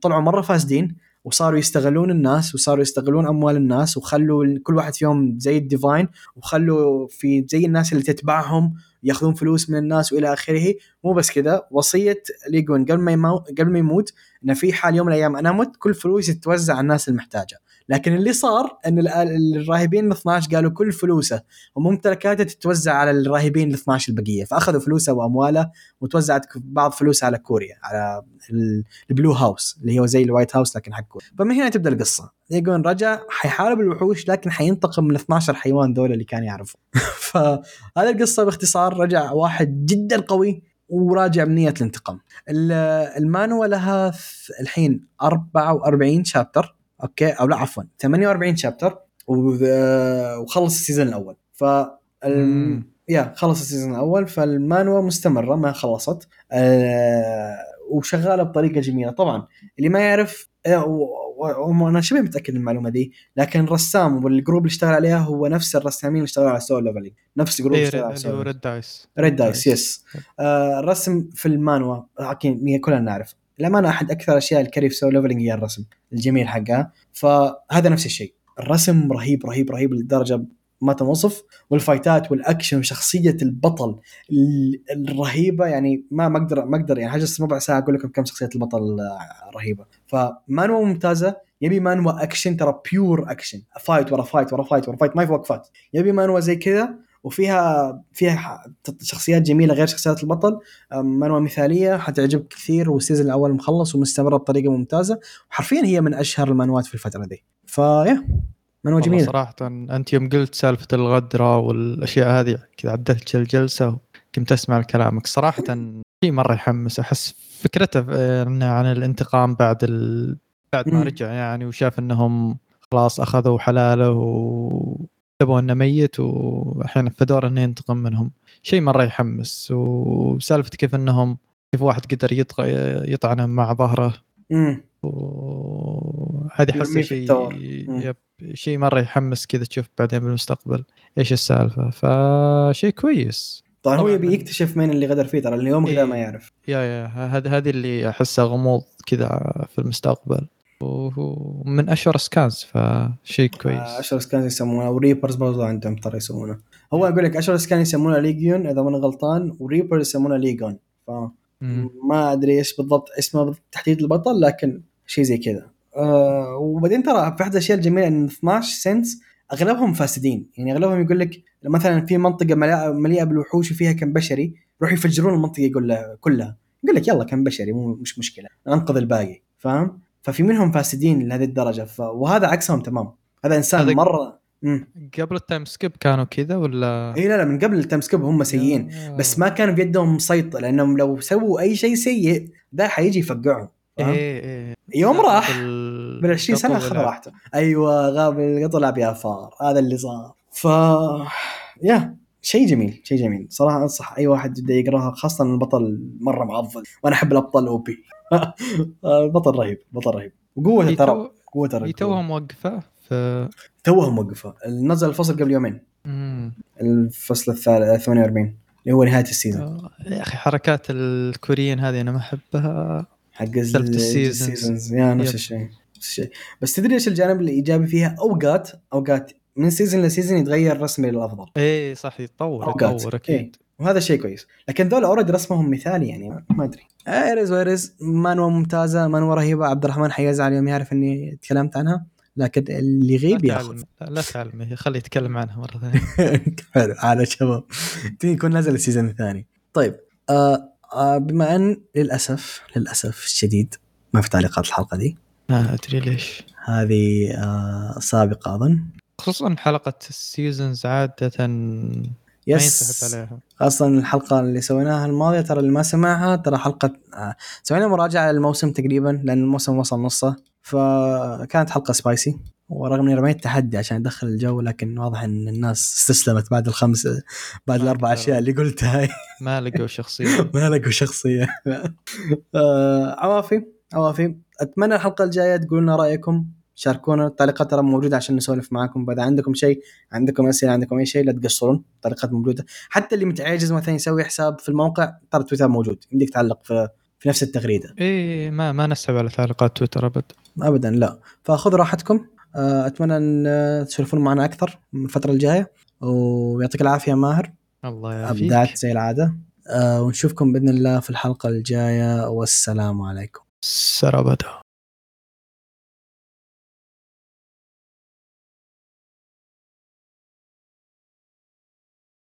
طلعوا مرة فاسدين وصاروا يستغلون الناس وصاروا يستغلون أموال الناس وخلوا كل واحد فيهم زي ال divine وخلوا في زي الناس اللي تتبعهم ياخذون فلوس من الناس وإلى آخره مو بس كذا وصية ليجون قبل ما. قبل ما يموت إنه في حال يوم من الأيام أنا مت كل فلوسي تتوزع على الناس المحتاجة لكن اللي صار إن ال- الراهبين ال 12 قالوا كل فلوسه وممتلكاته تتوزع على الراهبين ال 12 البقيه فأخذوا فلوسه وأمواله وتوزعت بعض فلوسها على كوريا على ال- ال Blue House اللي هو زي ال White House لكن حق كوريا. فمن هنا تبدأ القصة. يقول رجع حيحارب الوحوش لكن حينتقم من ال 12 حيوان دول اللي كان يعرفهم فهذه القصة باختصار رجع واحد جدا قوي وراجع بنية الانتقام. ال- المانوا لها الحين 44 chapter. Okay؟ أو لا عفوا. 48 chapter و- وخلص ال season الأول. ف. Yeah خلص ال season الأول. فالمانوا مستمرة ما خلصت. آه وشغالة بطريقة جميلة. طبعا اللي ما يعرف آه، وأنا شبه متأكد من المعلومة دي. لكن الرسام وال group اللي اشتغل عليها هو نفس الرسامين اللي اشتغلوا على Solo Leveling نفس ال group اللي إيه، اشتغل على اللي سول ريد Dice Redice Yes آه الرسم في المانوا أكيد كلنا نعرف. الامانه أحد أكثر الاشياء ال carry في Solo Leveling هي الرسم الجميل حقها فهذا نفس الشيء الرسم رهيب رهيب رهيب لدرجة ما تنوصف. وال fight ات والأكشن وشخصيه البطل ال- الرهيبة يعني ما ما أقدر ما أقدر يعني حجز ربع ساعة أقول لكم كم شخصية البطل رهيبة. فمانوا ممتازة يبي مانوا أكشن ترى pure action. Fight ورا fight ورا fight ورا fight ما في وقفات يبي مانوا زي كذا وفيها فيها شخصيات جميلة غير شخصيات البطل. منوى مثالية؟ حتعجبك كثير. والسيزون الأول مخلص ومستمرة بطريقة ممتازة. وحرفيا هي من أشهر المانوات في الفترة دي. فيا منوى جميلة. صراحة أنت يوم قلت سالفة الغدرة والأشياء هذه كذا عدلت الجلسة وكنت أسمع كلامك. صراحة شيء مرة يحمس. أحس فكرته آه، عن الانتقام بعد ال... بعد ما. رجع يعني وشاف إنهم خلاص أخذوا حلاله وحسبوا إنه ميت والحين في دور إنه ينتقم منهم. شيء مرة يحمس وسالفة كيف إنهم كيف واحد قدر. يطعنه مع ظهره. وهذه في شيء. يب شيء مرة يحمس كذا تشوف بعدين بالمستقبل إيش السالفة. فشيء كويس. طبعا هو يبي يكتشف مين اللي غدر فيه ترى اليوم كذا إيه. ما يعرف. يا يا هذه هذه اللي أحسها غموض كذا في المستقبل. وهو من أشهر scans فشيء آه، كويس. أشهر scan يسمونه و Reapers برضو عندهم ترى يسمونه. هو أقول لك أشهر scan يسمونه Legion إذا ماني غلطان و Reaper يسمونه Legion ف. ما أدري إيش بالضبط اسمه تحديد البطل لكن شيء زي كذا. أه وبعدين ترى في أحد الأشياء الجميلة إن 12 saints أغلبهم فاسدين. يعني أغلبهم يقول لك مثلا في منطقة مليئه بالوحوش وفيها كم بشري يروحوا يفجرون المنطقة يقول له كلها. يقول لك يلا كم بشري مو مش مشكلة انقذ الباقي فاهم؟ ففي منهم فاسدين لهذه الدرجة ف... وهذا عكسهم تمام. هذا إنسان هذا- مره امم قبل ال time skip كانوا كذا ولا؟ إي لا لا من قبل التايم سكيب هم سيئين يا- بس ما كان بيدهم مسيطر لأنهم لو سووا أي شيء سيء ده حيجي يفقعهم؟ إيه إيه يوم راح. بال- بال 20 سنة اخذ. راحته. أيوه غاب القطو لعب يا فار هذا اللي صار. ف Yeah. شيء جميل شيء جميل. صراحة أنصح أي واحد يبدا يقراها خاصة البطل مرة معضل وأنا أحب الأبطال OP. البطل رهيب بطل رهيب. وقوته ترى قوته رهيب توها موقفه ف توها موقفه نزل الفصل قبل يومين. مم. الفصل الثالث 48 اللي هو نهاية ال season. آه، يا أخي حركات الكوريين هذه أنا ما أحبها. حق ال seasons. Yeah نفس. الشيء نفس الشيء. بس تدري إيش الجانب الايجابي فيها؟ أوقات أوقات من season ل season يتغير رسمي للأفضل. إيه صح يتطور اوقات يتطور إيه. أكيد وهذا شيء كويس. لكن ذول already رسمهم مثالي يعني ما أدري. ايريز وايريز مانوا ممتازة مانوا رهيبة. عبد الرحمن حيزعل يوم يعرف إني تكلمت عنها لكن اللي يغيب ياخذ لا, لا تعلم. خليه يتكلم عنها مرة ثانية. حلو على شباب. يكون نزل ال season الثاني. طيب آه آه بما أن للأسف للأسف الشديد ما في تعليقات الحلقة دي. ما أدري ليش. هذه آه سابقة أظن. خصوصا حلقة ال seasons عادة ما Yes. عليها. خاصة الحلقة اللي سويناها الماضية ترى اللي ما سمعها ترى حلقة آه، سوينا مراجعة للموسم تقريبا لأن الموسم وصل نصه فكانت حلقة spicy ورغم إني رميت تحدي عشان أدخل الجو لكن واضح إن الناس استسلمت بعد الخمس بعد الأربع. أشياء اللي قلتها. هاي ما لقوا شخصية. ما لقوا شخصية. آه، عوافي عوافي. أتمنى الحلقة الجاية تقولوا لنا رأيكم. شاركونا. التعليقات ترى موجودة عشان نسولف معاكم. بعد عندكم شيء عندكم أسئلة عندكم أي شيء لا تقصرون. التعليقات موجودة. حتى اللي متعجز مثلا يسوي حساب في الموقع ترى تويتر موجود. يمديك تعلق في في نفس التغريدة. إيه ما ما نسحب على تعليقات تويتر أبد. ابدا لا. فخذوا راحتكم. آه، أتمنى أن تسولفون معنا أكثر من الفترة الجاية. ويعطيك العافية ماهر. الله يعافيك. ابدعت زي العادة. آه، ونشوفكم بإذن الله في الحلقة الجاية. والسلام عليكم. سرابته